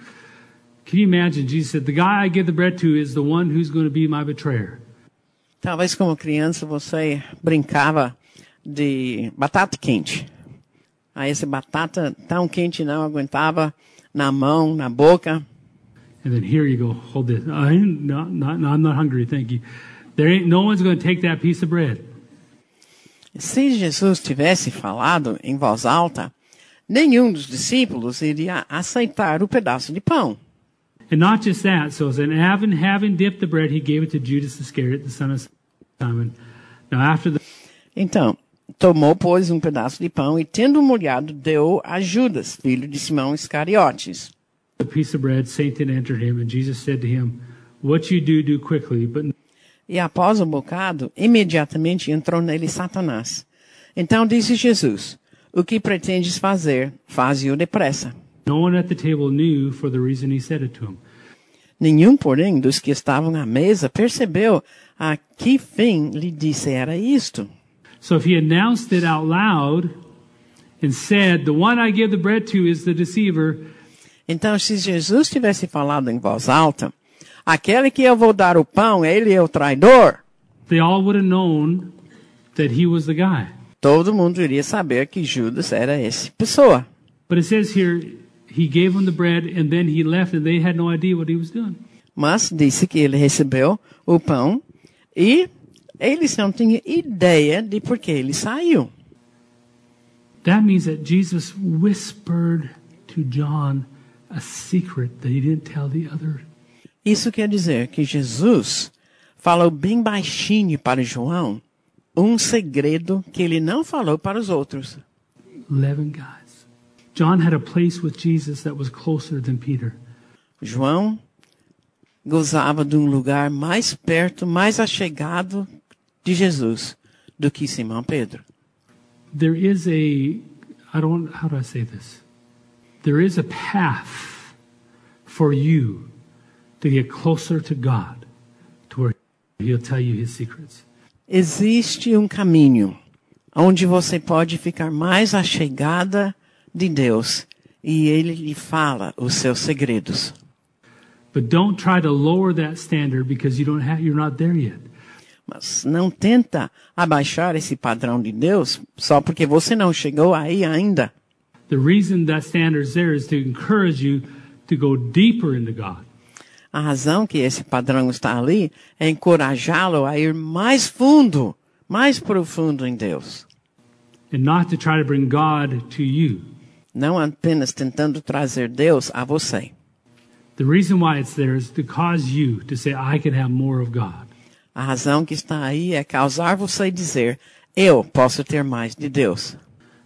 Can you imagine? Jesus said, The guy I give the bread to is the one who's going to be my betrayer. Talvez como criança você brincava de batata quente. Aí essa batata tão quente não aguentava na mão, na boca. And then here you go, hold this. I'm not, not, no, I'm not hungry, thank you. There ain't, no one's going to take that piece of bread. Se Jesus tivesse falado em voz alta, nenhum dos discípulos iria aceitar o pedaço de pão. And not just that, so then having, having dipped the bread, he gave it to Judas Iscariot, the son of Simon. Now after the Então, tomou, pois, um pedaço de pão e, tendo molhado, deu a Judas, filho de Simão Iscariotes. a piece of bread, Satan entered him, and Jesus said to him, What you do, do quickly, but E após o bocado, imediatamente entrou nele Satanás. Então disse Jesus: O que pretendes fazer, faze-o depressa. no one at the table knew for the reason he said it to him. Nenhum, porém, dos que estavam à mesa percebeu a que fim lhe dissera isto. So if he announced it out loud and said, The one I give the bread to is the deceiver, Então, se Jesus tivesse falado em voz alta, aquele que eu vou dar o pão, ele é o traidor, they all would have known that he was the guy. todo mundo iria saber que Judas era essa pessoa. But it says here, he gave them the bread and then he left and they had no idea what he was doing. Mas disse que ele recebeu o pão, E eles não tinham ideia de por que ele saiu. That means that Jesus whispered to John a secret that he didn't tell the other. Isso quer dizer que Jesus falou bem baixinho para João um segredo que ele não falou para os outros. 11 guys. John had a place with Jesus that was closer than Peter. João gozava de um lugar mais perto, mais achegado de Jesus do que Simão Pedro. There is a, I don't, how do I say this? There is a path for you to get closer to God, to where He'll tell you His secrets. Existe um caminho onde você pode ficar mais achegada de Deus e Ele lhe fala os seus segredos. But don't try to lower that standard because you don't have, you're not there yet. Mas não tenta abaixar esse padrão de Deus só porque você não chegou aí ainda. The reason that standard's there is to encourage you to go deeper into God. A razão que esse padrão está ali é encorajá-lo a ir mais fundo, mais profundo em Deus. and not to try to bring God to you. Não apenas tentando trazer Deus a você. The reason why it's there is to cause you to say, I can have more of God. A razão que está aí é causar você dizer: Eu posso ter mais de Deus.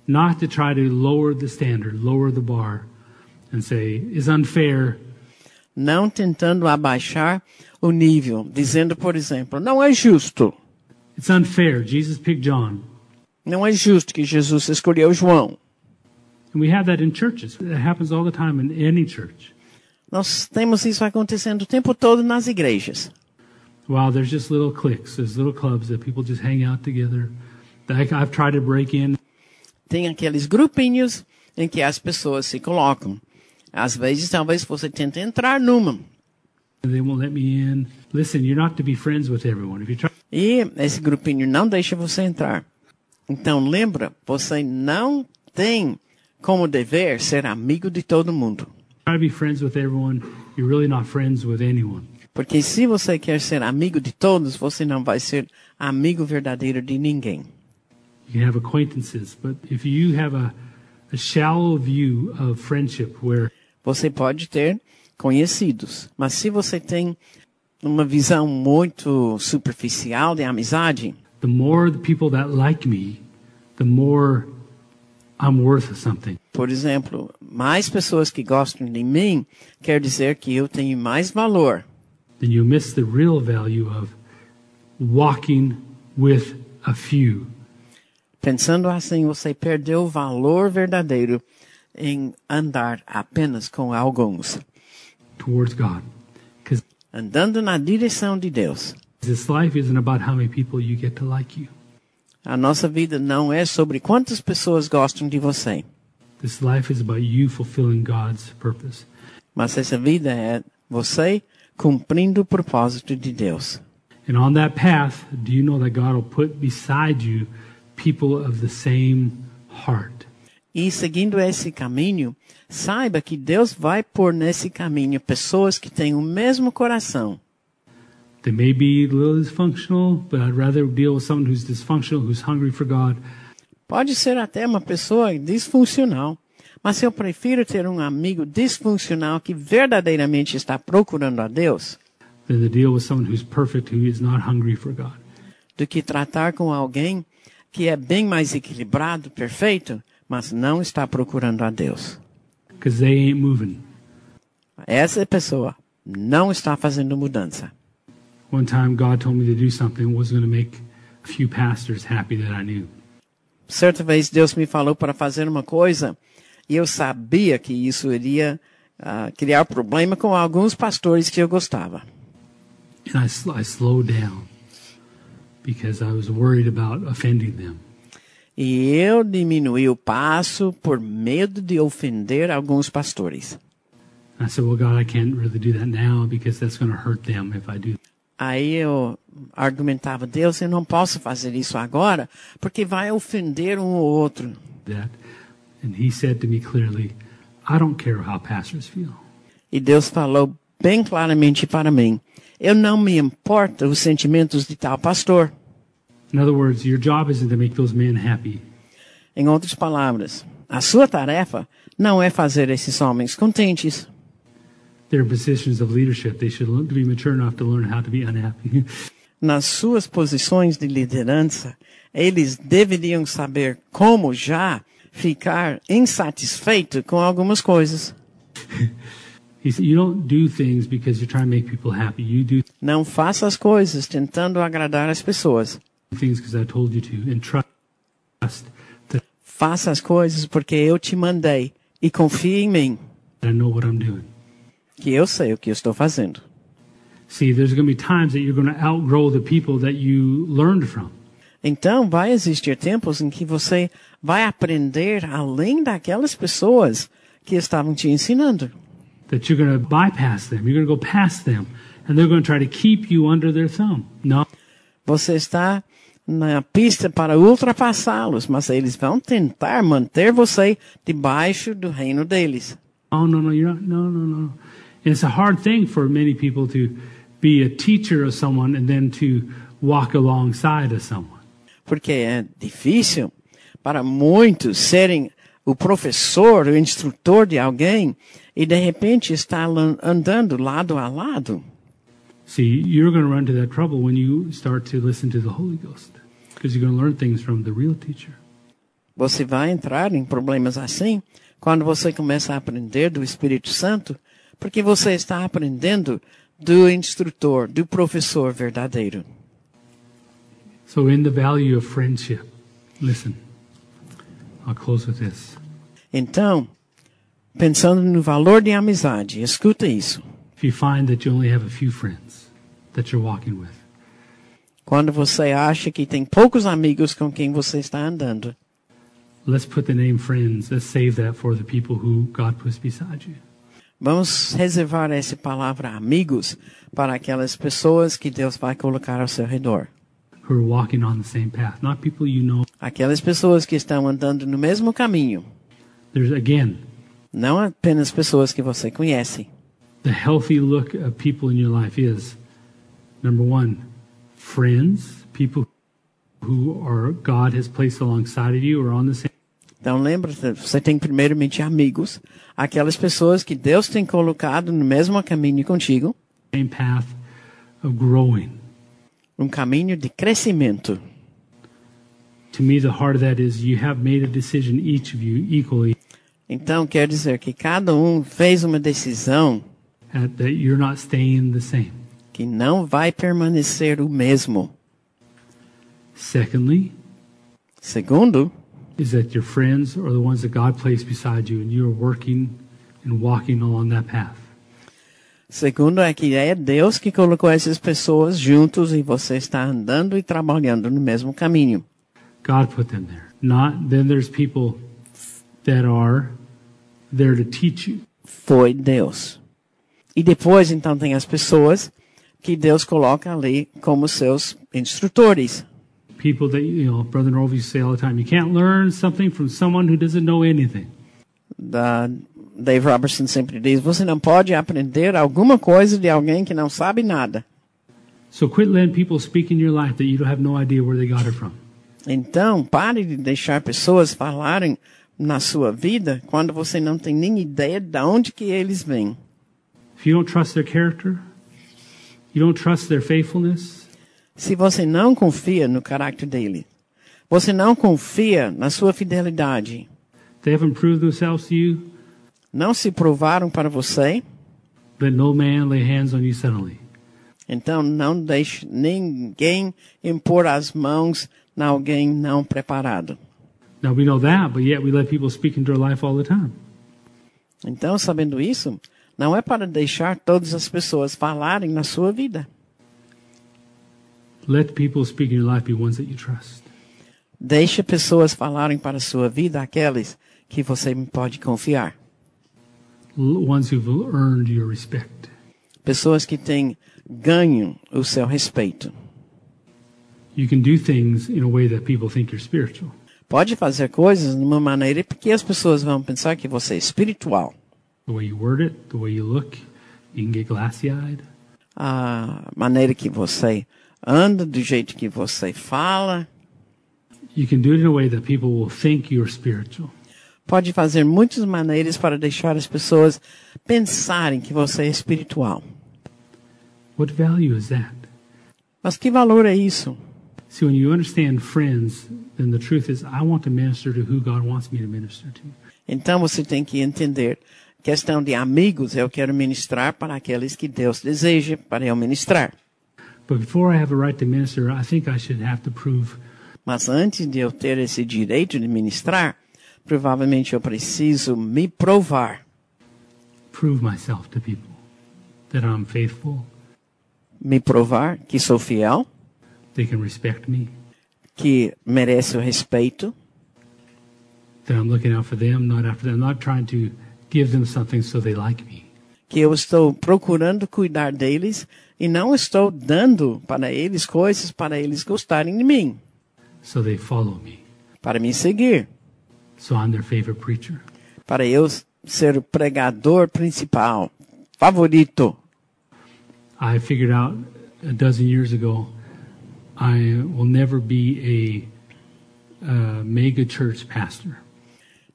Not to try to lower the standard, lower the bar, and say, it's unfair. Não tentando abaixar o nível, dizendo, por exemplo, não é justo. It's unfair. Jesus picked John. Não é justo que Jesus escolheu João. And we have that in churches. It happens all the time in any church. Nós temos isso acontecendo o tempo todo nas igrejas. Wow, there's just little cliques, there's little clubs that people just hang out together. I've tried to break in. Tem aqueles grupinhos em que as pessoas se colocam. Às vezes, talvez você tente entrar numa. and They won't let me in. Listen, you're not to be friends with everyone. If you try E esse grupinho não deixa você entrar. Então lembra, você não tem como dever ser amigo de todo mundo. Porque se você quer ser amigo de todos, você não vai ser amigo verdadeiro de ninguém. You can have acquaintances, but if you have a, a shallow view of friendship where Você pode ter conhecidos, mas se você tem uma visão muito superficial de amizade, the more the people that like me, the more I'm worth something. por exemplo, mais pessoas que gostam de mim, quer dizer que eu tenho mais valor. Then you miss the real value of walking with a few. Pensando assim, você perdeu o valor verdadeiro em andar apenas com alguns, towards God. Andando na direção de Deus. this life isn't about how many people you get to like you. A nossa vida não é sobre quantas pessoas gostam de você, This life is about you fulfilling God's purpose. mas essa vida é você cumprindo o propósito de Deus. And on that path, do you know that God will put beside you people of the same heart? E seguindo esse caminho, saiba que Deus vai pôr nesse caminho pessoas que têm o mesmo coração. They may be a little dysfunctional, but I'd rather deal with someone who's dysfunctional, who's hungry for God, Pode ser até uma pessoa disfuncional, mas eu prefiro ter um amigo disfuncional que verdadeiramente está procurando a Deus than to deal with someone who's perfect, who is not hungry for God. do que tratar com alguém que é bem mais equilibrado, perfeito, mas não está procurando a Deus. Because they ain't moving. Essa pessoa não está fazendo mudança. One time, God told me to do something was going to make a few pastors happy that I knew. Certa vez Deus me falou para fazer uma coisa e eu sabia que isso iria ah, criar problema com alguns pastores que eu gostava. And I, sl- I slowed down because I was worried about offending them. E eu diminuí o passo por medo de ofender alguns pastores. And I said, Well, God, I can't really do that now because that's going to hurt them if I do. Aí eu argumentava, Deus, eu não posso fazer isso agora, porque vai ofender um ou outro. that. And he said to me clearly, I don't care how pastors feel. E Deus falou bem claramente para mim: eu não me importo os sentimentos de tal pastor. Em outras palavras, a sua tarefa não é fazer esses homens contentes. They're in positions of leadership. They should learn to be mature enough to learn how to be unhappy. Nas suas posições de liderança, eles deveriam saber como já ficar insatisfeito com algumas coisas. he said, You don't do things because you're trying to make people happy. You do Não faça as coisas tentando agradar as pessoas. Faça as coisas porque eu te mandei e confie em mim, I know what I'm doing. que eu sei o que eu estou fazendo. See, there's going to be times that you're going to outgrow the people that you learned from. Então, vai existir tempos em que você vai aprender além daquelas pessoas que estavam te ensinando. That you're going to bypass them. You're going to go past them. And they're going to try to keep you under their thumb. No. Você está na pista para ultrapassá-los, mas eles vão tentar manter você debaixo do reino deles. Oh, no, no, you're not. No, no, no. It's a hard thing for many people to be a teacher of someone and then to walk alongside of someone. Porque é difícil para muitos serem o professor, o instrutor de alguém e de repente estar andando lado a lado. See, you're going to run into that trouble when you start to listen to the Holy Ghost because you're going to learn things from the real teacher. Você vai entrar em problemas assim quando você começa a aprender do Espírito Santo, porque você está aprendendo do instrutor, do professor verdadeiro. So, in the value of friendship, listen, I'll close with this. Então, pensando no valor de amizade, escuta isso. If you find that you only have a few friends that you're walking with, Quando você acha que tem poucos amigos com quem você está andando, let's put the name friends, let's save that for the people who God puts beside you. vamos reservar essa palavra amigos para aquelas pessoas que Deus vai colocar ao seu redor. Who are walking on the same path, not people you know. Aquelas pessoas que estão andando no mesmo caminho, There's, again, não apenas pessoas que você conhece. the healthy look of people in your life is number one, friends, people who are God has placed alongside of you or on the same Então lembra-se, você tem primeiramente amigos, aquelas pessoas que Deus tem colocado no mesmo caminho contigo, same path of growing. um caminho de crescimento. To me, the heart of that is you have made a decision, each of you equally, Então quer dizer que cada um fez uma decisão at, that you're not staying the same. Que não vai permanecer o mesmo. Secondly, Segundo, is that your friends are the ones that God placed beside you, and you are working and walking along that path. segundo é que é Deus que colocou essas pessoas juntos e você está andando e trabalhando no mesmo caminho. God put them there. Not then there's people that are there to teach you. Foi Deus. E depois então tem as pessoas que Deus coloca ali como seus instrutores. People that you know, Brother Norv used to say all the time, you can't learn something from someone who doesn't know anything. da Dave Robertson sempre diz: você não pode aprender alguma coisa de alguém que não sabe nada. So quit letting people speak in your life that you don't have no idea where they got it from. Então, pare de deixar pessoas falarem na sua vida quando você não tem nem ideia de onde que eles vêm. If you don't trust their character, you don't trust their faithfulness, Se você não confia no caráter dele, você não confia na sua fidelidade, they haven't proved themselves to you, não se provaram para você, let no man lay hands on you suddenly. então não deixe ninguém impor as mãos em alguém não preparado. Now we know that, but yet we let people speak into our life all the time. Então, sabendo isso, não é para deixar todas as pessoas falarem na sua vida. Let people speak in your life be ones that you trust. Deixe pessoas falarem para a sua vida aqueles que você pode confiar. Ones who've earned your respect. Pessoas que têm ganho o seu respeito. You can do things in a way that people think you're spiritual. Pode fazer coisas de uma maneira porque as pessoas vão pensar que você é espiritual. The way you word it, the way you look, You can get glassy eyed. a ah, maneira que você anda, do jeito que você fala. You can do it in a way that people will think you're spiritual. Pode fazer muitas maneiras para deixar as pessoas pensarem que você é espiritual. What value is that? Mas que valor é isso? See, when you understand friends, then the truth is, I want to minister to who God wants me to minister to. Então você tem que entender. Questão de amigos, eu quero ministrar para aqueles que Deus deseja para eu ministrar. Mas antes de eu ter esse direito de ministrar, provavelmente eu preciso me provar, prove myself to people that I'm faithful, me provar que sou fiel, they can respect me, que merece o respeito, that I'm looking out for them, not after them. I'm not trying to give them something so they like me. que eu estou procurando cuidar deles e não estou dando para eles coisas para eles gostarem de mim, so they follow me. para me seguir, So I'm their favorite preacher. para eu ser o pregador principal, favorito. I figured out a dozen years ago I will never be a uh, mega church pastor.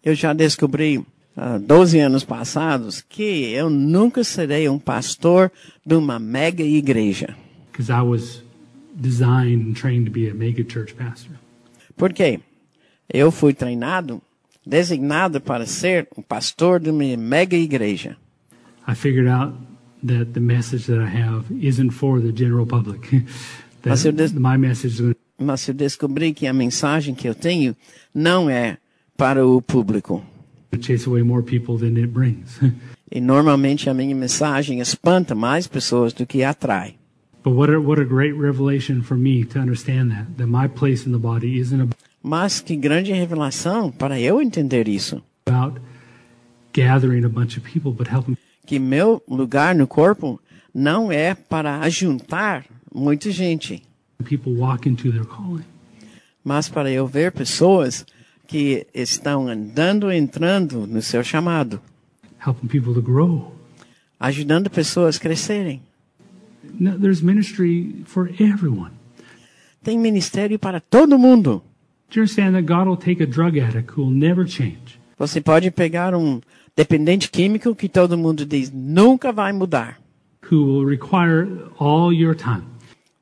Eu já descobri 12 anos passados que eu nunca serei um pastor de uma mega igreja. because I was designed and trained to be a mega church pastor. Por quê? Eu fui treinado, designado para ser um pastor de uma mega igreja. I figured out that the message that I have isn't for the general public. Mas eu my message is Mas eu descobri que a mensagem que eu tenho não é para o público. E normalmente a minha mensagem espanta mais pessoas do que atrai. but what a, what a great revelation for me to understand that that my place in the body isn't Mas que grande revelação para eu entender isso. about gathering a bunch of people, but helping Que meu lugar no corpo não é para ajuntar muita gente, people walk into their calling. mas para eu ver pessoas que estão andando, entrando no seu chamado, helping people to grow. ajudando pessoas a crescerem. No, there's ministry for everyone. Tem ministério para todo mundo. Do you understand that God will take a drug addict who will never change? Você pode pegar um dependente químico que todo mundo diz nunca vai mudar. who will require all your time.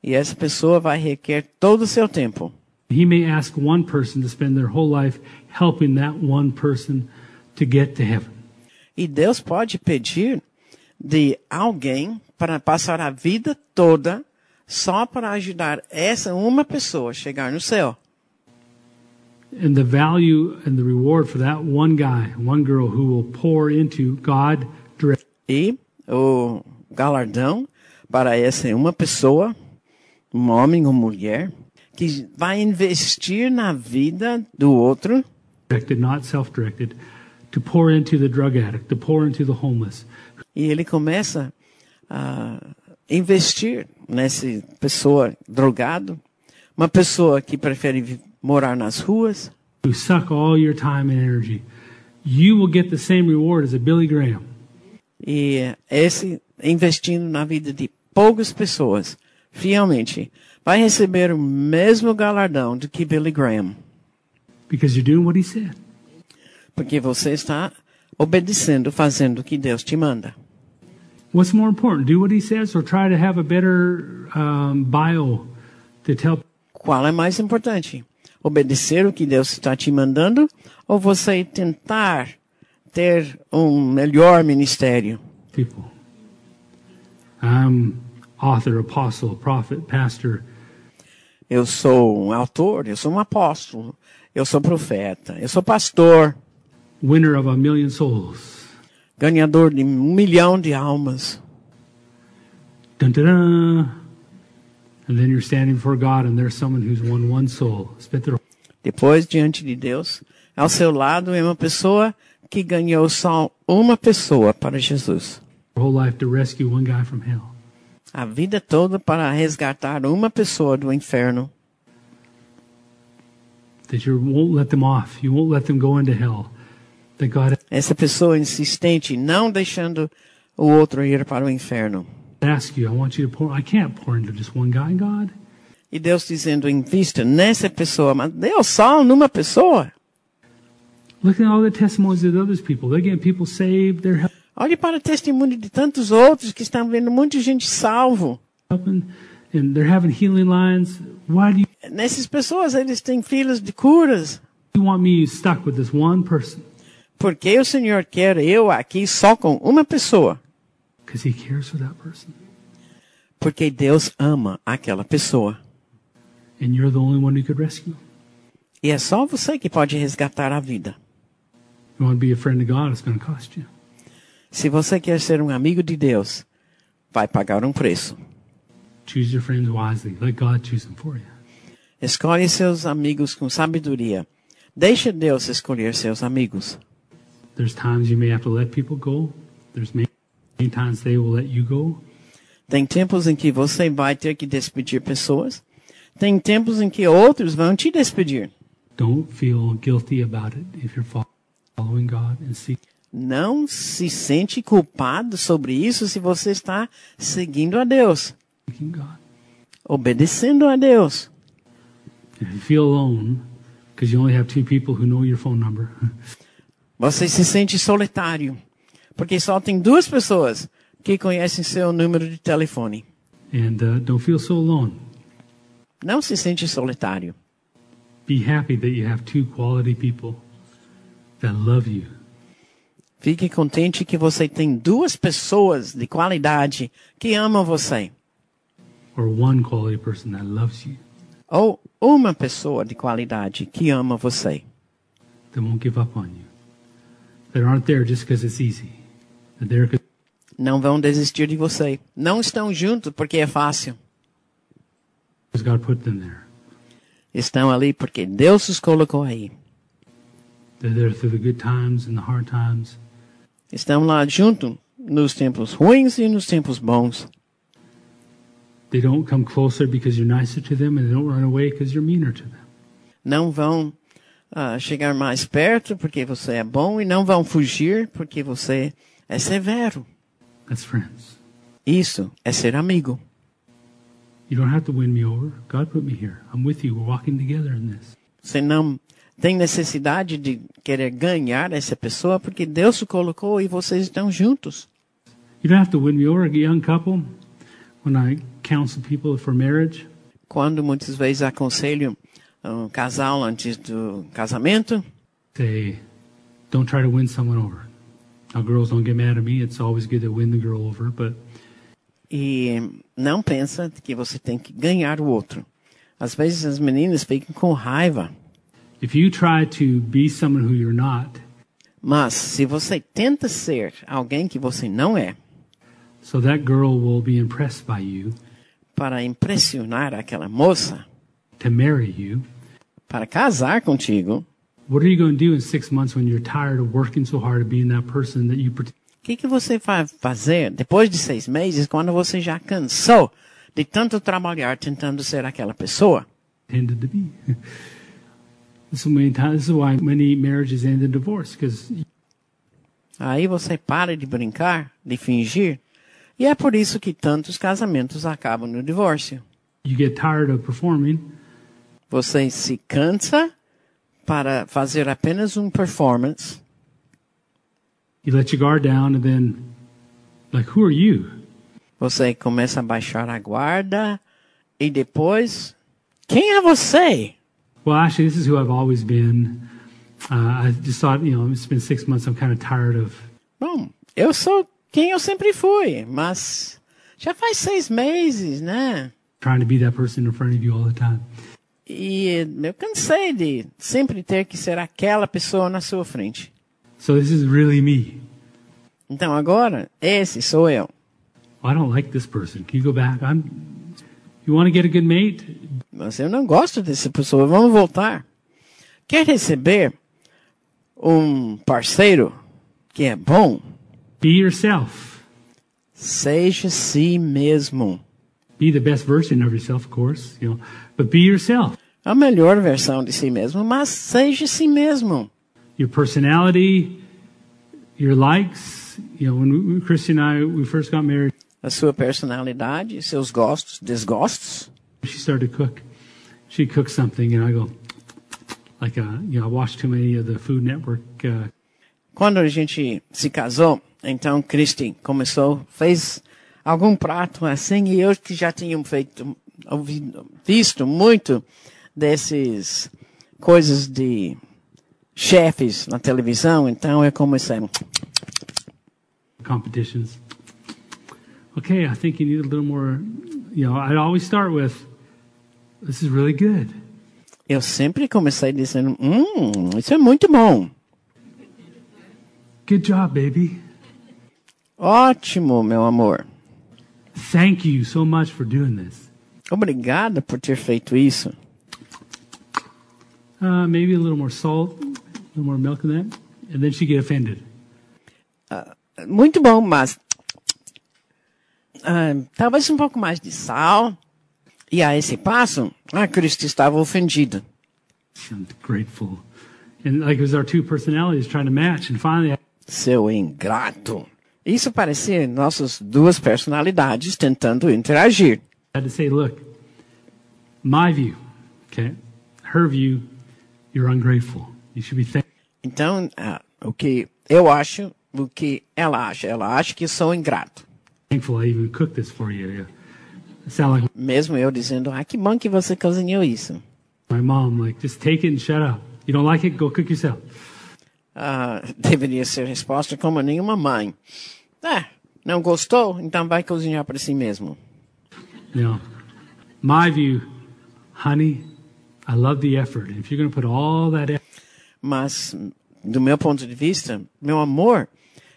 E essa pessoa vai requer todo o seu tempo. He may ask one person to spend their whole life helping that one person to get to heaven. E Deus pode pedir de alguém para passar a vida toda só para ajudar essa uma pessoa a chegar no céu. And the value and the reward for that one guy, one girl who will pour into God direct E o galardão para essa uma pessoa, um homem ou mulher, que vai investir na vida do outro not self directed, to pour into the drug addict, to pour into the homeless, e ele começa a investir nessa pessoa drogado, uma pessoa que prefere morar nas ruas, who suck all your time and energy. You will get the same reward as a Billy Graham. e esse investindo na vida de poucas pessoas, fielmente, vai receber o mesmo galardão do que Billy Graham, Because you're doing what he said. porque você está obedecendo, fazendo o que Deus te manda. What's more important, do what he says or try to have a better um, bio to tell Qual é mais importante? Obedecer o que Deus está te mandando ou você tentar ter um melhor ministério? people? I'm author, apostle, prophet, pastor. Eu sou um autor, eu sou um apóstolo, eu sou profeta, eu sou pastor, winner of a million souls. ganhador de um milhão de almas. Dun, dun, dun. And then you're standing before God, and there's someone who's won one soul, Depois, diante de Deus, ao seu lado é uma pessoa que ganhou só uma pessoa para Jesus. whole life to rescue one guy from hell. A vida toda para resgatar uma pessoa do inferno. That you won't let them off. You won't let them go into hell. That God Essa pessoa insistente, não deixando o outro ir para o inferno. E Deus dizendo, invista nessa pessoa. Mas Deus só numa pessoa. Look at all the testimonies of others people. They're getting people saved. They're Olhe para o testemunho de tantos outros que estão vendo muita gente salvo. Nessas pessoas, eles têm filas de curas. you want me stuck with this one person? Porque o Senhor quer eu aqui só com uma pessoa. Because He cares for that person, Porque Deus ama aquela pessoa. and you're the only one who could rescue. E é só você que pode resgatar a vida. You want to be a friend of God? It's going to cost you. Se você quer ser um amigo de Deus, vai pagar um preço. Choose your friends wisely. Let God choose them for you. Escolhe seus amigos com sabedoria. Deixa Deus escolher seus amigos. There's times you may have to let people go. There's many, many times they will let you go. Tem tempos em que você vai ter que despedir pessoas. Tem tempos em que outros vão te despedir. Don't feel guilty about it if you're fo- following God and seek. Não se sente culpado sobre isso se você está seguindo a Deus, obedecendo a Deus. Você se sente solitário, porque só tem duas pessoas que conhecem seu número de telefone. and uh, don't feel so alone. Não se sente solitário. Be happy that you have two quality people that love you. Fique contente que você tem duas pessoas de qualidade que amam você. or one quality person that loves you, Ou uma pessoa de qualidade que ama você. that won't give up on you, that aren't there just because it's easy, that they're 'cause Não vão desistir de você. Não estão juntos porque é fácil. God put them there. Estão ali porque Deus os colocou aí. They're there through the good times and the hard times. Estão lá junto nos tempos ruins e nos tempos bons. They don't come closer because you're nicer to them, and they don't run away because you're meaner to them. Não vão ah, chegar mais perto porque você é bom e não vão fugir porque você é severo. That's friends. Isso é ser amigo. You don't have to win me over. God put me here. I'm with you. We're walking together in this. Você não tem necessidade de querer ganhar essa pessoa porque Deus o colocou e vocês estão juntos. You don't have to win me over. A young couple, when I counsel people for marriage, Quando muitas vezes aconselho um casal antes do casamento, say, don't try to win someone over. Now, girls don't get mad at me. It's always good to win the girl over, but e não pensa que você tem que ganhar o outro. Às vezes as meninas ficam com raiva, if you try to be someone who you're not, mas se você tenta ser alguém que você não é, so that girl will be impressed by you para impressionar aquela moça, to marry you, para casar contigo, what are you going to do in six months when you're tired of working so hard at being that person that you pretend? o que, que você vai fazer depois de seis meses, quando você já cansou de tanto trabalhar tentando ser aquela pessoa? intended to be. is many times. This is why many marriages end in divorce because Aí você para de brincar, de fingir, e é por isso que tantos casamentos acabam no divórcio. you get tired of performing, Você se cansa para fazer apenas um performance, you let your guard down, and then, like, who are you? Você começa a baixar a guarda e depois, quem é você? Well, actually, this is who I've always been. Uh, I just thought, you know, it's been six months. I'm kind of tired of. Bom, eu sou quem eu sempre fui, mas já faz seis meses, né? Trying to be that person in front of you all the time. E eu cansei de sempre ter que ser aquela pessoa na sua frente. So this is really me. Então agora, esse sou eu. I don't like this person. Can you go back? I'm. You want to get a good mate? Mas eu não gosto dessa pessoa. Vamos voltar. Quer receber um parceiro que é bom? Be yourself. Seja si mesmo. Be the best version of yourself, of course. You know, but be yourself. A melhor versão de si mesmo, mas seja si mesmo. Your personality, your likes, You know, when we, Christy and I we first got married, A sua personalidade, seus gostos, desgostos. she started to cook. She'd cook something, and I go, like, uh, you know, I watched too many of the Food Network. Uh, Quando a gente se casou, então Christy começou, fez algum prato assim, e eu que já tinha feito, ouvido, visto muito desses coisas de chefes na televisão, então eu comecei. competitions. Okay, I think you need a little more. You know, I'd always start with, "This is really good." Eu sempre comecei dizendo, hum, isso é muito bom. Good job, baby. Ótimo, meu amor. Thank you so much for doing this. Obrigada por ter feito isso. Uh, maybe a little more salt, a little more milk in that, and then she'd get offended. Muito bom, mas ah, talvez um pouco mais de sal. E a esse passo, a Cristo estava ofendido. Seu ingrato. Isso parecia nossas duas personalidades tentando interagir. had to say, "Look, my view, okay, her view, you're ungrateful. You should be thankful." Então, ah, o que eu acho, o que ela acha, ela acha que sou ingrato. Thankful I even cooked this for you. Yeah. I sound like Mesmo eu dizendo, ah, que bom que você cozinhou isso. my mom, like, just take it and shut up. You don't like it? Go cook yourself. Ah, deveria ser resposta como nenhuma mãe. Ah, não gostou? Então vai cozinhar para si mesmo. Know, my view, honey, I love the effort. If you're going to put all that effort, Mas, do meu ponto de vista, meu amor,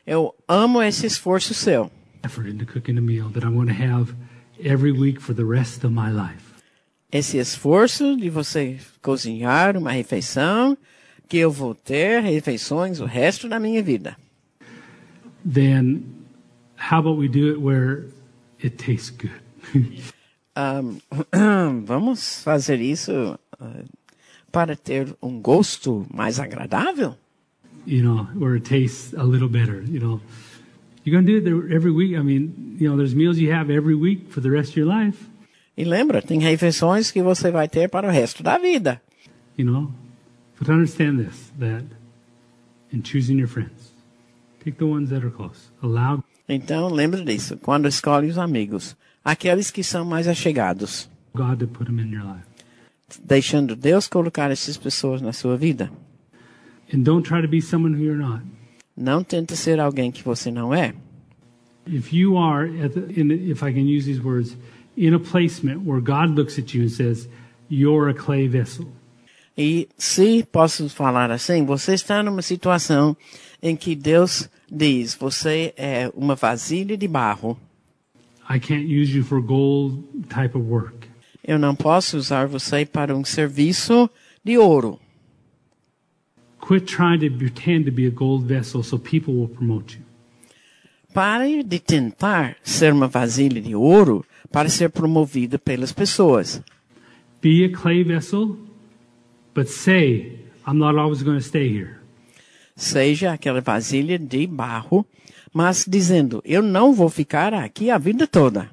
eu amo esse esforço seu. Effort into cooking a meal that I want to have every week for the rest of my life. Esse esforço de você cozinhar uma refeição que eu vou ter refeições o resto da minha vida. Then, how about we do it where it tastes good? Vamos fazer isso ah, para ter um gosto mais agradável? you know, where it tastes a little better. You know, you're going to do it every week. I mean, you know, there's meals you have every week for the rest of your life. E lembra, tem refeições que você vai ter para o resto da vida. You know, but understand this: that in choosing your friends, pick the ones that are close. Allow Então, lembre disso, quando escolhe os amigos, aqueles que são mais achegados, God to put them in your life, deixando Deus colocar essas pessoas na sua vida. and don't try to be someone who you're not. Não tente ser alguém que você não é. If you are, at the, in, if I can use these words, in a placement where God looks at you and says, "You're a clay vessel." E se posso falar assim, você está numa situação em que Deus diz, você é uma vasilha de barro. I can't use you for gold type of work. Eu não posso usar você para um serviço de ouro. Quit trying to pretend to be a gold vessel so people will promote you. Pare de tentar ser uma vasilha de ouro para ser promovido pelas pessoas. Be a clay vessel, but say, I'm not always going to stay here. Seja aquela vasilha de barro, mas dizendo, eu não vou ficar aqui a vida toda.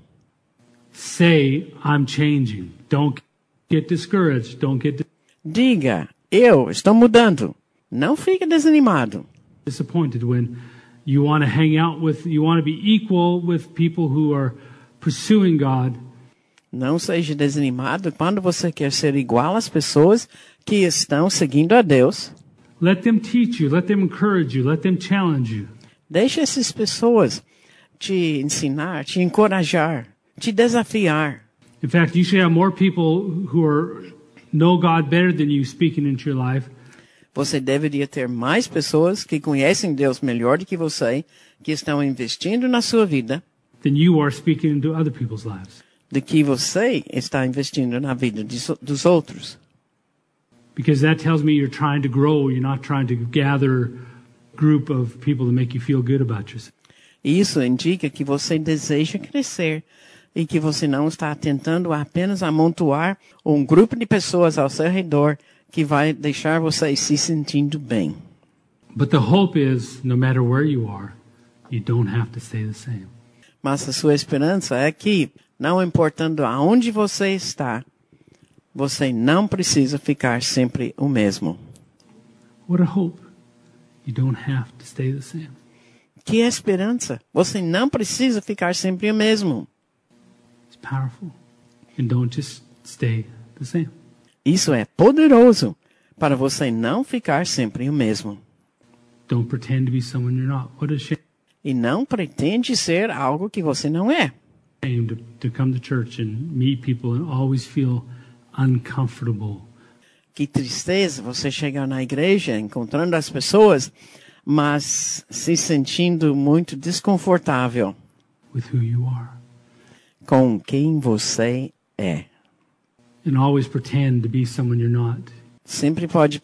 Say, I'm changing. Don't get discouraged. Don't get Diga, eu estou mudando. Não fique desanimado. disappointed when you want to hang out with, you want to be equal with people who are pursuing God, Não seja desanimado quando você quer ser igual às pessoas que estão seguindo a Deus. let them teach you, let them encourage you, let them challenge you. Deixe essas pessoas te ensinar, te encorajar, te desafiar. In fact, you should have more people who are know God better than you speaking into your life Você deveria ter mais pessoas que conhecem Deus melhor do que você, que estão investindo na sua vida, than you are speaking into other people's lives. do que você está investindo na vida de dos outros. Because that tells me you're trying to grow, you're not trying to gather group of people to make you feel good about yourself. Isso indica que você deseja crescer e que você não está tentando apenas amontoar um grupo de pessoas ao seu redor que vai deixar você se sentindo bem. But the hope is no matter where you are, you don't have to stay the same. Mas a sua esperança é que, não importando aonde você está, você não precisa ficar sempre o mesmo. What a hope. You don't have to stay the same. Que esperança! Você não precisa ficar sempre o mesmo. It's powerful. And don't just stay the same. Isso é poderoso para você não ficar sempre o mesmo. E não pretende ser algo que você não é. to, to to Que tristeza você chegar na igreja encontrando as pessoas, mas se sentindo muito desconfortável com quem você é. Sempre pode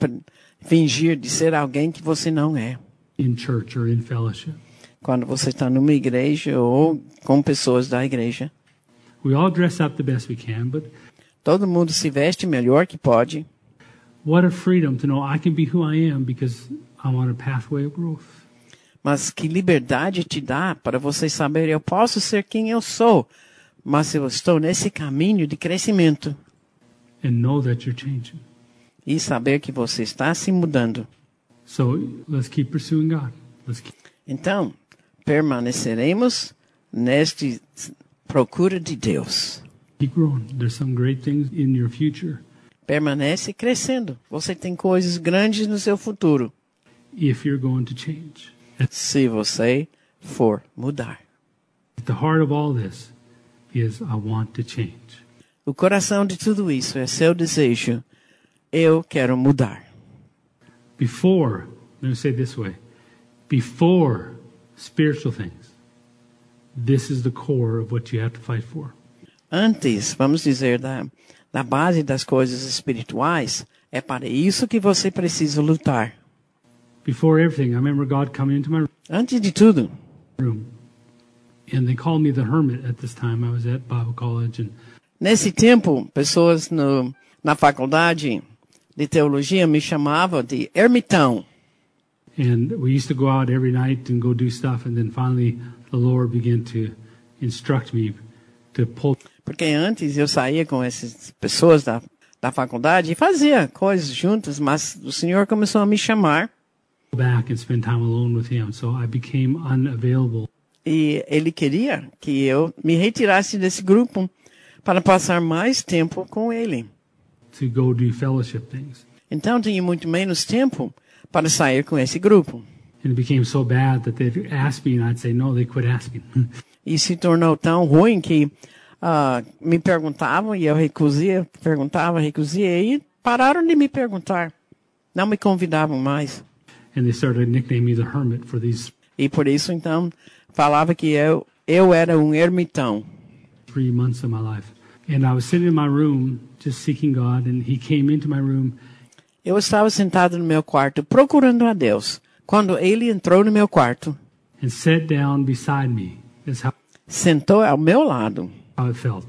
fingir de ser alguém que você não é. in church or in fellowship. Quando você está numa igreja ou com pessoas da igreja. We all dress up the best we can, but Todo mundo se veste melhor que pode. what a freedom to know I can be who I am because I'm on a pathway of growth. Mas que liberdade te dá para você saber, eu posso ser quem eu sou, mas eu estou nesse caminho de crescimento. and know that you're changing. E saber que você está se mudando. So let's keep pursuing God. Let's keep, Então, permaneceremos neste procura de Deus. keep growing. There's some great things in your future Permanece crescendo. Você tem coisas grandes no seu futuro, if you're going to change. At se você for mudar. the heart of all this is I want to change. O coração de tudo isso é seu desejo. Eu quero mudar. Before, let me say this way before spiritual things, this is the core of what you have to fight for. Antes, vamos dizer, da, da base das coisas espirituais, é para isso que você precisa lutar. Before everything, I remember God coming into my Antes de tudo, room. And they called me the hermit at this time. I was at Bible college and nesse tempo, pessoas no, na faculdade de teologia me chamavam de ermitão. And we used to go out every night and go do stuff. And then finally, the Lord began to instruct me to pull Porque antes eu saía com essas pessoas da, da faculdade e fazia coisas juntas, mas o Senhor começou a me chamar back and spend time alone with Him. So I became unavailable e Ele queria que eu me retirasse desse grupo para passar mais tempo com Ele. to go do fellowship things. Então tinha muito menos tempo para sair com esse grupo. And it became so bad that they'd ask me, and I'd say, no, they quit asking. E se tornou tão ruim que ah, me perguntavam e eu recusia, perguntava, recusia e pararam de me perguntar. Não me convidavam mais. and they started nicknaming me the hermit for these E por isso então falava que eu eu era um ermitão. three months of my life. And I was sitting in my room just seeking God, and He came into my room Eu estava sentado no meu quarto procurando a Deus. Quando ele entrou no meu quarto, and sat down beside me. That's how, sentou ao meu lado. how it felt.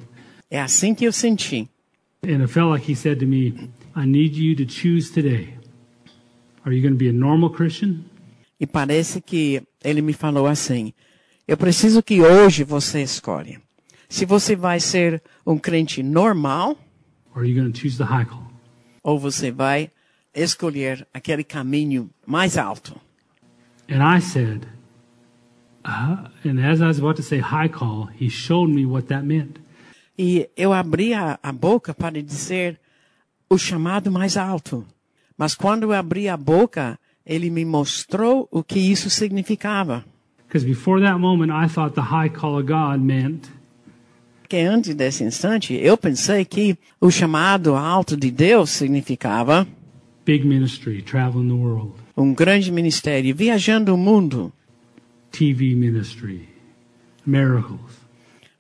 É assim que eu senti. And it felt like He said to me, I need you to choose today. Are you going to be a normal Christian? E parece que ele me falou assim: Eu preciso que hoje você escolha. Se você vai ser um crente normal Or are you going to choose the high call? ou você vai escolher aquele caminho mais alto. And I said, uh, and as I was about to say high call, He showed me what that meant. E eu abri a, a boca para dizer o chamado mais alto. Mas quando eu abri a boca, ele me mostrou o que isso significava. Because before that moment, I thought the high call of God meant Porque antes desse instante, eu pensei que o chamado alto de Deus significava big ministry, traveling the world, um grande ministério, viajando o mundo, TV ministry, miracles.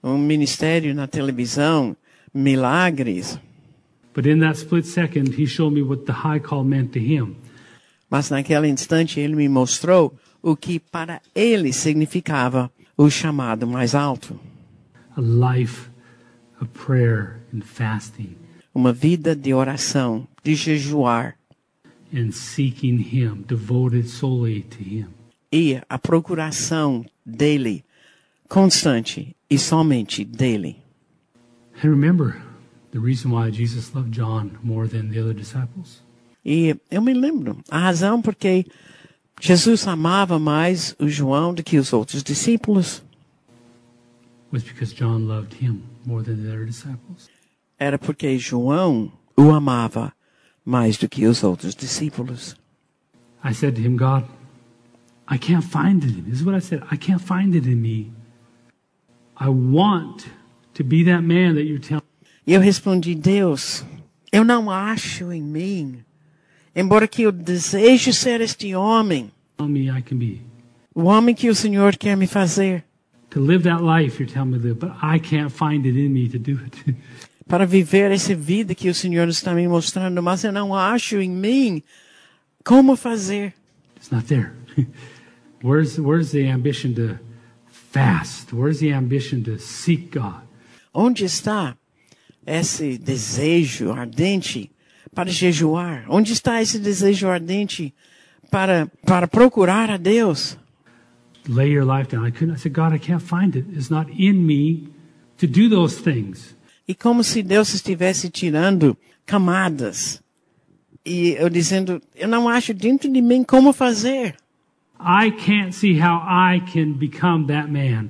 um ministério na televisão, milagres. But in that split second, he showed me what the high call meant to him. Mas naquele instante ele me mostrou o que para ele significava o chamado mais alto. A life of prayer and fasting Uma vida de oração, de jejuar and seeking him, devoted solely to him. e a procuração dele, constante e somente dele. And remember the reason why Jesus loved John more than the other disciples? E eu me lembro a razão porque Jesus amava mais o João do que os outros discípulos was because John loved him more than the other disciples. Era porque João o amava mais do que os outros discípulos. I said to him, God, I can't find it in me. This is what I said. I can't find it in me. I want to be that man that you're telling E eu respondi, Deus, eu não acho em mim, embora que eu deseje ser este homem, me I can be. o homem que o Senhor quer me fazer, To live that life you're telling me to live, but I can't find it in me to do it. para viver essa vida que o Senhor está me mostrando, mas eu não acho em mim como fazer. It's not there. where's where's the ambition to fast? Where's the ambition to seek God? Onde está esse desejo ardente para jejuar? Onde está esse desejo ardente para, para procurar a Deus? Lay your life down. I couldn't. I said, God, I can't find it. It's not in me to do those things. E como se Deus estivesse tirando camadas. E eu dizendo, eu não acho dentro de mim como fazer. I can't see how I can become that man.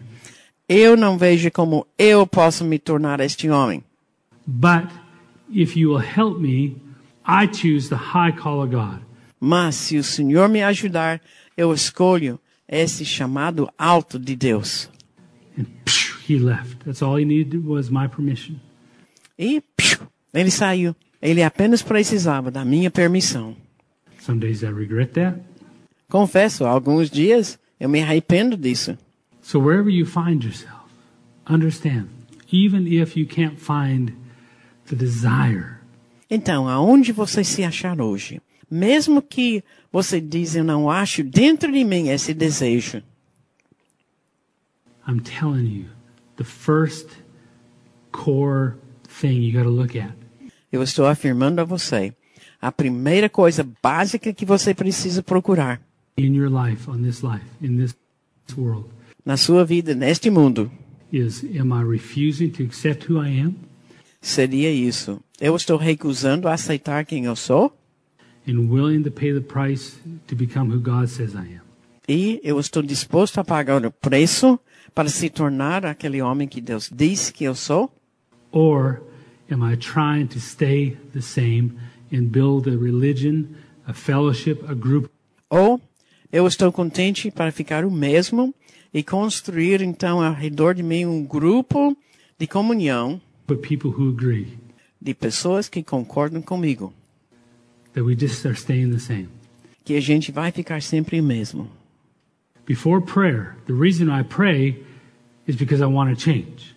Eu não vejo como eu posso me tornar este homem. But if you will help me, I choose the high call of God. Mas se o Senhor me ajudar, eu escolho esse chamado alto de Deus. And phew, he left. That's all he needed was my permission. E piu, ele saiu. Ele apenas precisava da minha permissão. Some days I regret that. Confesso, alguns dias eu me arrependo disso. So wherever you find yourself, understand, even if you can't find the desire, Então, aonde você se achar hoje, mesmo que você diz eu não acho dentro de mim esse desejo, I'm telling you, the first core thing you got to look at. Eu estou afirmando a você, a primeira coisa básica que você precisa procurar in your life, on this life, in this world, na sua vida, neste mundo, is am I refusing to accept who I am? seria isso. Eu estou recusando a aceitar quem eu sou and willing to pay the price to become who God says I am? e eu estou disposto a pagar o preço para se tornar aquele homem que Deus disse que eu sou? Or am I trying to stay the same and build a religion, a fellowship, a group Ou eu estou contente para ficar o mesmo e construir então ao redor de mim um grupo de comunhão de pessoas que concordam comigo, que a gente vai ficar sempre o mesmo. Before prayer, the reason I pray is because I want to change,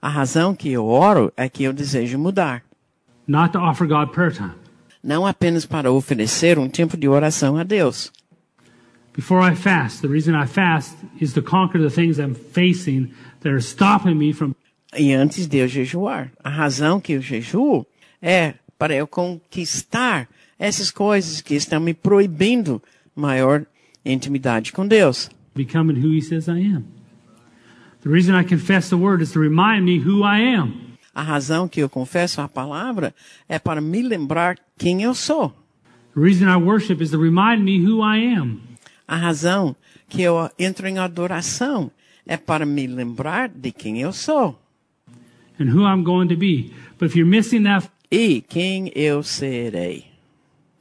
A razão que eu oro é que eu desejo mudar, not to offer God prayer time. não apenas para oferecer um tempo de oração a Deus. Before I fast, the reason I fast is to conquer the things I'm facing that are stopping me from E antes de eu jejuar, a razão que eu jejuo é para eu conquistar essas coisas que estão me proibindo maior intimidade com Deus. becoming who He says I am. The reason I confess the word is to remind me who I am. A razão que eu confesso a palavra é para me lembrar quem eu sou. The reason I worship is to remind me who I am. A razão que eu entro em adoração é para me lembrar de quem eu sou and who I'm going to be. But if you're missing that e quem eu serei.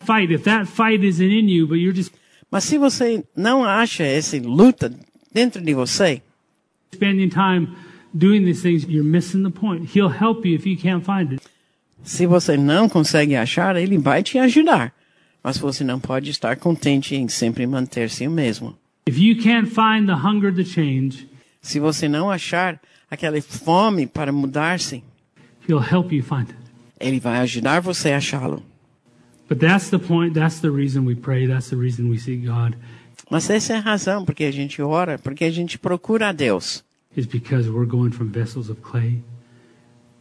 Fight, if that fight isn't in you, but you're just Mas se você não acha essa luta dentro de você, spending time doing these things, you're missing the point. He'll help you if you can't find it. se você não consegue achar, ele vai te ajudar. Mas você não pode estar contente em sempre manter-se o mesmo. If you can't find the hunger to change, Se você não achar aquela fome para mudar-se, he'll help you find it. ele vai ajudar você a achá-lo. But that's the point. That's the reason we pray. That's the reason we seek God. Mas essa é a razão porque a gente ora, porque a gente procura a Deus. Is because we're going from vessels of clay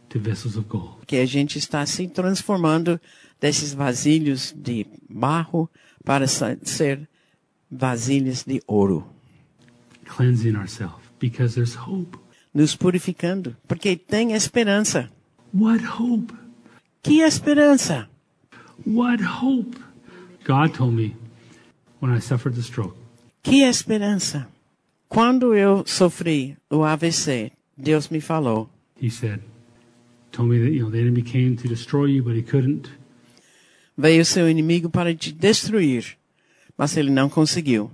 to vessels of gold. Porque a gente está se transformando desses vasilhos de barro para ser vasilhas de ouro, cleansing ourselves because there's hope. nos purificando, porque tem esperança. What hope? Que esperança! What hope? God told me when I suffered the stroke, Que esperança! Quando eu sofri o AVC, Deus me falou: He said, told me that, you know, the enemy came to destroy you, but he couldn't. veio seu inimigo para te destruir, mas ele não conseguiu.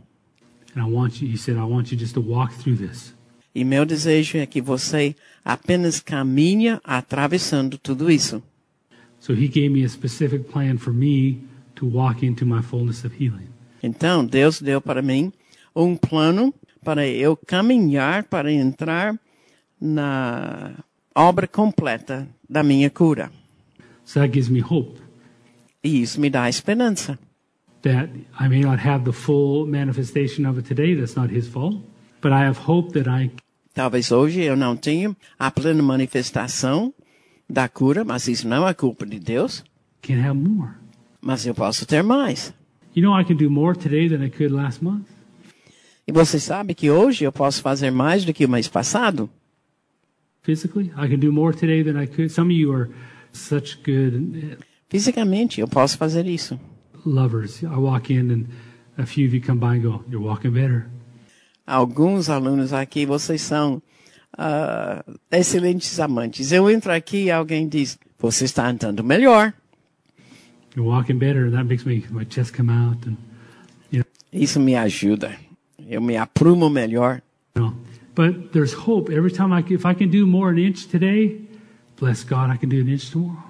And I want you, he said, I want you just to walk through this. E meu desejo é que você apenas caminhe atravessando tudo isso. So he gave me a specific plan for me to walk into my fullness of healing. Então, Deus deu para mim um plano para eu caminhar para entrar na obra completa da minha cura. So that gives me hope E isso me dá esperança. that I may not have the full manifestation of it today. That's not his fault. But I have hope that I Talvez hoje eu não tenha a plena manifestação da cura, mas isso não é culpa de Deus. can have more. Mas eu posso ter mais. You know, I can do more today than I could last month. E você sabe que hoje eu posso fazer mais do que o mês passado? Physically, I can do more today than I could. Some of you are such good Fisicamente, eu posso fazer isso. lovers. I walk in and a few of you come by and go, You're walking better. Alguns alunos aqui, vocês são ah, excelentes amantes. Eu entro aqui e alguém diz, você está andando melhor. You're walking better. That makes me, my chest come out. And, you Isso me ajuda. Eu me aprumo melhor. know, but there's hope. Every time I, if I can do more an inch today, bless God, I can do an inch tomorrow.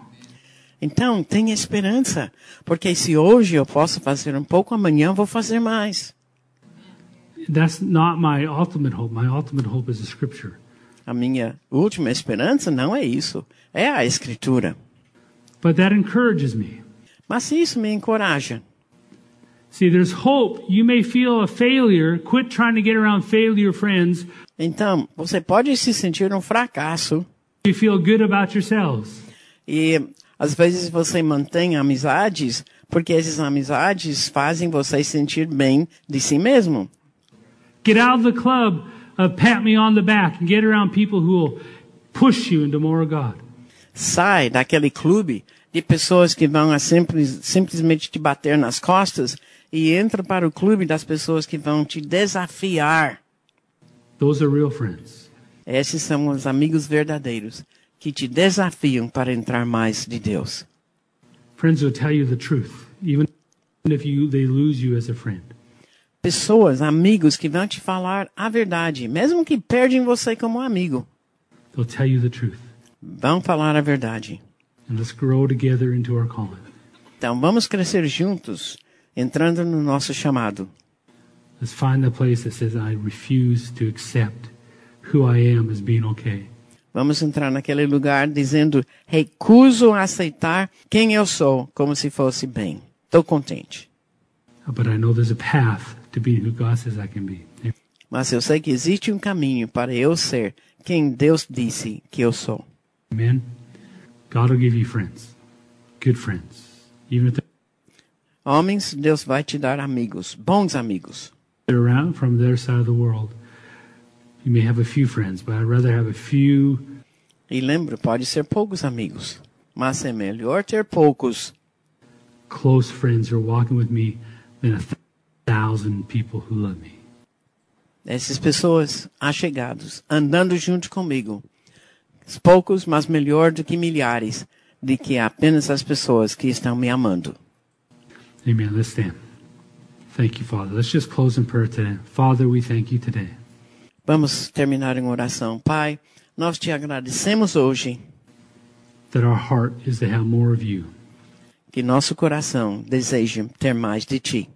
Então, tenha esperança. Porque se hoje eu posso fazer um pouco, amanhã eu vou fazer mais. That's not my ultimate hope. My ultimate hope is the scripture. A minha última esperança não é isso. É a escritura. But that encourages me. Mas isso me encoraja. See, there's hope. You may feel a failure. Quit trying to get around failure friends. Então, você pode se sentir um fracasso. You feel good about yourselves. E às vezes você mantém amizades porque essas amizades fazem você sentir bem de si mesmo. Get out of the club of pat me on the back and get around people who will push you into more of God. Sai daquele clube de pessoas que vão a simples, simplesmente te bater nas costas e entra para o clube das pessoas que vão te desafiar. Those are real friends. Esses são os amigos verdadeiros que te desafiam para entrar mais de Deus. Friends will tell you the truth, even if you, they lose you as a friend. Pessoas, amigos que vão te falar a verdade, mesmo que perdem você como amigo, They'll tell you the truth. vão falar a verdade. And let's grow together into our calling. Então vamos crescer juntos, entrando no nosso chamado. Let's find the place that says, I refuse to accept who I am as being okay. Vamos entrar naquele lugar dizendo: recuso aceitar quem eu sou, como se fosse bem. Estou contente. But I know there's a path to be who God says I can be. Mas eu sei que existe um caminho para eu ser quem Deus disse que eu sou. Amen. God will give you friends, good friends, even if Homens, Deus vai te dar amigos, bons amigos. they're around from their side of the world. You may have a few friends, but I'd rather have a few E lembra, pode ser poucos amigos, mas é melhor ter poucos close friends who are walking with me than a thousand people who love me. Essas pessoas achegados, andando junto comigo. Poucos, mas melhor do que milhares, de que apenas as pessoas que estão me amando. Amen. Let's stand. Thank you, Father. Let's just close in prayer today. Father, we thank you today. Vamos terminar em oração. Pai, nós te agradecemos hoje that our heart is to have more of you. que nosso coração deseja ter mais de ti.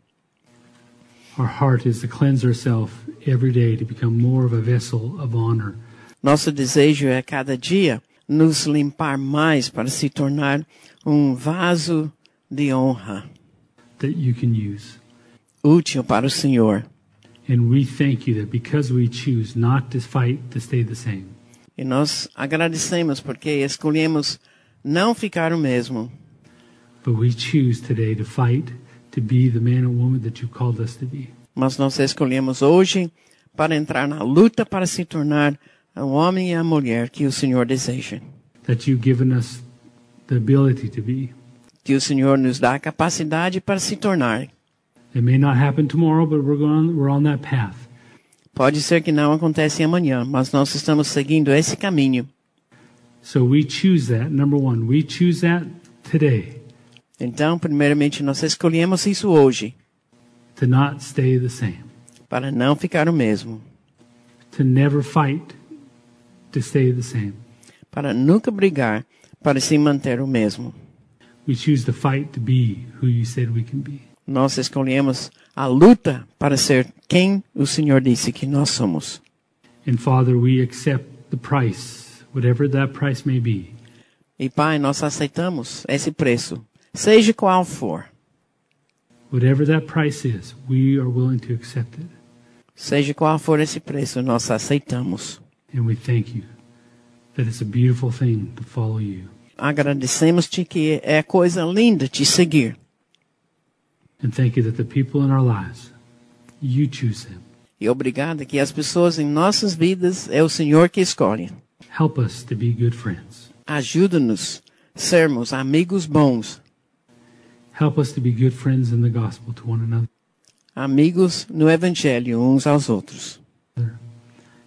Our heart is to cleanse ourselves every day to become more of a vessel of honor. Nosso desejo é cada dia nos limpar mais para se tornar um vaso de honra, that you can use. útil para o Senhor. And we thank you that because we choose not to fight to stay the same, E nós agradecemos porque escolhemos não ficar o mesmo, but we choose today to fight to be the man and woman that you called us to be. mas nós escolhemos hoje para entrar na luta para se tornar o homem e a mulher que o Senhor deseja. that you've given us the ability to be. Que o Senhor nos dá a capacidade para se tornar. It may not happen tomorrow, but we're going we're on that path. Pode ser que não aconteça amanhã, mas nós estamos seguindo esse caminho. So we choose that. Number one, we choose that today Então, primeiramente, nós escolhemos isso hoje, to not stay the same, para não ficar o mesmo, to never fight to stay the same. para nunca brigar para se manter o mesmo. We choose to fight to be who you said we can be. Nós escolhemos a luta para ser quem o Senhor disse que nós somos. And Father, we accept the price, whatever that price may be. E Pai, nós aceitamos esse preço, seja qual for. Whatever that price is, we are willing to accept it. Seja qual for esse preço, nós aceitamos. And we thank you that it's a beautiful thing to follow you. Agradecemos-te que é coisa linda te seguir. And thank you that the people in our lives, you choose them. E obrigada que as pessoas em nossas vidas é o Senhor que escolhe. Help us to be good friends. Ajuda-nos sermos amigos bons, Help us to be good friends in the gospel to one another. amigos no Evangelho uns aos outros.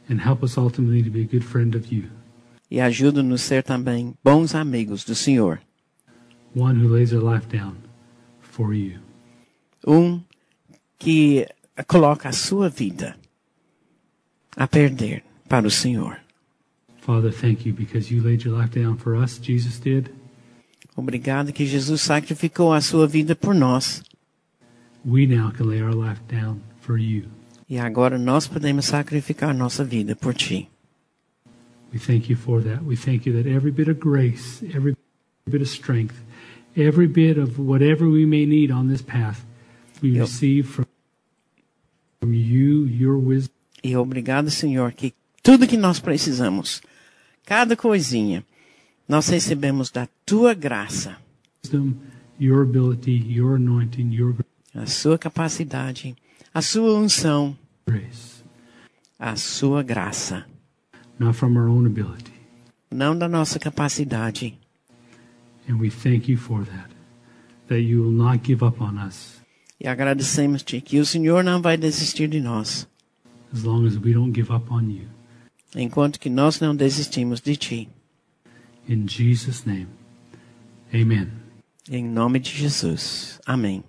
And help us ultimately to be a good friend of you, E ajuda-nos a ser também bons amigos do Senhor. one who lays their life down for you. Um que coloca a sua vida a perder para o Senhor. Father, thank you because you laid your life down for us. Jesus did. Obrigado que Jesus sacrificou a sua vida por nós. We now can lay our life down for you. E agora nós podemos sacrificar nossa vida por ti. We thank you for that. We thank you that every bit of grace, every bit of strength, every bit of whatever we may need on this path, we Yep. receive from, from you, your wisdom, E obrigado, Senhor, que tudo que nós precisamos, cada coisinha, nós recebemos da tua graça, your ability, your anointing, your a sua capacidade, a sua unção, a sua graça, not from our own ability. não da nossa capacidade. And we thank you for that, that you will not give up on us E agradecemos-te que o Senhor não vai desistir de nós, as long as we don't give up on you. enquanto que nós não desistimos de ti. In Jesus' name, amen. Em nome de Jesus. Amém.